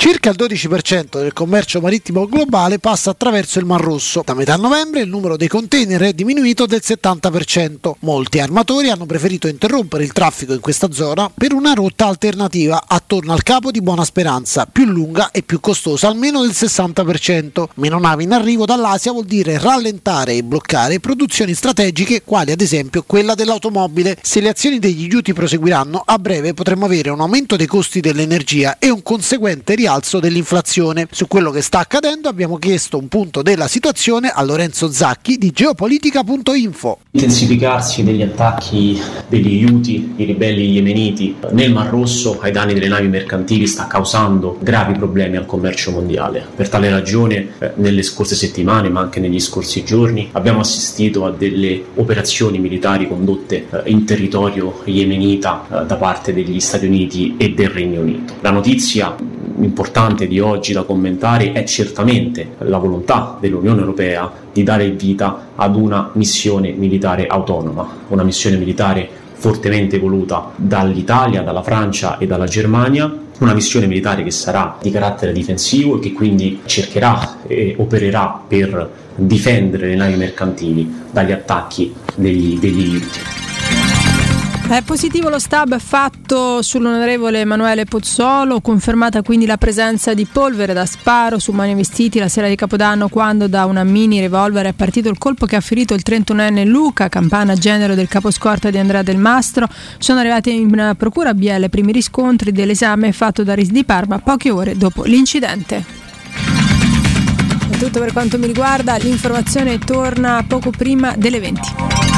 Circa il 12% del commercio marittimo globale passa attraverso il Mar Rosso. Da metà novembre il numero dei container è diminuito del 70%. Molti armatori hanno preferito interrompere il traffico in questa zona per una rotta alternativa attorno al capo di Buona Speranza, più lunga e più costosa almeno del 60%. Meno navi in arrivo dall'Asia vuol dire rallentare e bloccare produzioni strategiche quali ad esempio quella dell'automobile. Se le azioni degli aiuti proseguiranno, a breve potremmo avere un aumento dei costi dell'energia e un conseguente rialzo dell'inflazione. Su quello che sta accadendo abbiamo chiesto un punto della situazione a Lorenzo Zacchi di geopolitica.info. Intensificarsi degli attacchi degli Houthi, i ribelli yemeniti, nel Mar Rosso ai danni delle navi mercantili sta causando gravi problemi al commercio mondiale. Per tale ragione, eh, nelle scorse settimane, ma anche negli scorsi giorni, abbiamo assistito a delle operazioni militari condotte eh, in territorio yemenita eh, da parte degli Stati Uniti e del Regno Unito. La notizia importante di oggi da commentare è certamente la volontà dell'Unione Europea di dare vita ad una missione militare autonoma, una missione militare fortemente voluta dall'Italia, dalla Francia e dalla Germania, una missione militare che sarà di carattere difensivo e che quindi cercherà e opererà per difendere le navi mercantili dagli attacchi degli, degli Houthi. È positivo lo stab fatto sull'onorevole Emanuele Pozzolo, confermata quindi la presenza di polvere da sparo su mani e vestiti la sera di Capodanno quando da una mini revolver è partito il colpo che ha ferito il 31enne Luca, campana genero del caposcorta di Andrea Del Mastro. Sono arrivati in procura a Bielle i primi riscontri dell'esame fatto da RIS di Parma poche ore dopo l'incidente. È tutto per quanto mi riguarda, l'informazione torna poco prima delle 20.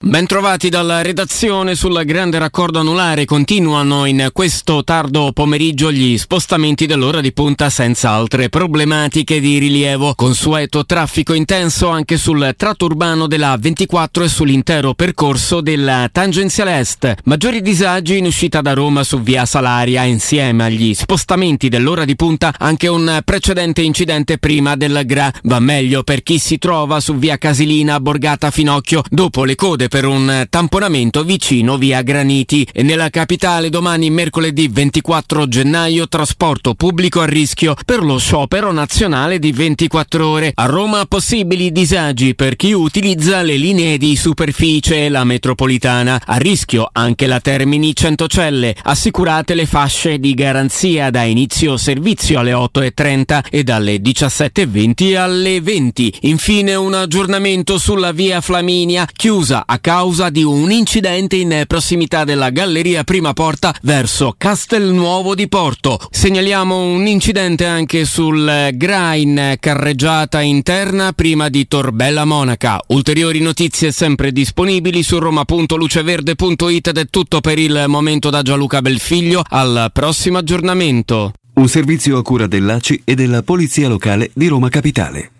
Bentrovati dalla redazione sul grande raccordo anulare. Continuano in questo tardo pomeriggio gli spostamenti dell'ora di punta senza altre problematiche di rilievo. Consueto traffico intenso anche sul tratto urbano della 24 e sull'intero percorso della tangenziale est. Maggiori disagi in uscita da Roma su via Salaria insieme agli spostamenti dell'ora di punta anche un precedente incidente prima del GRA. Va meglio per chi si trova su via Casilina Borgata Finocchio dopo le code per un tamponamento vicino via Graniti e nella capitale domani mercoledì 24 gennaio trasporto pubblico a rischio per lo sciopero nazionale di 24 ore. A Roma possibili disagi per chi utilizza le linee di superficie e la metropolitana. A rischio anche la Termini Centocelle. Assicurate le fasce di garanzia da inizio servizio alle 8.30 e dalle 17.20 alle 20. Infine un aggiornamento sulla via Flaminia chiusa a causa di un incidente in prossimità della galleria Prima Porta verso Castelnuovo di Porto. Segnaliamo un incidente anche sul Grain carreggiata interna prima di Torbella Monaca. Ulteriori notizie sempre disponibili su roma.luceverde.it ed è tutto per il momento da Gianluca Belfiglio. Al prossimo aggiornamento. Un servizio a cura dell'ACI e della Polizia Locale di Roma Capitale.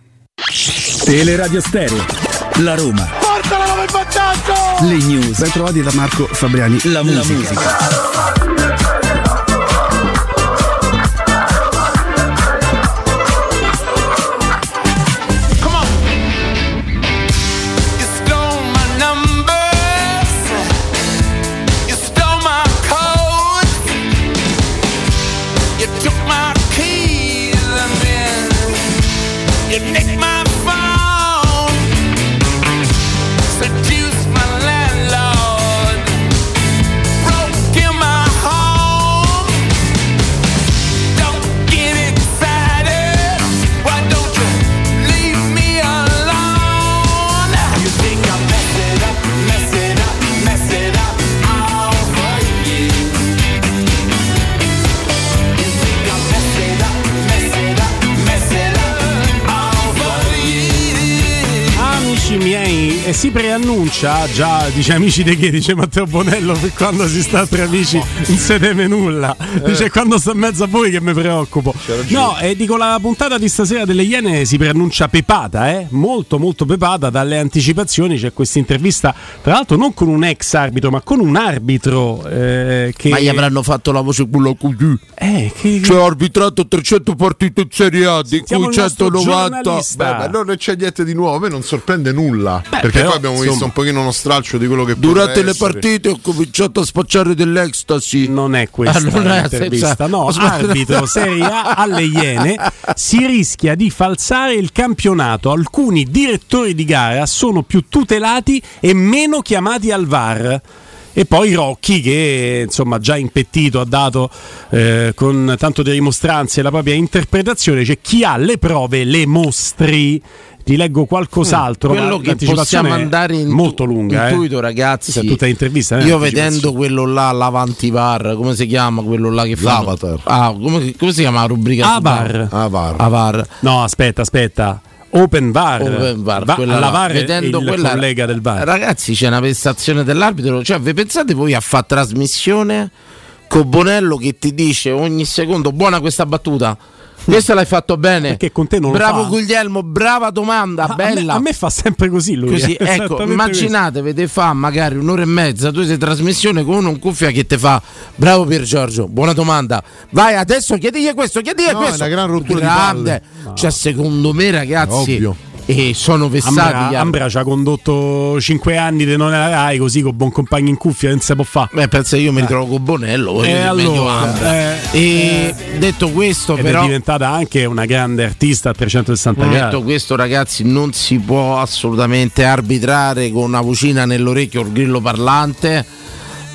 Teleradio Stereo. La Roma. Il vantaggio! Le news. Ben trovati da Marco Fabriani. La musica. Preannuncia, già dice amici di che, dice Matteo Bonello, per quando si sta tra amici non se teme nulla. Dice quando sto in mezzo a voi che mi preoccupo. No, e dico la puntata di stasera delle Iene si preannuncia pepata, eh? molto molto pepata dalle anticipazioni. C'è questa intervista, tra l'altro non con un ex arbitro, ma con un arbitro eh, che... Ma gli avranno fatto la voce culo così. Eh, che... Cioè, ha arbitrato 300 partite in Serie A, di cui il nostro 190. giornalista. Beh, beh, non c'è niente di nuovo, a me non sorprende nulla. perché però, poi abbiamo visto insomma, un pochino uno stralcio di quello che Durante le essere. partite ho cominciato a spacciare dell'ecstasy. Non è questa non è l'intervista, senza- no, [laughs] arbitro Serie A alle Iene si rischia di falsare il campionato. Alcuni direttori di gara sono più tutelati e meno chiamati al VAR. E poi Rocchi che insomma già impettito ha dato eh, con tanto di rimostranze la propria interpretazione, cioè chi ha le prove le mostri. Ti leggo qualcos'altro. Quello ma che possiamo andare in molto lunga. intuito, eh. ragazzi. È tutta intervista. eh, Io vedendo quello là, l'Avantivar, come si chiama quello là che fa? L'Avatar. Ah, come, come si chiama la rubrica? Avar. Avar. Avar. No, aspetta, aspetta. Open VAR. Open VAR, Va- quella alla. VAR vedendo il quella collega del VAR. Ragazzi, c'è una vessazione dell'arbitro. Cioè, vi pensate voi a fare trasmissione con Bonello che ti dice ogni secondo buona questa battuta? Questa l'hai fatto bene. Perché con te non lo Bravo fa. Guglielmo, brava domanda, A me, bella. a me fa sempre così lui. Così, eh, ecco, immaginate, vede fa magari un'ora e mezza, sei in trasmissione con uno in cuffia che ti fa bravo Pier Giorgio, buona domanda. Vai adesso chiedigli questo, chiedigli No, è questo. una gran rottura di Grande. Cioè, secondo me, ragazzi, Ovvio. E sono vessati. Ambra, Ambra ci ha condotto 5 anni di non era Rai così con buon compagno in cuffia non si può fare. Beh, pensa io mi ritrovo con Bonello, Eh, allora, eh, e detto questo, però. è diventata anche una grande artista a 360 gradi. Detto questo, ragazzi, non si può assolutamente arbitrare con una vocina nell'orecchio o il grillo parlante.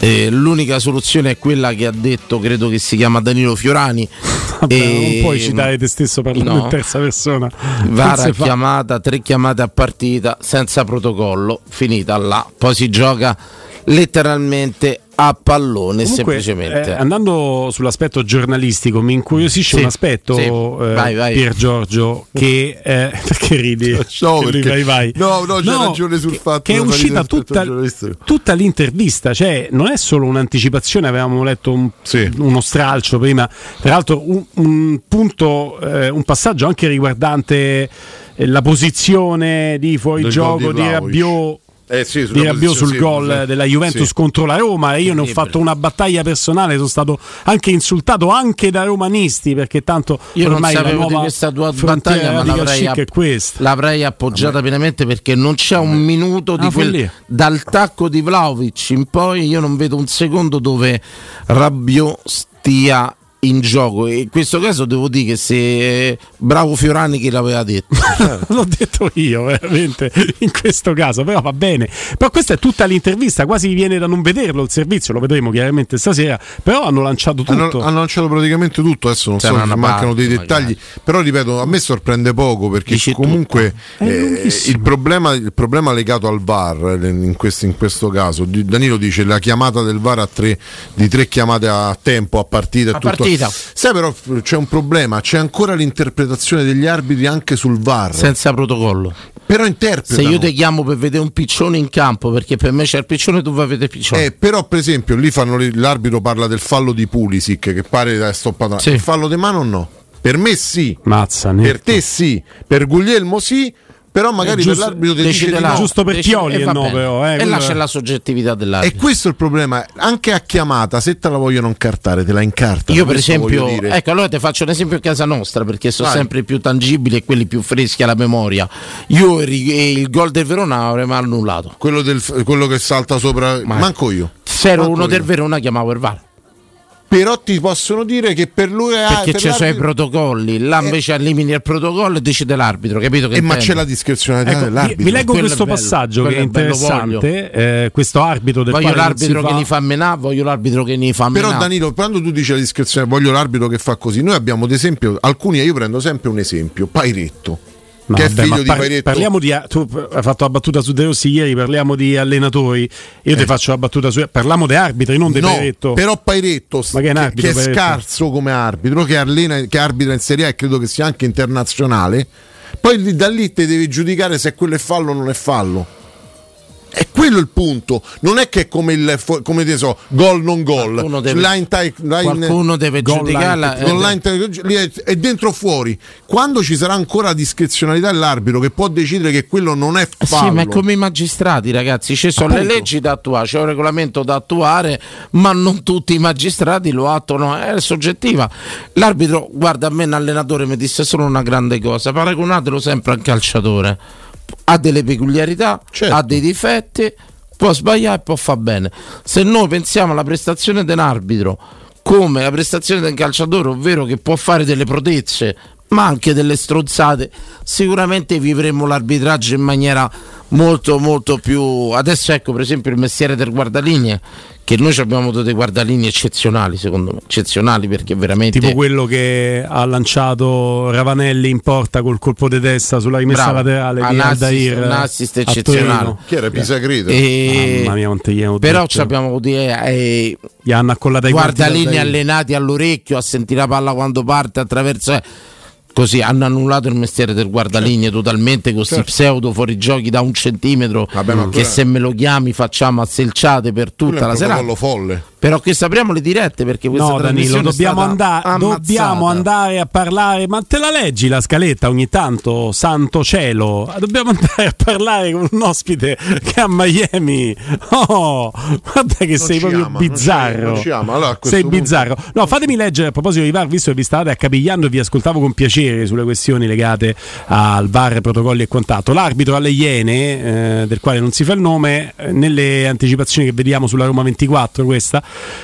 Eh, l'unica soluzione è quella che ha detto, credo che si chiama Danilo Fiorani. [laughs] Vabbè, E- non puoi citare te stesso parlando No. in terza persona. Vara chiamata, tre chiamate a partita senza protocollo, finita là. Poi si gioca letteralmente a pallone Comunque, semplicemente. eh, andando sull'aspetto giornalistico, mi incuriosisce Sì, un aspetto, sì. eh, Vai, vai. Pier Giorgio, che eh, [laughs] perché ridi? No, Che lui perché- vai, vai. no, no, c'è ragione sul fatto che è che fa uscita tutta, tutta l'intervista, cioè non è solo un'anticipazione, avevamo letto un- uno stralcio prima, tra l'altro un, un punto, eh, un passaggio anche riguardante eh, la posizione di fuorigioco di. Rabiot Eh sì, di Rabiot sul sì, gol sì. della Juventus Sì. contro la Roma. E io ne ho fatto una battaglia personale, sono stato anche insultato anche da romanisti perché tanto Io non ormai la sapevo di nuova questa tua battaglia, ma l'avrei, app- l'avrei appoggiata pienamente perché non c'è un minuto di Ah, quel, dal tacco di Vlaovic in poi io non vedo un secondo dove Rabiot stia in gioco e in questo caso devo dire che se bravo Fiorani che l'aveva detto [laughs] L'ho detto io, veramente, in questo caso, però va bene. Però questa è tutta l'intervista, quasi viene da non vederlo il servizio, lo vedremo chiaramente stasera, però hanno lanciato Hanno, tutto. hanno lanciato praticamente tutto, adesso non C'era so se mancano dei parte, dettagli, però ripeto, a me sorprende poco perché comunque È eh, il, problema, il problema legato al VAR eh, in questo, in questo caso, Danilo dice la chiamata del VAR a tre, di tre chiamate a tempo, a partita e A tutto. partita. Sai però c'è un problema, c'è ancora l'interpretazione degli arbitri anche sul VAR. senza protocollo però interpretano. se io ti chiamo per vedere un piccione in campo perché per me c'è il piccione tu vai a vedere il piccione Eh, però, per esempio, lì fanno l'arbitro parla del fallo di Pulisic che pare da stoppato. Sì. Il fallo di mano o no? Per me sì. Mazza, Per te sì. Per Guglielmo sì. Però magari giusto- per l'arbitro ti decide dice di no. Giusto per Decide- Pioli e e no, però. eh, e là è- c'è la soggettività E dell'arbitro questo è il problema. Anche a chiamata, se te la vogliono incartare, te la incartano. Io per esempio, ecco allora ti faccio un esempio a casa nostra perché sono Vai. sempre più tangibili e quelli più freschi alla memoria. Io il, il gol del Verona avrei mai annullato. quello, del- quello che salta sopra, Ma- manco io. Se ero Manco uno del io. Verona chiamavo il VAR. Però ti possono dire che per lui è Perché per ci sono i protocolli, là invece elimini il protocollo e decide l'arbitro, capito? Che Eh, ma c'è la discrezionalità Ecco, dell'arbitro. vi leggo Quello questo bello, passaggio che è interessante. eh, questo arbitro del Voglio l'arbitro che fa- li fa menare, voglio l'arbitro che li fa Però menare. Danilo, quando tu dici la discrezione, voglio l'arbitro che fa così, noi abbiamo ad esempio, alcuni, io prendo sempre un esempio, Pairetto, No, che vabbè, figlio ma di par- Pairetto. Parliamo di. Tu hai fatto la battuta su De Rossi ieri, parliamo di allenatori. Io ti faccio la battuta su. Parliamo di arbitri, non di Eh. no, Pairetto. però Pairetto, Ma che è arbitro, che è Pairetto? scarso come arbitro, che, allena, che arbitra in Serie A e credo che sia anche internazionale, poi da lì te devi giudicare se quello è fallo o non è fallo. Quello è il punto. Non è che è come il come ne so, gol non gol. Qualcuno deve- Line type- line- qualcuno deve goal giudicarla, line- eh, line è, dentro o fuori. Quando ci sarà ancora la discrezionalità dell'arbitro che può decidere che quello non è Eh fallo. Sì, ma è come i magistrati, ragazzi. Ci sono Appunto. le leggi da attuare, c'è un regolamento da attuare, ma non tutti i magistrati lo attuano. È soggettiva. L'arbitro, guarda, a me un allenatore mi disse solo una grande cosa: paragonatelo sempre al calciatore. Ha delle peculiarità, Certo. ha dei difetti, può sbagliare e può far bene. Se noi pensiamo alla prestazione dell'arbitro come la prestazione del calciatore, ovvero che può fare delle protezze, ma anche delle stronzate, sicuramente vivremo l'arbitraggio in maniera molto molto più adesso ecco per esempio il mestiere del guardalinee che noi ci abbiamo avuto dei guardalinee eccezionali secondo me eccezionali perché veramente Tipo quello che ha lanciato Ravanelli in porta col colpo di testa sulla rimessa Bravo. laterale di Un assist- Aldair un assist eccezionale. Chi era Pisacreto? E- Mamma mia, quante gli però ci abbiamo avuto eh, eh, Gli hanno accollato i guardalini guardi allenati all'orecchio a sentire la palla quando parte attraverso eh, così hanno annullato il mestiere del guardalinee totalmente con questi Certo. pseudo fuorigiochi da un centimetro ma che quella- se me lo chiami facciamo a selciate per tutta la serata folle. però questo apriamo le dirette perché questa No Danilo, dobbiamo, ammazzata. dobbiamo andare a parlare, ma te la leggi la scaletta ogni tanto, santo cielo, dobbiamo [laughs] andare a parlare con un ospite che è a Miami, oh, guarda che sei ci proprio ama, non ci- bizzarro, non ci. Allora, sei punto- bizzarro. No, fatemi leggere a proposito di VAR, visto che vi stavate accapigliando e vi ascoltavo con piacere sulle questioni legate al VAR, protocolli e quant'altro. L'arbitro alle Iene, eh, del quale non si fa il nome, eh, nelle anticipazioni che vediamo sulla Roma 24, questa,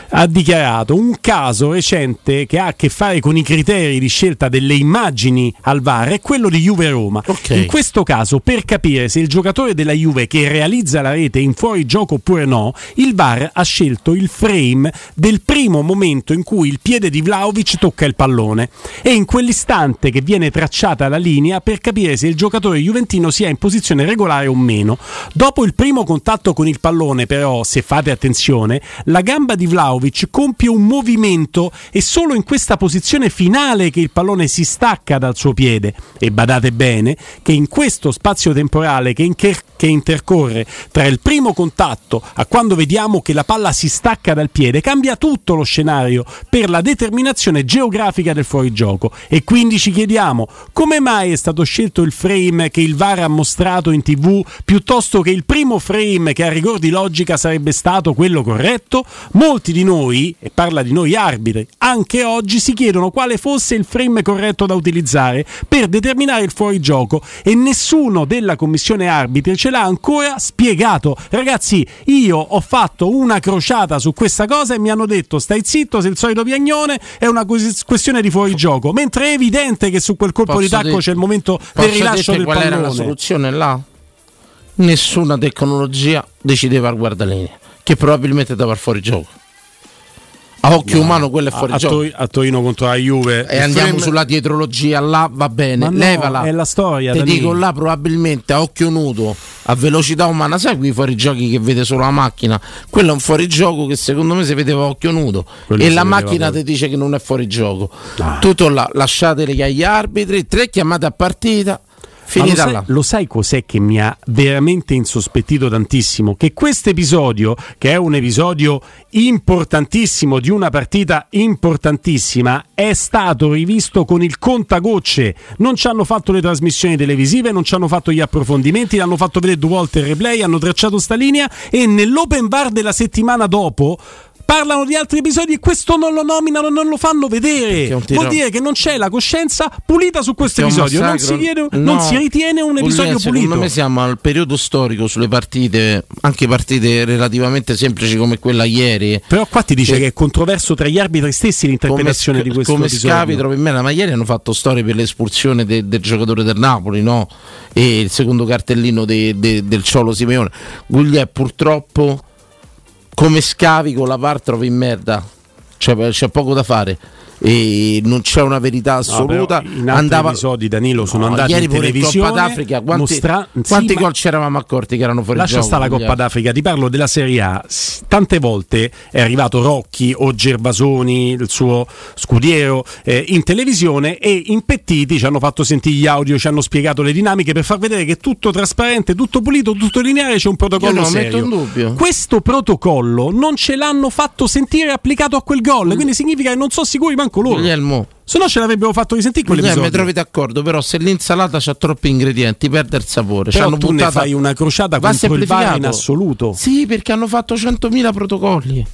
ha dichiarato un caso recente che ha a che fare con i criteri di scelta delle immagini al VAR è quello di Juve-Roma. In questo caso, per capire se il giocatore della Juve che realizza la rete in fuori gioco oppure no, il VAR ha scelto il frame del primo momento in cui il piede di Vlaovic tocca il pallone e in quell'istante che viene tracciata la linea per capire se il giocatore juventino sia in posizione regolare o meno. Dopo il primo contatto con il pallone, però, se fate attenzione, la gamba di Vlaovic compie un movimento e solo in questa posizione finale che il pallone si stacca dal suo piede. E badate bene che in questo spazio temporale che, incher- che intercorre tra il primo contatto a quando vediamo che la palla si stacca dal piede cambia tutto lo scenario per la determinazione geografica del fuorigioco. E quindi ci chiediamo come mai è stato scelto il frame che il VAR ha mostrato in tv piuttosto che il primo frame che a rigor di logica sarebbe stato quello corretto? Molti di noi, e parla di noi arbitri, anche oggi si chiedono quale fosse il frame corretto da utilizzare per determinare il fuorigioco e nessuno della commissione arbitri ce l'ha ancora spiegato. Ragazzi, io ho fatto una crociata su questa cosa e mi hanno detto stai zitto, sei il solito piagnone, è una questione di fuorigioco, mentre è evidente che su quel colpo Posso di tacco c'è il momento del rilascio del qual pallone. era la soluzione là? Nessuna tecnologia decideva il guardalinee, che probabilmente dava il fuorigioco. A occhio No, umano quello è a- fuori a, gioco. Tori- a Torino contro la Juve E andiamo sulla dietrologia là, va bene, no, levala. è la storia, Ti dico là probabilmente a occhio nudo, a velocità umana, sai quei fuorigiochi che vede solo la macchina? Quello è un fuorigioco che secondo me si vedeva a occhio nudo Quello e la macchina ti dice che non è fuorigioco. Tutto là, lasciateli agli arbitri, tre chiamate a partita, lo sai, lo sai cos'è che mi ha veramente insospettito tantissimo? Che questo episodio, che è un episodio importantissimo di una partita importantissima, è stato rivisto con il contagocce. Non ci hanno fatto le trasmissioni televisive, non ci hanno fatto gli approfondimenti, l'hanno fatto vedere due volte il replay, hanno tracciato sta linea e nell'open bar della settimana dopo parlano di altri episodi e questo non lo nominano, non lo fanno vedere. Vuol dire che non c'è la coscienza pulita su questo episodio, non si, viene- No, non si ritiene un episodio pulito. Secondo me siamo al periodo storico sulle partite, anche partite relativamente semplici come quella ieri. Però qua ti dice che è controverso tra gli arbitri stessi l'interpretazione di questo come episodio. scapitro per me ma ieri hanno fatto storie per l'espulsione de- del giocatore del Napoli no? e il secondo cartellino de- de- del Ciolo Simeone Guglia purtroppo come scavi con la VAR trovi in merda. Cioè, c'è poco da fare e non c'è una verità No, assoluta. però in altri Andava episodi Danilo sono No, andati ieri in televisione Coppa d'Africa quanti, mostra- sì, quanti ma- gol ci eravamo accorti che erano fuori Lascia stare la Coppa d'Africa, ti parlo della Serie A. Tante volte è arrivato Rocchi o Gervasoni, il suo scudiero, eh, in televisione e impettiti ci hanno fatto sentire gli audio, ci hanno spiegato le dinamiche per far vedere che tutto trasparente, tutto pulito, tutto lineare, c'è un protocollo serio. metto in dubbio. Questo protocollo non ce l'hanno fatto sentire applicato a quel gol, quindi significa che non sono sicuri manco loro. Guglielmo. Se no ce l'avrebbero fatto risentire Guglielmo, mi quell'episodio. trovi d'accordo, però se l'insalata ha troppi ingredienti perde il sapore. Però hanno tu ne buttata- fai una crociata Va contro il in assoluto. Sì, perché hanno fatto 100.000 protocolli.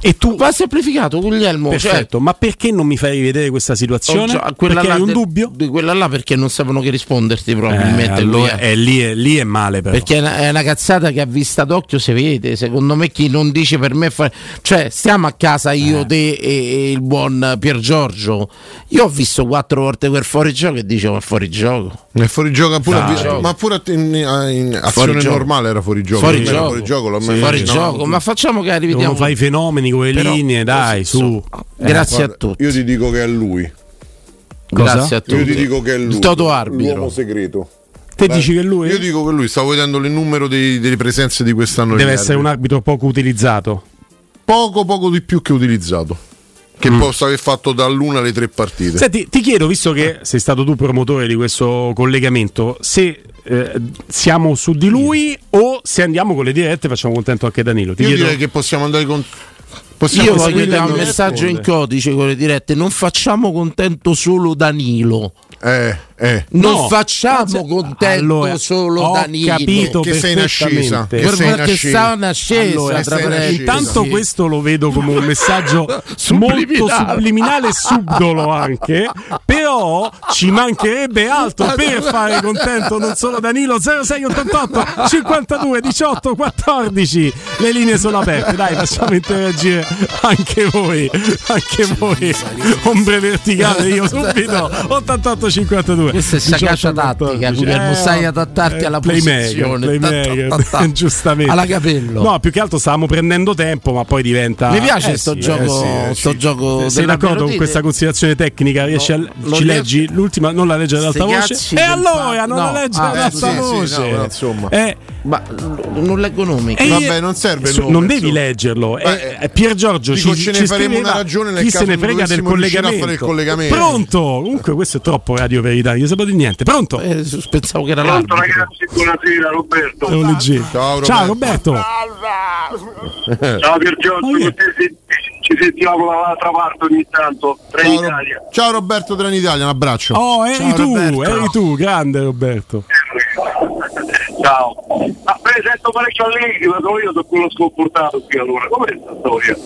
E tu va semplificato, Guglielmo. Perfetto, ma perché non mi fai rivedere questa situazione? Cioè, quella perché là hai un de- dubbio? Di quella là perché non sapevano che risponderti Eh, probabilmente. allora, lui, è lì, è, lì è male però. Perché è una, è una cazzata che a vista d'occhio si vede. Secondo me chi non dice per me fa- Cioè, stiamo a casa Eh. io, te e, e il buon Pier Giorgio. Io ho visto quattro volte quel fuorigioco e dicevo è fuorigioco. È fuori gioco pure Dai. a- ma pure in, in azione normale era fuori gioco. Fuori gioco. fuori gioco, l'ho Sì. Fuori gioco, ma facciamo che rivediamo. Devono fare i fenomeni con le Però- linee, dai, su. Grazie Eh, a tutti. Io ti dico che è lui. Grazie a tutti. Io ti dico che è lui. Toto arbitro. L'uomo segreto. Te Beh, dici che lui? Io dico che lui, stavo vedendo il numero dei- delle presenze di quest'anno. Deve essere un arbitri. arbitro poco utilizzato. poco poco di più che utilizzato. Che possa aver fatto dall'una alle tre partite. Mm. Senti, ti chiedo, visto che sei stato tu promotore di questo collegamento, se eh, siamo su di lui o se andiamo con le dirette e facciamo contento anche Danilo. Ti Io chiedo- direi che possiamo andare con. Possiamo Io voglio dare un messaggio in risponde. codice con le dirette. Non facciamo contento solo Danilo. Eh, eh. Non No. facciamo contento Allora, solo ho Danilo. capito Che sei in ascesa. Che Per sei in ascesa. ascesa, Allora, sei in. Intanto Sì. questo lo vedo come un messaggio [laughs] molto Subliminale. subliminale e subdolo anche, però ci mancherebbe altro per fare contento non solo Danilo 0688 52 18 14 le linee sono aperte dai facciamo interagire anche voi anche voi ombre verticali io subito 88 52 Questa è sagacia tattica, Guglielmo, sai adattarti alla posizione. playmaker, Ta, ta, ta, ta. [laughs] giustamente Alla capello. no più che altro stavamo prendendo tempo ma poi diventa Mi piace Eh sto sì, gioco, eh sì. sto gioco sei d'accordo con questa considerazione tecnica? Riesci a, ci leggi l'ultima? Non la legge ad alta voce? E allora non no, la legge ah, ad eh, alta voce? insomma. Eh, Ma non leggo nomi. Vabbè, non serve il nome, non devi leggerlo. Eh, eh, Pier Giorgio dico, ci, ce ne ci faremo una ragione nel chi caso se ne frega del collegamento. fare il collegamento. Pronto? Comunque questo è troppo radio verità, io sapevo di niente. Pronto? Eh, pensavo che era Pronto l'arbitro. ragazzi, buonasera Roberto. Un leggero. Ciao, Ciao Roberto. Ciao Pier Giorgio, ci sentiamo dall'altra parte ogni tanto, Ciao, Ciao Roberto Trenitalia, un abbraccio. Oh, eri Ciao, tu, Roberto. eri tu, grande Roberto. Ciao. Ma ne sento parecchio allegri, ma sono io sono quello scomportato qui allora. Com'è questa storia?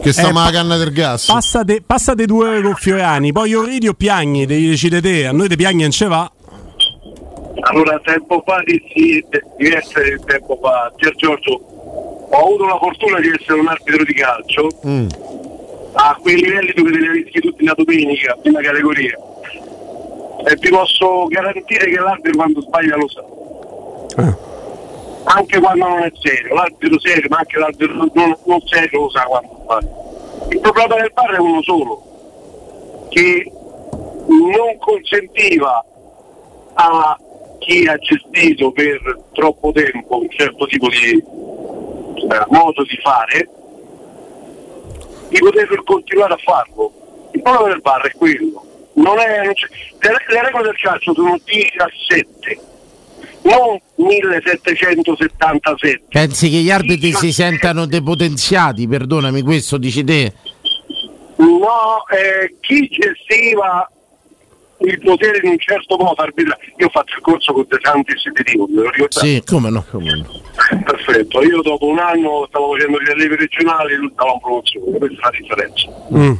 Che sta Eh, la canna del gas. Passate, passate due ore con Fiorani, poi o ridi o piagni, devi decidere te, a noi te piagni non ce va. Allora, tempo fa dissi, diverse tempo fa, Pier Giorgio, ho avuto la fortuna di essere un arbitro di calcio Mm. a quei livelli dove te li rischi tutti la domenica, prima categoria. E ti posso garantire che l'arbitro quando sbaglia lo sa. Anche quando non è serio, l'arbitro serio, ma anche l'arbitro non, non serio lo sa quando sbaglia. Il problema del bar è uno solo, che non consentiva a chi ha gestito per troppo tempo un certo tipo di eh, modo di fare di poter continuare a farlo. Il problema del bar è quello. Non è, non le, le regole del calcio sono 17, non 1777. Pensi che gli arbitri si sentano depotenziati? Perdonami, questo dici te? No, eh, chi gestiva il potere in un certo modo arbitrare. Io ho fatto il corso con De Santis e Di Dio, me lo ricordate? Sì, come no? Perfetto, io dopo un anno stavo facendo gli allevi regionali e lui stava in promozione, questa è la differenza. Mm.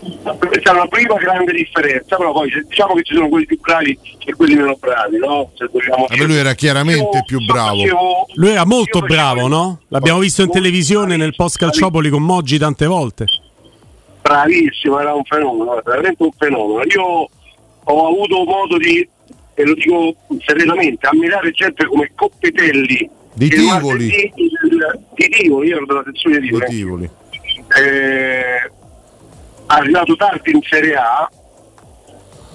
Questa è la prima grande differenza, però poi diciamo che ci sono quelli più bravi e quelli meno bravi, no? Se vogliamo Vabbè, lui era chiaramente più bravo. Lui era molto bravo, no? L'abbiamo visto in televisione nel post Calciopoli con Moggi tante volte. bravissimo, era un fenomeno, era veramente un fenomeno. Io ho avuto modo di, e lo dico serenamente, ammirare gente come Coppetelli. Di Tivoli. martedì il- Di Tivoli, io ero della sezione di Tivoli. Tivoli. Eh, arrivato tardi in Serie A,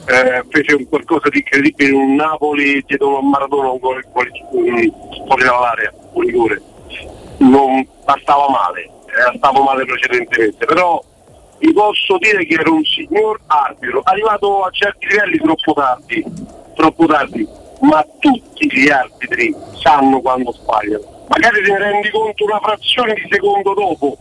eh, fece un qualcosa di incredibile in un Napoli dietro a Maradona un gol fuori, dall'area, un rigore. Non bastava male, eh, stavo male precedentemente, però vi posso dire che era un signor arbitro, arrivato a certi livelli troppo tardi, troppo tardi, ma tutti gli arbitri sanno quando sbagliano. Magari te ne rendi conto una frazione di secondo dopo.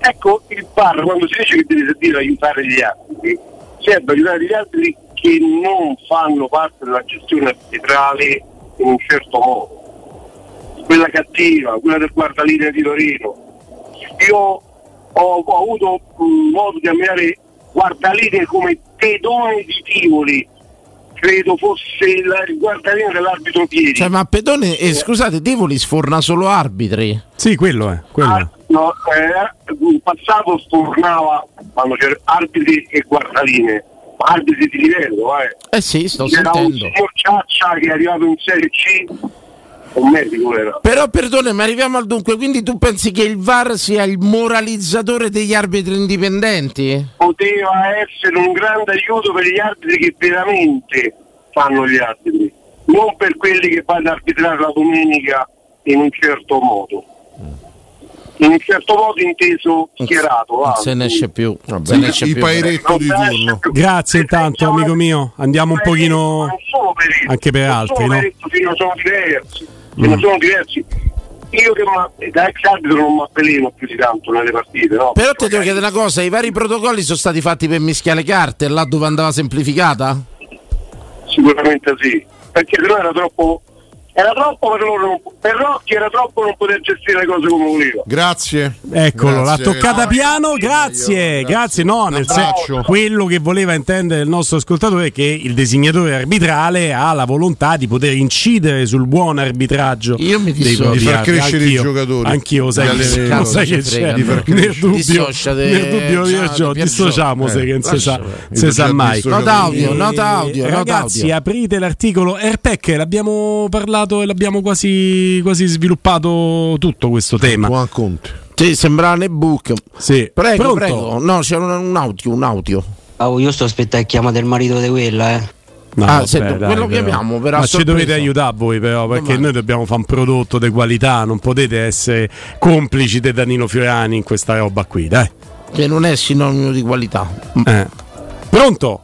Ecco il VAR quando si dice che deve servire aiutare gli arbitri, serve aiutare gli arbitri che non fanno parte della gestione arbitrale in un certo modo. Quella cattiva, quella del guardalinea di Torino. Io ho, ho avuto modo di ammirare guardalinee come pedone di Tivoli, credo fosse il, il guardalinea dell'arbitro Pieri. Cioè, ma Pedone, eh, scusate, Tivoli sforna solo arbitri. Sì, quello è. Quello. Ah, no, eh, in passato stornava quando c'erano arbitri e guardaline, arbitri di livello, eh. Eh sì, sto C'era un sentendo. signor Ciaccia che è arrivato in Serie C, un medico era. Però perdone, ma arriviamo al dunque, quindi tu pensi che il VAR sia il moralizzatore degli arbitri indipendenti? Poteva essere un grande aiuto per gli arbitri che veramente fanno gli arbitri, non per quelli che vanno ad arbitrare la domenica in un certo modo. In un certo modo inteso schierato. Non se ne esce più. Vabbè, se ne esce i più. pairetto di turno. Grazie intanto, amico mio. Andiamo un pochino anche per altri, sono no? sono diversi, Mm. non sono diversi. Io che da ex arbitro non mi appellino più di tanto nelle partite, no? Però ti devo chiedere una cosa, i vari protocolli sono stati fatti per mischiare le carte, là dove andava semplificata? Sicuramente sì, perché se no era troppo, era troppo per loro, per Rocchi era troppo non poter gestire le cose come voleva. Grazie. Eccolo, Grazie, l'ha toccata ragazzi. piano, grazie, grazie. No, nel senso, quello che voleva intendere il nostro ascoltatore è che il designatore arbitrale ha la volontà di poter incidere sul buon arbitraggio Io mi dissocio. Di far crescere i Anch'io- giocatori. Anch'io, sai, che, lo sai che c'è. Di far Nel dubbio, Dissociate, nel dubbio Piergio, Piergio. dissociamo Eh, se che non si sa, i mai. Nota audio, nota audio, Eh, Ragazzi, aprite l'articolo Airpack, l'abbiamo parlato e l'abbiamo quasi, quasi sviluppato tutto questo tema. Buon Conte. Sì, sembrava un ebook. Sì. Prego, Pronto? prego. No, c'è un, un audio, un audio. Oh, io sto aspettando che chiama del marito di quella, eh. No, Ah, vabbè, senti, dai, quello però. chiamiamo, però, Ma a ci dovete sorpresa. aiutare voi però, perché Domani. noi dobbiamo fare un prodotto di qualità, non potete essere complici di Danilo Fiorani in questa roba qui, dai. Che non è sinonimo di qualità. Eh. Pronto?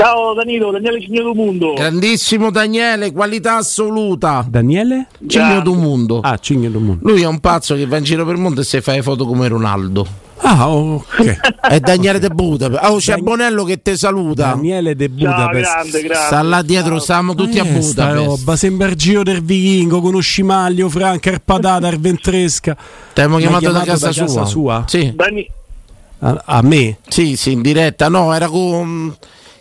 Ciao Danilo, Daniele Cigno Mundo. Grandissimo Daniele, qualità assoluta. Daniele? Cigno du mondo. Ah, Cigno du mondo. Lui è un pazzo che va in giro per il mondo e si fa le foto come Ronaldo. Ah, ok. È [laughs] Daniele De Budapest. Oh, c'è Bonello che ti saluta. Daniele De Budapest. Sta là dietro, stavamo tutti a Eh, sta Budapest. roba, sembra il giro del vichingo con Uscimaglio, Franca, Arpadata, [laughs] Arventresca. Ti abbiamo ha chiamato da chiamato casa sua? Sì. A, a me? Sì, sì, in diretta. No, era con.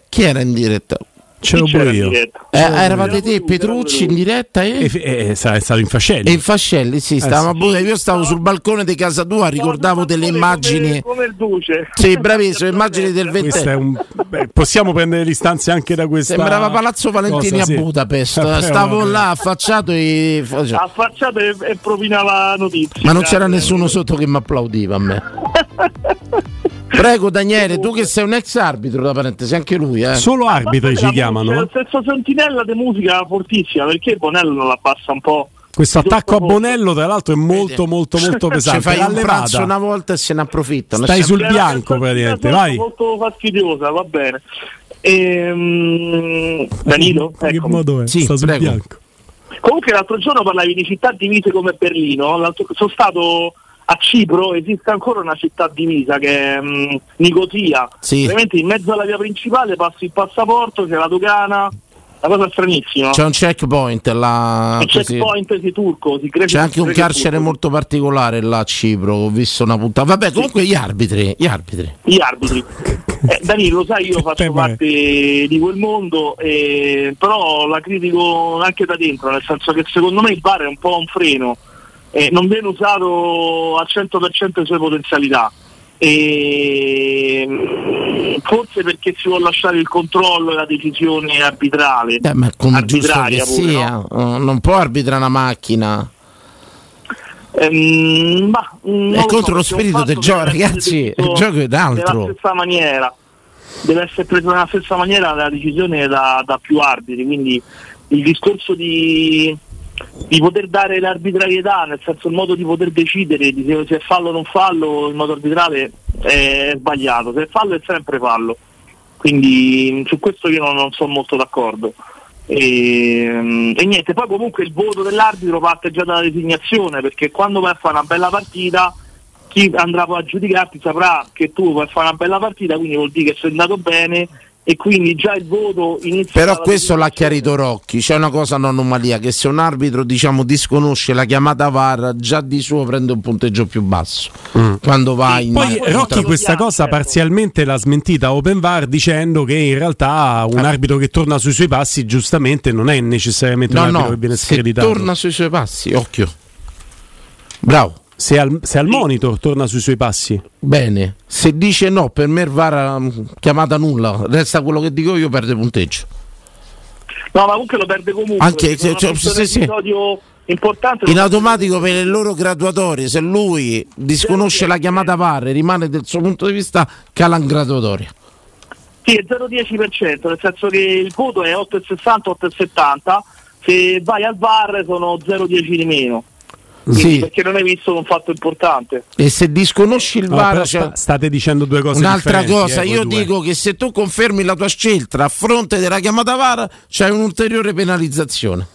Chi era in diretta? C'ero pure io. Eh, eravate te, Petrucci in diretta e. E, sa- è stato in fascelli. E in Fascelli, sì, stavamo a Budapest. Io stavo sul balcone di casa tua, ricordavo delle immagini. Come il duce. Sì, bravissimo, immagini del ventennio. possiamo prendere le istanze anche da questa. Sembrava Palazzo Valentini [laughs] cosa, sì. a Budapest. Eh, Stavo là affacciato e. Affacciato e, e propinava notizie. Ma non c'era nessuno sotto che mi applaudiva a me. [laughs] Prego Daniele, tu che sei un ex arbitro da parentesi, anche lui, eh. Solo arbitri ci C'è chiamano. lo stesso sentinella di musica fortissima, perché Bonello non la passa un po'. Questo attacco a Bonello, tra l'altro, è molto, molto, molto Ci pesante. fai L'ha un pranzo una volta e se ne approfittano. Stai sul bianco, praticamente. Molto, Vai. molto fastidiosa, va bene. Ehm, Danilo? In che Ecco. modo è? Sì, Sta sul prego. bianco. Comunque l'altro giorno parlavi di città divise come Berlino, l'altro- sono stato a Cipro, esiste ancora una città divisa che è mm, Nicosia, Sì. ovviamente in mezzo alla via principale passi il passaporto, c'è la dogana, una cosa stranissima. C'è un checkpoint là. il così. checkpoint si turco, si crede C'è anche un carcere turco. molto particolare là a Cipro, ho visto una puntata. Vabbè, comunque gli arbitri, gli arbitri. gli arbitri. Eh, Danilo, lo sai, io faccio parte di quel mondo, eh, però la critico anche da dentro, nel senso che secondo me il VAR è un po' un freno, eh, non viene usato al 100% le sue potenzialità. E, mm, forse perché si vuole lasciare il controllo e la decisione arbitrale. Eh, ma come Arbitraria pure, sia, no? eh, non può arbitrare una macchina. Ehm, ma, mm, È so, contro lo perché un spirito del gioco, ragazzi. Il gioco è Nella d'altro. stessa maniera, deve essere presa nella stessa maniera la decisione da, da più arbitri. Quindi il discorso di, di poter dare l'arbitrarietà, nel senso il modo di poter decidere di se, è fallo o non fallo, il modo arbitrale è sbagliato. Se è fallo è sempre fallo. Quindi su questo io non, non sono molto d'accordo. E, e niente, poi comunque il voto dell'arbitro parte già dalla designazione, perché quando vai a fare una bella partita, chi andrà poi a giudicarti saprà che tu puoi fare una bella partita, quindi vuol dire che sei andato bene e quindi già il voto inizia Però questo l'ha chiarito Rocchi, c'è una cosa un'anomalia che se un arbitro diciamo disconosce la chiamata VAR già di suo prende un punteggio più basso. Quando va in Poi in- Rocchi questa cosa parzialmente l'ha smentita Open VAR dicendo che in realtà un arbitro che torna sui suoi passi giustamente non è necessariamente No, un arbitro no, che viene screditato. torna sui suoi passi, occhio. Bravo. Se al, se al monitor torna sui suoi passi. Bene, se dice no, per me il VAR ha chiamata nulla, resta quello che dico io, perde punteggio. No, ma comunque lo perde comunque. Anche se- cioè, se- se- importante In automatico per le loro graduatorie, se lui disconosce la chiamata VAR e rimane del suo punto di vista, cala in graduatoria. Sì, è 0,10%, nel senso che il voto è 8,60, 8,70, se vai al VAR sono 0,10 di meno. Sì. Perché non hai visto un fatto importante. E se disconosci il No, VAR, però cioè- sta- state dicendo due cose Un'altra cosa, eh, io due. dico che se tu confermi la tua scelta a fronte della chiamata VAR, c'è un'ulteriore penalizzazione.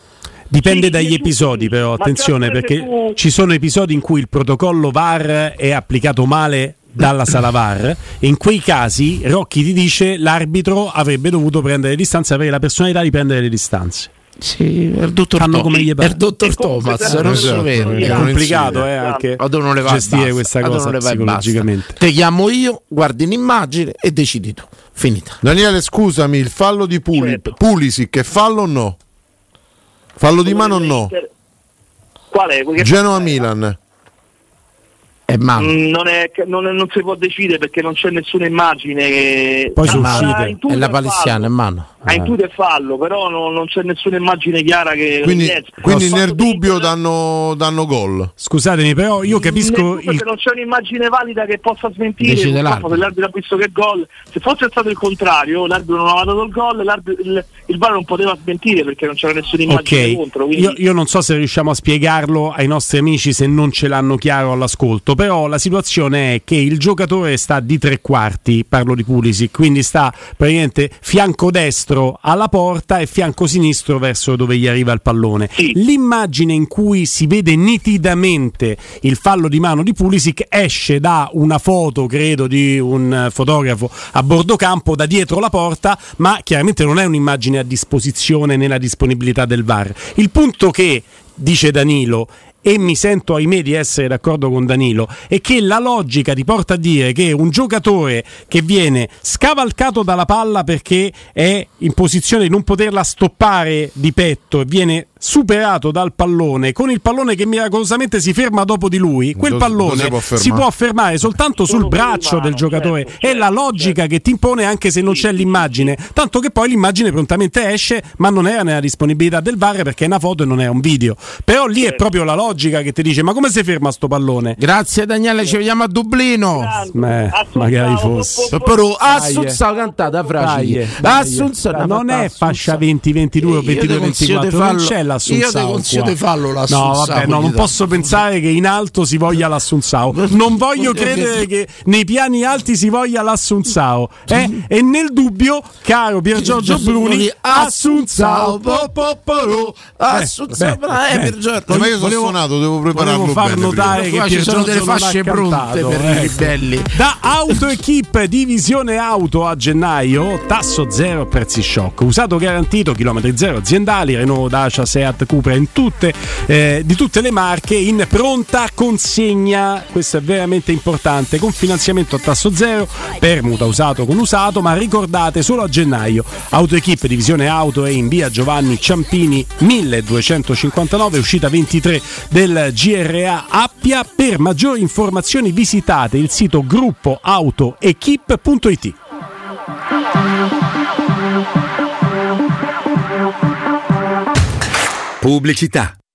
Dipende dagli episodi, però attenzione perché tu- ci sono episodi in cui il protocollo VAR è applicato male dalla sala VAR e in quei casi Rocchi ti dice l'arbitro avrebbe dovuto prendere le distanze, avere la personalità di prendere le distanze. Sì, è il dottor, Fanno come gli il dottor Thomas, Esatto. Rosso Verde. È complicato eh, anche O dove non le va e gestire questa cosa non le va basta. psicologicamente. Te chiamo io, guardi un'immagine e decidi tu. Finita. Daniele, scusami, il fallo di Puli- Certo. Pulisic è fallo o no? Fallo di mano o no? Qual è? Genoa-Milan. È. Mm, Non, è, non, è- non si può decidere perché non c'è nessuna immagine che... Poi sono Ah, uscite. intuito È la fallo. palissiana, è mano. Ha intuito è fallo, però non, non c'è nessuna immagine chiara che... Quindi, quindi nel dubbio danno, danno gol. Scusatemi, però io capisco Nel dubbio il- che non c'è un'immagine valida che possa smentire Decide purtroppo, l'arbitro. se l'arbitro ha visto che gol se fosse stato il contrario l'arbitro non aveva dato il gol l'arbitro- il, il VAR non poteva smentire perché non c'era nessuna immagine Ok, contro quindi io, io non so se riusciamo a spiegarlo ai nostri amici se non ce l'hanno chiaro all'ascolto, però la situazione è che il giocatore sta di tre quarti, parlo di Pulisic, quindi sta praticamente fianco destro alla porta e fianco sinistro verso dove gli arriva il pallone. L'immagine in cui si vede nitidamente il fallo di mano di Pulisic esce da una foto, credo, di un fotografo a bordo campo da dietro la porta, ma chiaramente non è un'immagine a disposizione nella disponibilità del VAR. Il punto che dice Danilo e mi sento ahimè di essere d'accordo con Danilo è che la logica ti porta a dire che un giocatore che viene scavalcato dalla palla perché è in posizione di non poterla stoppare di petto e viene superato dal pallone con il pallone che miracolosamente si ferma dopo di lui quel pallone si può fermare? si può fermare soltanto sul braccio del giocatore. è la logica che ti impone anche se non c'è l'immagine. tanto che poi l'immagine prontamente esce ma non era nella disponibilità del VAR perché è una foto e non è un video. Però lì è proprio la logica che ti dice ma come si ferma sto pallone? Grazie Daniele, ci vediamo a Dublino. [laughs] Eh, magari fosse. Però Assunzao cantata fragile. Assunzao non è fascia 20-22 o Io ti consiglio 22-24 di non fallo- c'è l'Assunzao io ti consiglio di fallo no l'Assunzao, vabbè no, non posso pensare che in alto si voglia l'Assunzao non voglio credere che nei piani alti si voglia l'Assunzao eh? e nel dubbio caro Pier Giorgio Bruni Assunzao po, po, po, ro. Assunzao, Eh, eh, Pier Giorgio. volevo- Ma io sono suonato, devo prepararlo volevo far notare che ci sono delle fasce pronte per i ecco. ribelli. Da Auto Equip Divisione Auto a gennaio, tasso zero prezzi shock. Usato garantito, chilometri zero aziendali, Renault, Dacia, Seat, Cupra tutte, eh, di tutte le marche in pronta consegna. Questo è veramente importante. Con finanziamento a tasso zero, permuta usato con usato, ma ricordate solo a gennaio. Auto Equip Divisione Auto è in via Giovanni Ciampini 1259, uscita 23 del GRA Appia. Per maggiori informazioni visitate il sito gruppoautoequip.it. Pubblicità.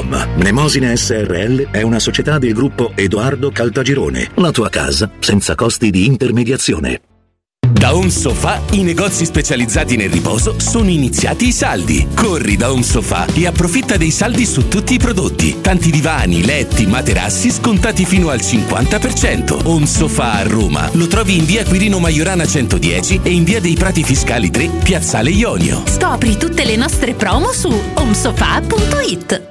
www.keicalt.com. Mnemosine SRL è una società del gruppo Edoardo Caltagirone. La tua casa senza costi di intermediazione. Da Home Sofa i negozi specializzati nel riposo sono iniziati i saldi. Corri da Home Sofa e approfitta dei saldi su tutti i prodotti. Tanti divani, letti, materassi scontati fino al 50%. Home Sofa a Roma. Lo trovi in via Quirino Maiorana 110 e in via dei Prati Fiscali 3, Piazzale Ionio. Scopri tutte le nostre promo su omsofa.it.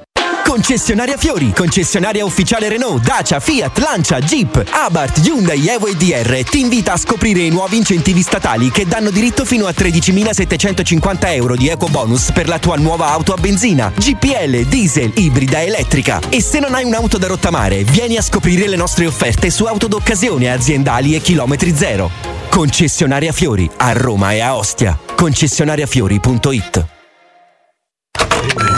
Concessionaria Fiori, concessionaria ufficiale Renault, Dacia, Fiat, Lancia, Jeep, Abarth, Hyundai, Evo e DR ti invita a scoprire i nuovi incentivi statali che danno diritto fino a 13.750 euro di eco bonus per la tua nuova auto a benzina, GPL, diesel, ibrida, elettrica. E se non hai un'auto da rottamare, vieni a scoprire le nostre offerte su auto d'occasione aziendali e chilometri zero. Concessionaria Fiori, a Roma e a Ostia. Concessionariafiori.it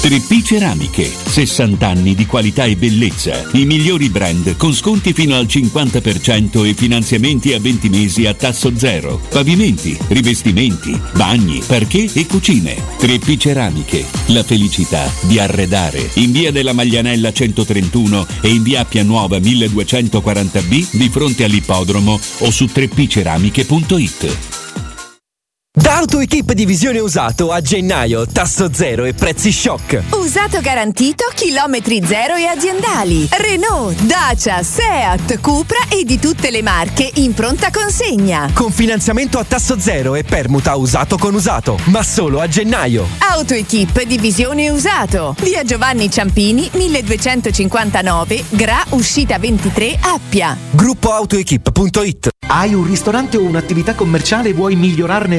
3P Ceramiche, 60 anni di qualità e bellezza. I migliori brand con sconti fino al 50% e finanziamenti a 20 mesi a tasso zero. Pavimenti, rivestimenti, bagni, parquet e cucine. 3P Ceramiche, la felicità di arredare. In via della Maglianella 131 e in via Appia Nuova 1240B di fronte all'ippodromo o su 3pceramiche.it. Da AutoEquip Divisione Usato a gennaio, tasso zero e prezzi shock. Usato garantito, chilometri zero e aziendali. Renault, Dacia, Seat, Cupra e di tutte le marche in pronta consegna. Con finanziamento a tasso zero e permuta usato con usato, ma solo a gennaio. AutoEquip Divisione Usato. Via Giovanni Ciampini, 1259, Gra, uscita 23, Appia. Gruppo AutoEquip.it Hai un ristorante o un'attività commerciale e vuoi migliorarne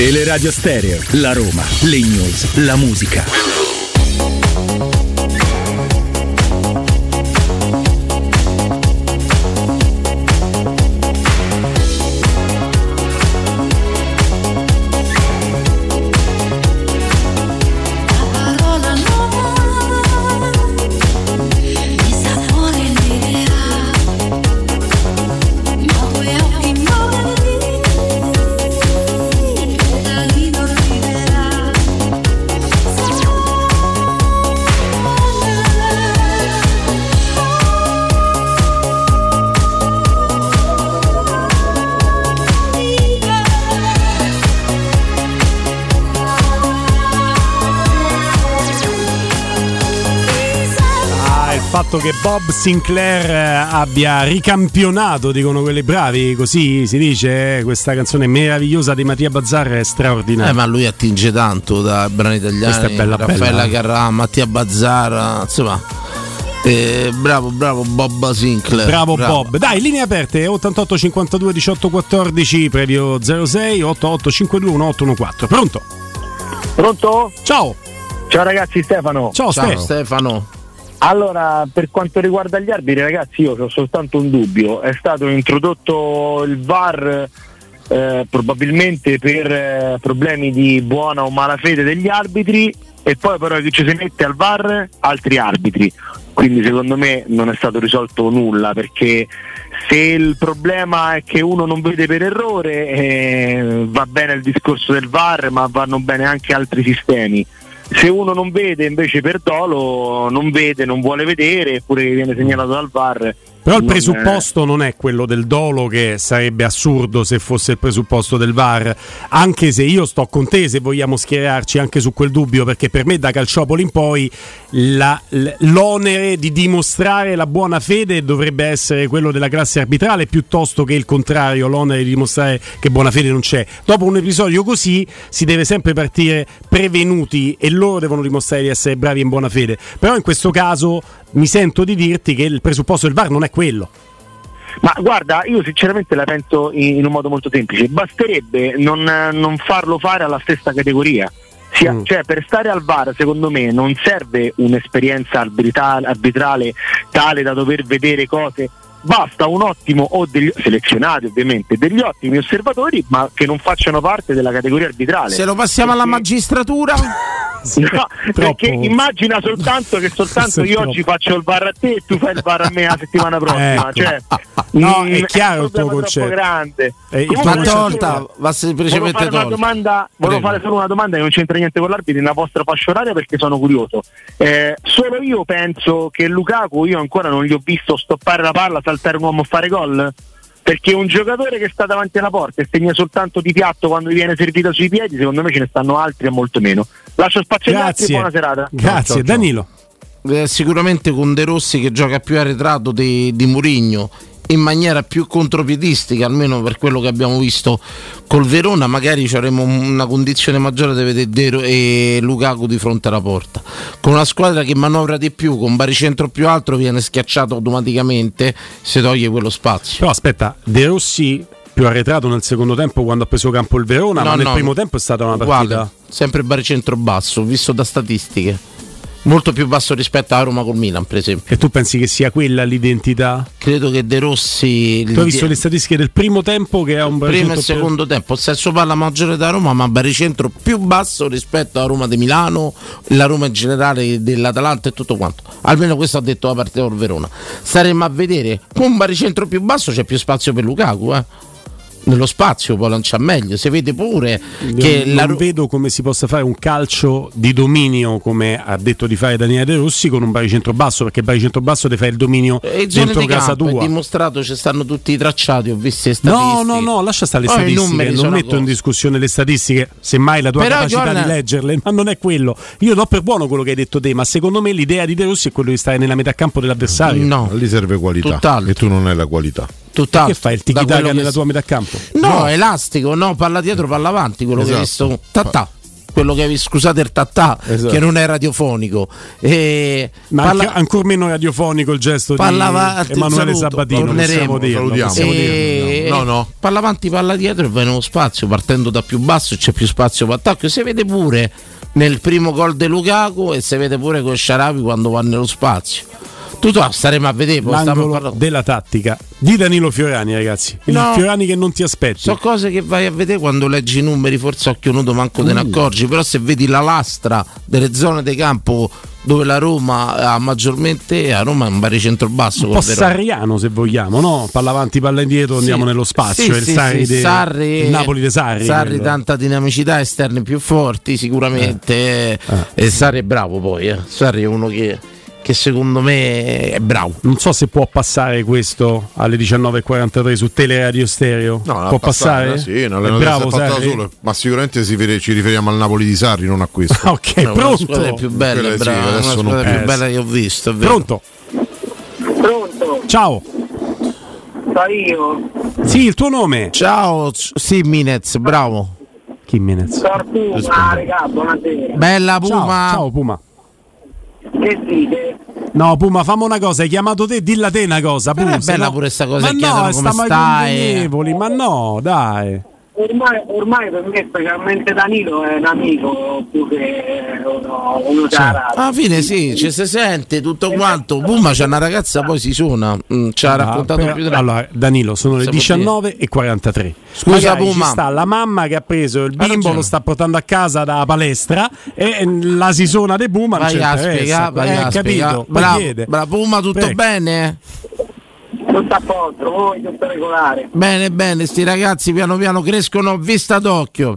Teleradio Stereo, la Roma, le news, la musica. Fatto che Bob Sinclair eh, abbia ricampionato, dicono quelli bravi, così si dice, eh, questa canzone meravigliosa di Mattia Bazzar è straordinaria. Eh, ma lui attinge tanto da brani italiani. Questa è bella, Raffaella bella. Carrà, Mattia Bazzara, insomma. eh, bravo, bravo Bob Sinclair. Bravo, Bob. Dai, linee aperte 88 52 18 14 previo 06 88 52 1814. Pronto? Pronto? Ciao. Ciao ragazzi, Stefano. Ciao, Ciao Stefano. Allora, per quanto riguarda gli arbitri, ragazzi, io ho soltanto un dubbio. È stato introdotto il VAR eh, probabilmente per eh, problemi di buona o malafede degli arbitri e poi però chi ci si mette al VAR altri arbitri. Quindi secondo me non è stato risolto nulla perché se il problema è che uno non vede per errore eh, va bene il discorso del VAR ma vanno bene anche altri sistemi. Se uno non vede invece per dolo, non vede, non vuole vedere, eppure viene segnalato dal VAR. Però il presupposto non è quello del dolo, che sarebbe assurdo se fosse il presupposto del VAR. Anche se io sto con te, se vogliamo schierarci anche su quel dubbio, perché per me da Calciopoli in poi la- l'onere di dimostrare la buona fede dovrebbe essere quello della classe arbitrale piuttosto che il contrario, l'onere di dimostrare che buona fede non c'è. Dopo un episodio così si deve sempre partire prevenuti e loro devono dimostrare di essere bravi in buona fede. Però in questo caso mi sento di dirti che il presupposto del VAR non è quello. Ma guarda, io sinceramente la penso in, un modo molto semplice. Basterebbe non, non farlo fare alla stessa categoria. Sia- Mm. Cioè, per stare al VAR, secondo me, non serve un'esperienza arbitra- arbitrale tale da dover vedere cose. Basta un ottimo, o degli selezionati ovviamente, degli ottimi osservatori, ma che non facciano parte della categoria arbitrale. Se lo passiamo alla magistratura? [laughs] No, perché immagina soltanto che soltanto è io troppo. oggi faccio il VAR a te e tu fai il VAR a me la settimana [laughs] prossima. Ecco. Cioè, No, mm, è chiaro un il tuo concetto. troppo grande. Eh, Comunque, concetto- Tolta, va Volevo semplicemente fare, una tolta. domanda, volevo fare solo una domanda che non c'entra niente con l'arbitro nella vostra fascia oraria perché sono curioso. Eh, solo io penso che Lukaku, io ancora non gli ho visto stoppare la palla, saltare un uomo e fare gol. Perché un giocatore che sta davanti alla porta e segna soltanto di piatto quando gli viene servita sui piedi, secondo me ce ne stanno altri e molto meno. Lascio spazio agli altri e Grazie. buona serata. Grazie, Danilo. Eh, sicuramente con De Rossi che gioca più arretrato di, di Murigno in maniera più contropiedistica, almeno per quello che abbiamo visto col Verona, magari ci avremo una condizione maggiore di vedere e Lukaku di fronte alla porta. Con una squadra che manovra di più, con baricentro più alto, viene schiacciato automaticamente, si toglie quello spazio. Però aspetta, De Rossi più arretrato nel secondo tempo quando ha preso campo il Verona, No, ma nel no, primo tempo è stata una Uguale, partita. sempre baricentro basso, visto da statistiche. Molto più basso rispetto a Roma col Milan, per esempio. E tu pensi che sia quella l'identità? Credo che De Rossi. Tu hai visto le statistiche del primo tempo che ha un primo e baricentro secondo tempo, senso palla maggiore da Roma, ma baricentro più basso rispetto a Roma di Milano, la Roma in generale dell'Atalanta e tutto quanto. Almeno questo ha detto la partita col Verona. Staremo a vedere con un baricentro più basso c'è più spazio per Lukaku, eh. Nello spazio può lanciare meglio, si vede pure che non la vedo come si possa fare un calcio di dominio come ha detto di fare Daniele De Rossi con un baricentro basso perché il baricentro basso deve fare il dominio e zone dentro di casa campo è tua dimostrato ci stanno tutti i tracciati ho visto le No, statistiche no, no, lascia stare le i statistiche, non metto in cosa. discussione le statistiche, semmai la tua Però, capacità Giovanna- di leggerle, ma non è quello. Io do per buono quello che hai detto te, ma secondo me l'idea di De Rossi è quello di stare nella metà campo dell'avversario. No, lì serve qualità Tutt'altro. e tu non hai la qualità. Tutt'altro. Che fai il tiki taka nella si- tua metà campo? No, elastico, no, palla dietro, palla avanti, quello che hai Esatto. visto. Tatà. Quello che hai visto, scusate il tatà, Esatto. che non è radiofonico. E Ma palla- anche- ancora meno radiofonico il gesto Palla di Emanuele saluto, Sabatino. torneremo, possiamo dirlo, salutiamo. E- No, no. Palla avanti, palla dietro e va nello spazio, partendo da più basso c'è più spazio per attacco. Si vede pure nel primo gol di Lukaku e si vede pure con Sharabi quando va nello spazio. Tutto staremo a vedere, L'angolo della tattica di Danilo Fiorani, ragazzi. Il No. Fiorani che non ti aspetti. Sono cose che vai a vedere quando leggi i numeri, forse occhio nudo manco te ne Uh. accorgi, però se vedi la lastra delle zone di campo dove la Roma ha maggiormente, a Roma è un baricentro basso. un po' sarriano se vogliamo, no? Palla avanti, palla indietro, andiamo Sì. nello spazio. Sì, il sì, Sarri de- Sarri- il Napoli de Sarri. Sarri quello. tanta dinamicità, esterni più forti sicuramente. eh. Ah. E Sarri è bravo poi, eh. Sarri è uno che, che secondo me è bravo. Non so se può passare questo alle 19.43 su Teleradio Stereo. No, può passare? Sì, È allenatore bravo si è Sarri? solo, ma sicuramente ci riferiamo al Napoli di Sarri, non a questo. [laughs] ok, È una pronto. squadra più bella, Quella sì, non più bella che ho visto. è vero. Pronto? Pronto? Ciao. So io. Sì, il tuo nome? Ciao, sì, Minez, bravo. Chi Minez? Fortuna, regà, buonasera. Bella Puma. Ciao, ciao Puma. Che dite? No, Puma, fammi una cosa, hai chiamato te, dilla te una cosa. Puma, è bella no- pure sta cosa, Ma no, come stiamo ai stai. ma no, dai. Ormai, ormai per me, specialmente Danilo, è un amico più che uno, uno Cioè, della. Alla fine sì, ci si sente tutto quanto. Puma c'è una ragazza, poi si suona. Mm, ci ha Ah, raccontato però- più di Allora, Danilo, sono le Cosa vuol 19 e 43. Scusa. Ci sta la mamma che ha preso il bimbo, lo sta portando a casa da palestra e la sisona de Puma non Vai ci a spiegare, vai Eh, a spiegare. capito? Ma Bravo, bravo, Puma, tutto Prego. bene? Tutto a posto, voi tutto regolare. Bene, bene, sti ragazzi piano piano crescono vista d'occhio.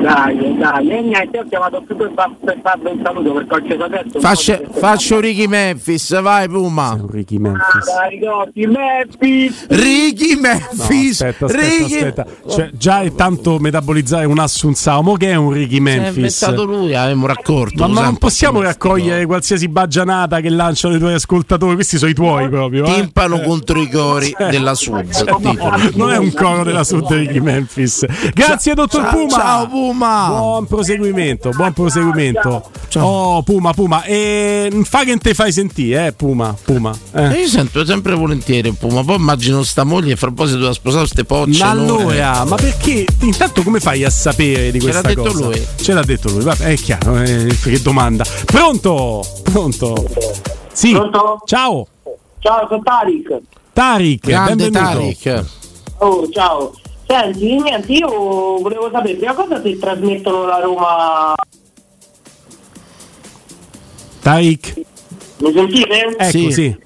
Dai, dai, e niente, ho chiamato più per, far- per farvi un saluto perché ho acceso adesso. Faccio, faccio Ricky Memphis, vai Puma. Ricky Ah, dai, ricordi, Memphis! Ricky No, Memphis. aspetta, aspetta, Ricky- aspetta. Cioè, già è tanto metabolizzare un assunzao. Mo che è un Ricky Si è Memphis? inventato lui, avevamo raccordo. Ma, ma non possiamo raccogliere qualsiasi baggianata che lanciano i tuoi ascoltatori, questi sono i tuoi proprio. eh? Timpano contro i cori della Sud. titolo. Non è un coro della Sud Ricky Memphis. Grazie, dottor ciao, Puma. ciao, Puma. Buon proseguimento, buon proseguimento. Oh, Puma, Puma. E fa che te fai sentire, eh, Puma, Puma. E Eh. Io sento sempre volentieri Puma, poi immagino sta moglie fra un po' si doveva sposare queste pocce. Ma allora, ma perché intanto come fai a sapere di Ce l'ha questa detto cosa? lui. Ce l'ha detto lui, vabbè, è chiaro, eh, che domanda. Pronto? Pronto? Sì. Pronto? Ciao. Ciao, sono Tariq. Tariq, Grande benvenuto. Tariq. Oh, ciao. Senti, niente, io volevo sapere prima cosa se trasmettono la Roma. Tariq. Mi sentite? Ecco, Sì. sì.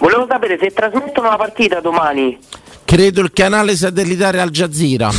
Volevo sapere se trasmettono la partita domani. Credo il canale satellitare Al Jazeera.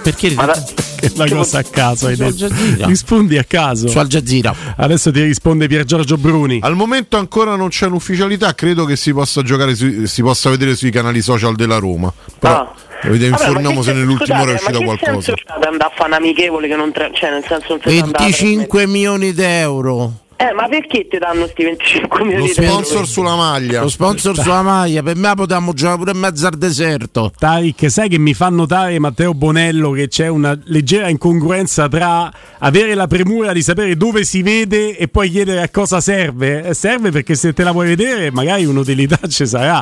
Perché Che è [laughs] una cosa a caso hai Su detto. Rispondi a caso. Su Al Jazeera. Adesso ti risponde Pier Giorgio Bruni. Al momento ancora non c'è un'ufficialità, credo che si possa giocare sui- si possa vedere sui canali social della Roma. Però Ah. Vabbè, informiamo se nell'ultimo ora è ma che qualcosa. senso ad andare a fare un amichevole che non tra- cioè nel senso non si sa andare a 25 milioni d'euro. Eh, ma perché ti danno sti 25 milioni Lo di euro? sponsor sulla maglia. Lo sponsor sulla maglia, per me potevamo giocare pure in mezzo al deserto. Tariq, sai che mi fa notare Matteo Bonello che c'è una leggera incongruenza tra avere la premura di sapere dove si vede e poi chiedere a cosa serve. Eh, Serve perché se te la vuoi vedere magari un'utilità ci sarà.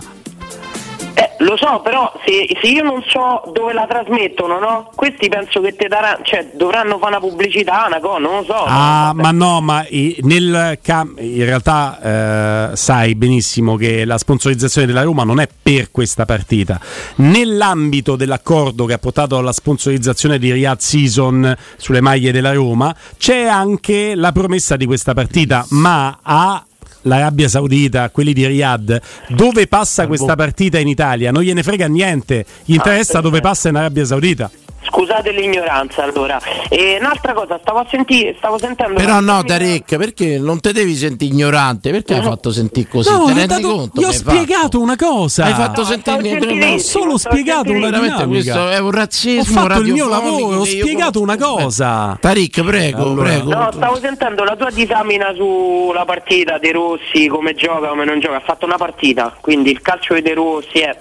Lo so, però se, se io non so dove la trasmettono, no? Questi penso che te daranno, cioè dovranno fare una pubblicità, una cosa, non lo so. Ah, ma no, ma nel cam- in realtà eh, sai benissimo che la sponsorizzazione della Roma non è per questa partita. Nell'ambito dell'accordo che ha portato alla sponsorizzazione di Riyadh Season sulle maglie della Roma, c'è anche la promessa di questa partita, ma a l'Arabia Saudita, quelli di Riyadh, dove passa questa partita in Italia? Non gliene frega niente, gli interessa dove passa in Arabia Saudita. Scusate l'ignoranza allora. E un'altra cosa, stavo, a senti- stavo sentendo... Però no, Tarek, perché non te devi sentire ignorante? Perché hai fatto sentire così? No, te ho rendi dato- conto? gli ho spiegato una cosa. Hai fatto No, sentire niente, ho solo spiegato una dinamica. questo è un Ho razzismo fatto il mio lavoro, ho io spiegato una cosa. Tariq, prego, Allora. prego. No, stavo sentendo la tua disamina sulla partita De Rossi, come gioca, come non gioca. Ha fatto una partita, quindi il calcio di De Rossi è...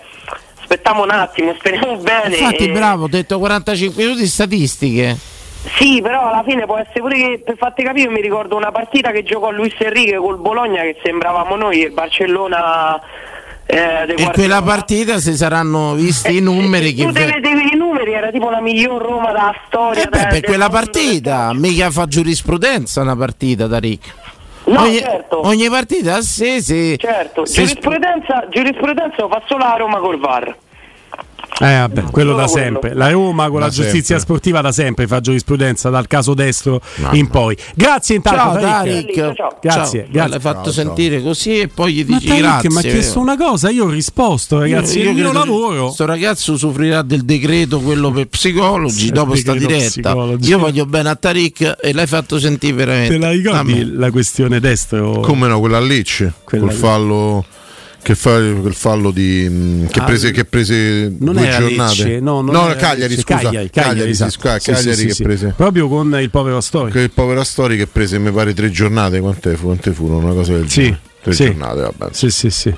Aspettiamo un attimo, speriamo bene. Infatti, e- bravo, ho detto 45 minuti statistiche. Sì, però alla fine può essere pure che per farti capire io mi ricordo una partita che giocò Luis Enrique col Bologna che sembravamo noi il Barcellona eh, Guardiola. quella partita si saranno visti i numeri che tu te vedevi i numeri, era tipo la miglior Roma della storia. Eh beh, da- per quella partita mica fa giurisprudenza una partita, Tariq. No, ogni, certo. ogni partita a sé si, Certo, si- giurisprudenza, giurisprudenza lo fa solo la Roma col VAR. Eh, vabbè, quello da sempre. La Roma con Da la giustizia sempre. sportiva da sempre fa giurisprudenza dal caso destro in poi. Grazie intanto, Ciao Tariq. Tariq, Grazie, Ciao. grazie. L'hai fatto sentire così e poi gli Ma dici Tariq grazie. mi ha chiesto una cosa, io ho risposto, ragazzi, mio credo che lavoro. Sto ragazzo soffrirà del decreto quello per psicologi Sì, dopo sta diretta. psicologi. Io voglio bene a Tariq e l'hai fatto sentire veramente. Te la ricordi la questione destro? Come no, quella a Lecce, Quella col lì. Che fa quel fallo di che Ah, prese, che prese Non due giornate. Lecce, no, non era Cagliari, Lecce, scusa. Cagliari, Cagliari, sì, esatto. scusa, Sì, Cagliari sì, che sì, prese proprio con il povero Story. che il povero Astori che prese mi pare tre giornate, quante, quante furono? Una cosa del Sì, genere. Tre sì. giornate, vabbè. Sì, sì, sì.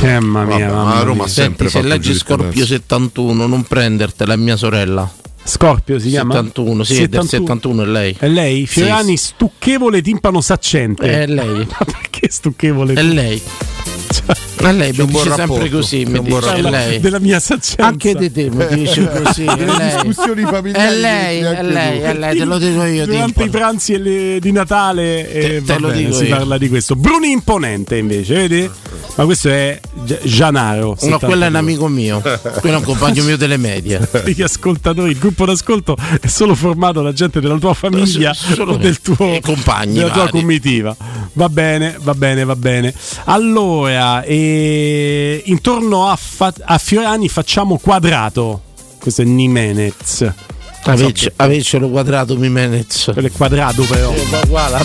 Eh, mamma mia, Vabbè, mamma ma la Roma mia. ha sempre Senti, se fatto leggi. Scorpio 71, non prendertela, è mia sorella. Scorpio si chiama? 71, sì, è del 71 è lei. È lei? Sì, Fiorani stucchevole timpano saccente. È lei. [laughs] Ma perché stucchevole? È lei. È lei, mi dice sempre così, mi dice è lei. Della mia saccenza. Anche di te mi dice [laughs] così, è lei. discussioni È familiari. lei, anche è lei, è lei, te lo dico io. Durante Timpano. i pranzi e le- di Natale eh, Te- te bene, dico si io. parla di questo. Bruni Imponente invece, vedi? Ma questo è Gi- Gianaro. No, 72. quello è un amico mio, quello è un compagno mio delle medie. [laughs] Gli ascoltatori, il gruppo d'ascolto è solo formato da gente della tua famiglia [laughs] Solo o del tuo i compagni della tua vari. comitiva. Va bene, va bene, va bene. Allora, eh, intorno a, Fa- a Fiorani facciamo quadrato. Questo è Nimenez. Avercelo quadrato Mimenez. Quello è quadrato però. Sì,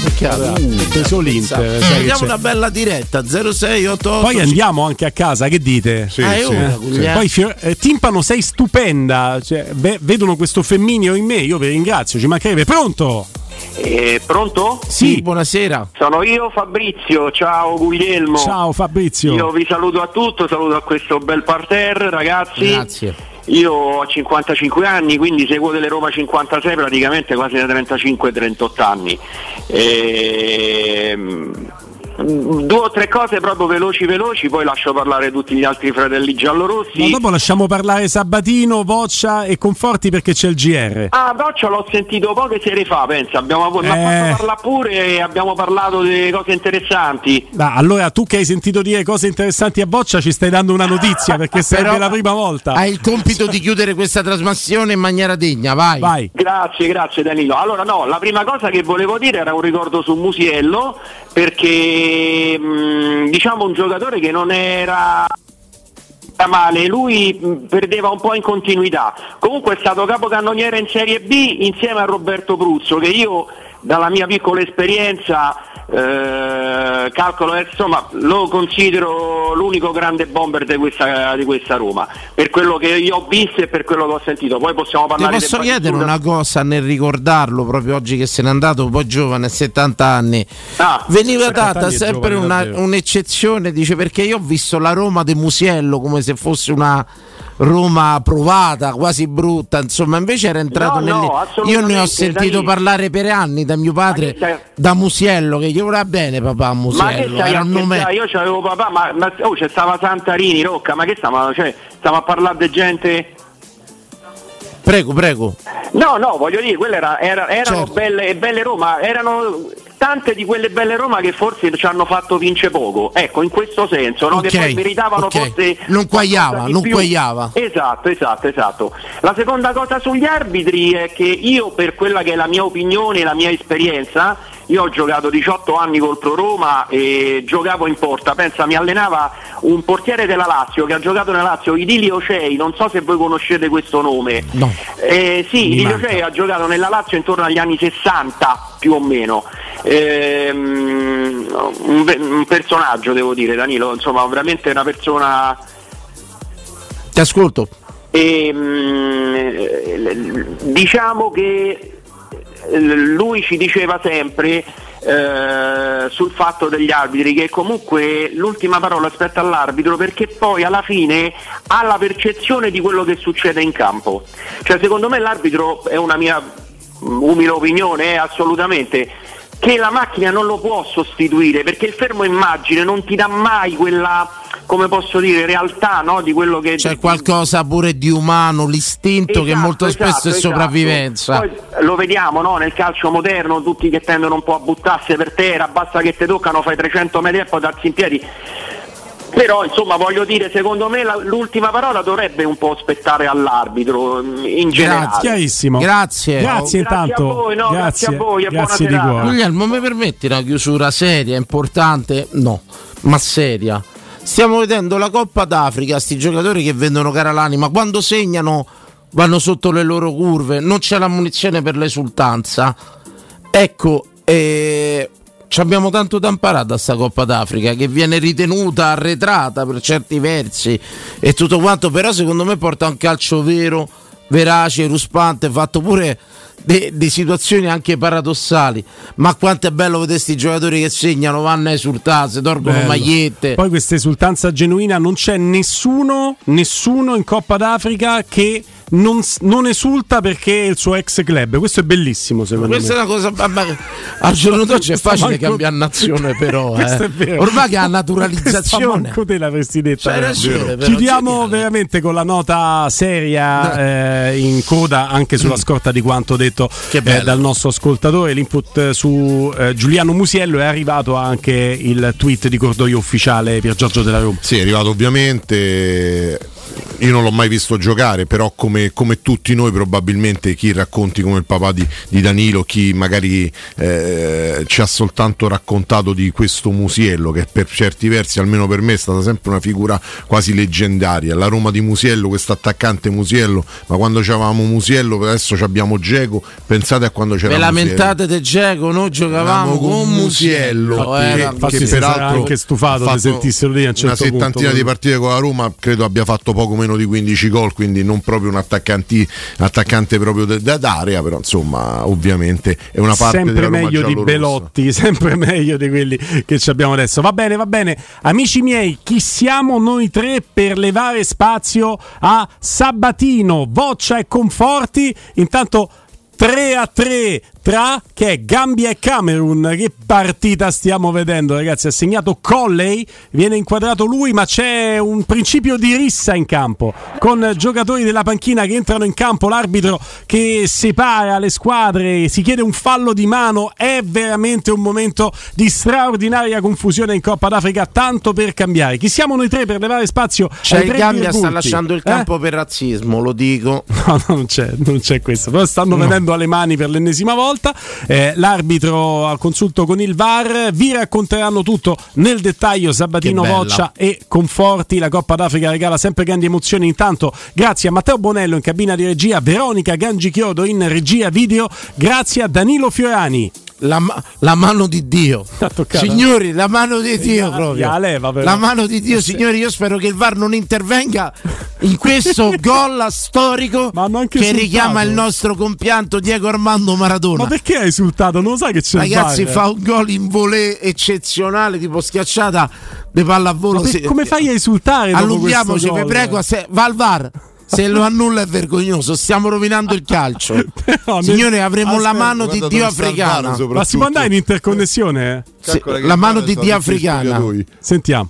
perché Uh, preso l'Inter, Vediamo una bella diretta 0688 Poi andiamo anche a casa, che dite? Sì, Ah, sì. ora, Eh, Guglielmo. Poi Fior- eh, Timpano sei stupenda, cioè, ve- vedono questo femminio in me, io vi ringrazio, ci mancherebbe. Pronto? Eh, pronto? Sì, buonasera. Sono io Fabrizio, ciao Guglielmo. Ciao Fabrizio. Io vi saluto a tutti, saluto a questo bel parterre ragazzi. Grazie. Io ho 55 anni, quindi seguo delle Roma 56 praticamente quasi da 35-38 anni. Ehm, Due o tre cose proprio veloci veloci, poi lascio parlare tutti gli altri fratelli giallorossi. Ma dopo lasciamo parlare Sabatino, Boccia e Conforti perché c'è il GR. Ah, Boccia l'ho sentito poche sere fa, pensa, abbiamo Eh. fatto parlare pure e abbiamo parlato di cose interessanti. Ah, allora tu che hai sentito dire cose interessanti a Boccia ci stai dando una notizia [laughs] perché sarebbe Però la prima volta. Hai il compito di chiudere questa trasmissione in maniera degna, vai. Vai. Grazie, grazie Danilo. Allora no, la prima cosa che volevo dire era un ricordo su Musiello perché mh, diciamo un giocatore che non era male, lui mh, perdeva un po' in continuità. Comunque è stato capocannoniere in Serie B insieme a Roberto Pruzzo che io dalla mia piccola esperienza eh, calcolo eh, insomma lo considero l'unico grande bomber di questa, di questa Roma. Per quello che io ho visto e per quello che ho sentito. Poi possiamo Ti parlare posso del chiedere una cosa nel ricordarlo proprio oggi che se n'è andato, poi giovane, a 70 anni. Ah, Veniva 70 data sempre giovane, una- un'eccezione, dice perché io ho visto la Roma de Musiello come se fosse una Roma provata, quasi brutta, insomma, invece era entrato No, nelle... no, Io ne ho sentito parlare per anni da mio padre, stai- da Musiello, che gli vorrà bene papà Musiello, era un nome... Io c'avevo papà, ma, ma oh, c'è stava Santarini, Rocca, ma che stiamo, cioè, stiamo a parlare di gente. Prego, prego. No, no, voglio dire, quelle era- era- erano Certo. belle, belle Roma, erano tante di quelle belle Roma che forse ci hanno fatto vincere poco. Ecco, in questo senso, no? Ok, che poi meritavano ok. forse. Non quagliava, non più. quagliava. Esatto, esatto, esatto. La seconda cosa sugli arbitri è che io, per quella che è la mia opinione la mia esperienza, io ho giocato 18 anni col Pro Roma e giocavo in porta. Pensa, mi allenava un portiere della Lazio che ha giocato nella Lazio, Idilio Cei, non so se voi conoscete questo nome. No. Eh, sì, Mi Idilio manca. Cei ha giocato nella Lazio intorno agli anni 60 più o meno. Ehm, un, un personaggio devo dire Danilo, insomma veramente una persona Ti ascolto. e, mm, diciamo che lui ci diceva sempre eh, sul fatto degli arbitri che comunque l'ultima parola aspetta all'arbitro perché poi alla fine ha la percezione di quello che succede in campo cioè secondo me l'arbitro è una mia mm, umile opinione eh, assolutamente che la macchina non lo può sostituire perché il fermo immagine non ti dà mai quella come posso dire realtà no, di quello che C'è qualcosa pure di umano, l'istinto che Esatto, molto spesso esatto, è esatto. sopravvivenza. Poi lo vediamo no, nel calcio moderno, tutti che tendono un po' a buttarsi per terra, basta che ti toccano, fai 300 metri e poi darsi in piedi. Però insomma voglio dire, secondo me la- l'ultima parola dovrebbe un po' aspettare all'arbitro mm, in generale. Chiarissimo. Grazie. Grazie Grazie intanto. a voi, no, grazie a voi e buona grazie di serata. cuore. Guglielmo, mi permetti una chiusura seria, importante? No, ma seria. Stiamo vedendo la Coppa d'Africa, sti giocatori che vendono cara l'anima, quando segnano vanno sotto le loro curve, non c'è la munizione per l'esultanza. Ecco, eh, abbiamo tanto da imparare da sta Coppa d'Africa che viene ritenuta arretrata per certi versi e tutto quanto, però secondo me porta a un calcio vero verace, ruspante, fatto pure di situazioni anche paradossali. Ma quanto è bello vedere questi giocatori che segnano, vanno a esultare, si tolgono Bello. magliette. Poi questa esultanza genuina non c'è nessuno, nessuno in Coppa d'Africa che non, non esulta perché è il suo ex club. Questo è bellissimo, secondo Questa è me. una cosa. vabbè, al giorno d'oggi è Questa facile manco- cambiare nazione, però. [laughs] Eh. è vero. Ormai che ha Questa naturalizzazione. manco te l'avresti detta. Eh. ragione, però, Chiudiamo veramente con la nota seria eh, in coda anche sulla scorta di quanto detto eh, dal nostro ascoltatore. L'input eh, su eh, Giuliano Musiello è arrivato anche il tweet di cordoglio ufficiale Pier Giorgio della Roma. Sì, è arrivato ovviamente. Io non l'ho mai visto giocare, però come, come tutti noi probabilmente chi racconti come il papà di, di Danilo, chi magari eh, ci ha soltanto raccontato di questo Musiello, che per certi versi, almeno per me, è stata sempre una figura quasi leggendaria. La Roma di Musiello, questo attaccante Musiello, ma quando c'avevamo Musiello, adesso abbiamo Geco, pensate a quando c'era Ve lamentate del Geco, noi giocavamo Eravamo con Musiello. che, eh, che si sarà anche stufato di fatto sentissero lì a un certo una settantina punto. di partite con la Roma credo abbia fatto poco meno di 15 gol quindi non proprio un attaccanti- attaccante proprio de- da- d'area però insomma ovviamente è una parte sempre meglio di. Belotti, [laughs] sempre meglio di quelli che ci abbiamo adesso. Va bene, va bene. Amici miei, chi siamo noi tre per levare spazio a Sabatino, Voccia e Conforti? Intanto 3 a 3 tra che è Gambia e Camerun. Che partita stiamo vedendo, ragazzi? Ha segnato Colley, viene inquadrato lui, ma c'è un principio di rissa in campo con giocatori della panchina che entrano in campo, l'arbitro che separa le squadre, si chiede un fallo di mano. È veramente un momento di straordinaria confusione in Coppa d'Africa, tanto per cambiare. Chi siamo noi tre per levare spazio? Cioè, ai il Gambia sta lasciando il Eh? campo per razzismo, lo dico. [laughs] No, no, non c'è, non c'è questo. Però stanno vedendo alle mani per l'ennesima volta. Eh, l'arbitro al consulto con il VAR. Vi racconteranno tutto nel dettaglio. Sabatino. Voccia e Conforti. La Coppa d'Africa regala sempre grandi emozioni. Intanto, grazie a Matteo Bonello in cabina di regia, Veronica Gangichiodo in regia video. Grazie a Danilo Fiorani. La, la mano di Dio. Signori, la mano di Dio proprio. la mano di Dio, signori, io spero che il VAR non intervenga in questo [laughs] gol storico che esultato. richiama il nostro compianto Diego Armando Maradona. Ma perché hai esultato? Non lo sai che c'è il Ragazzi, fa un gol in volée eccezionale, tipo schiacciata di pallavolo. Ma per- come fai a esultare? Allunghiamoci, vi prego, se- va al VAR. Se lo annulla è vergognoso, stiamo rovinando il calcio. [laughs] Però, Signore, avremo la Aspetta, mano di Dio africana. Ma si può andare in interconnessione? Sì, la mano di Dio africana. Sentiamo.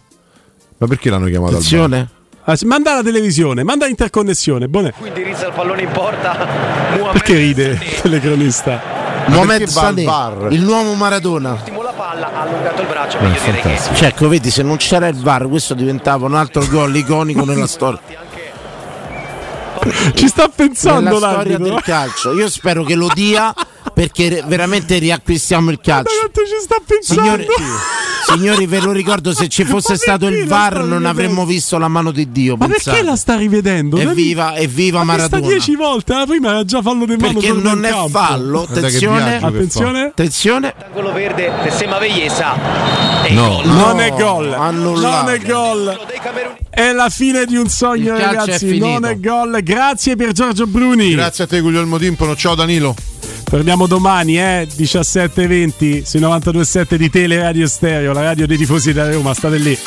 Ma perché l'hanno chiamato al Attenzione. Ah, Manda la televisione, manda l'interconnessione. Buone. Indirizza il pallone in porta. Muhammad Perché ride il [laughs] telecronista? Mohamed Sané, il nuovo Maradona. la palla, ha allungato il braccio, meglio dire che Cioè, ecco, vedi, se non c'era il VAR, questo diventava un altro gol iconico nella storia. Ci sta pensando nella storia del calcio. Io spero che lo dia perché veramente riacquistiamo il calcio. quanto ci sta pensando. Signori, signori, ve lo ricordo, se ci fosse stato il VAR non avremmo visto la mano di Dio. Ma pensate. perché la sta rivedendo? Evviva, evviva Ma questa Maradona. dieci volte, la prima era già fallo di mano Perché non è campo. fallo, attenzione, attenzione. attenzione. Angolo verde Sema Veiesa. No, Non è gol, annullato. non è gol. È la fine di un sogno, ragazzi. Non è gol. Grazie per Giorgio Bruni. Grazie a te Guglielmo Timpano, ciao Danilo. Torniamo domani, eh, 17.20 sui 92.7 di Tele Radio Stereo, la radio dei tifosi da Roma. State lì.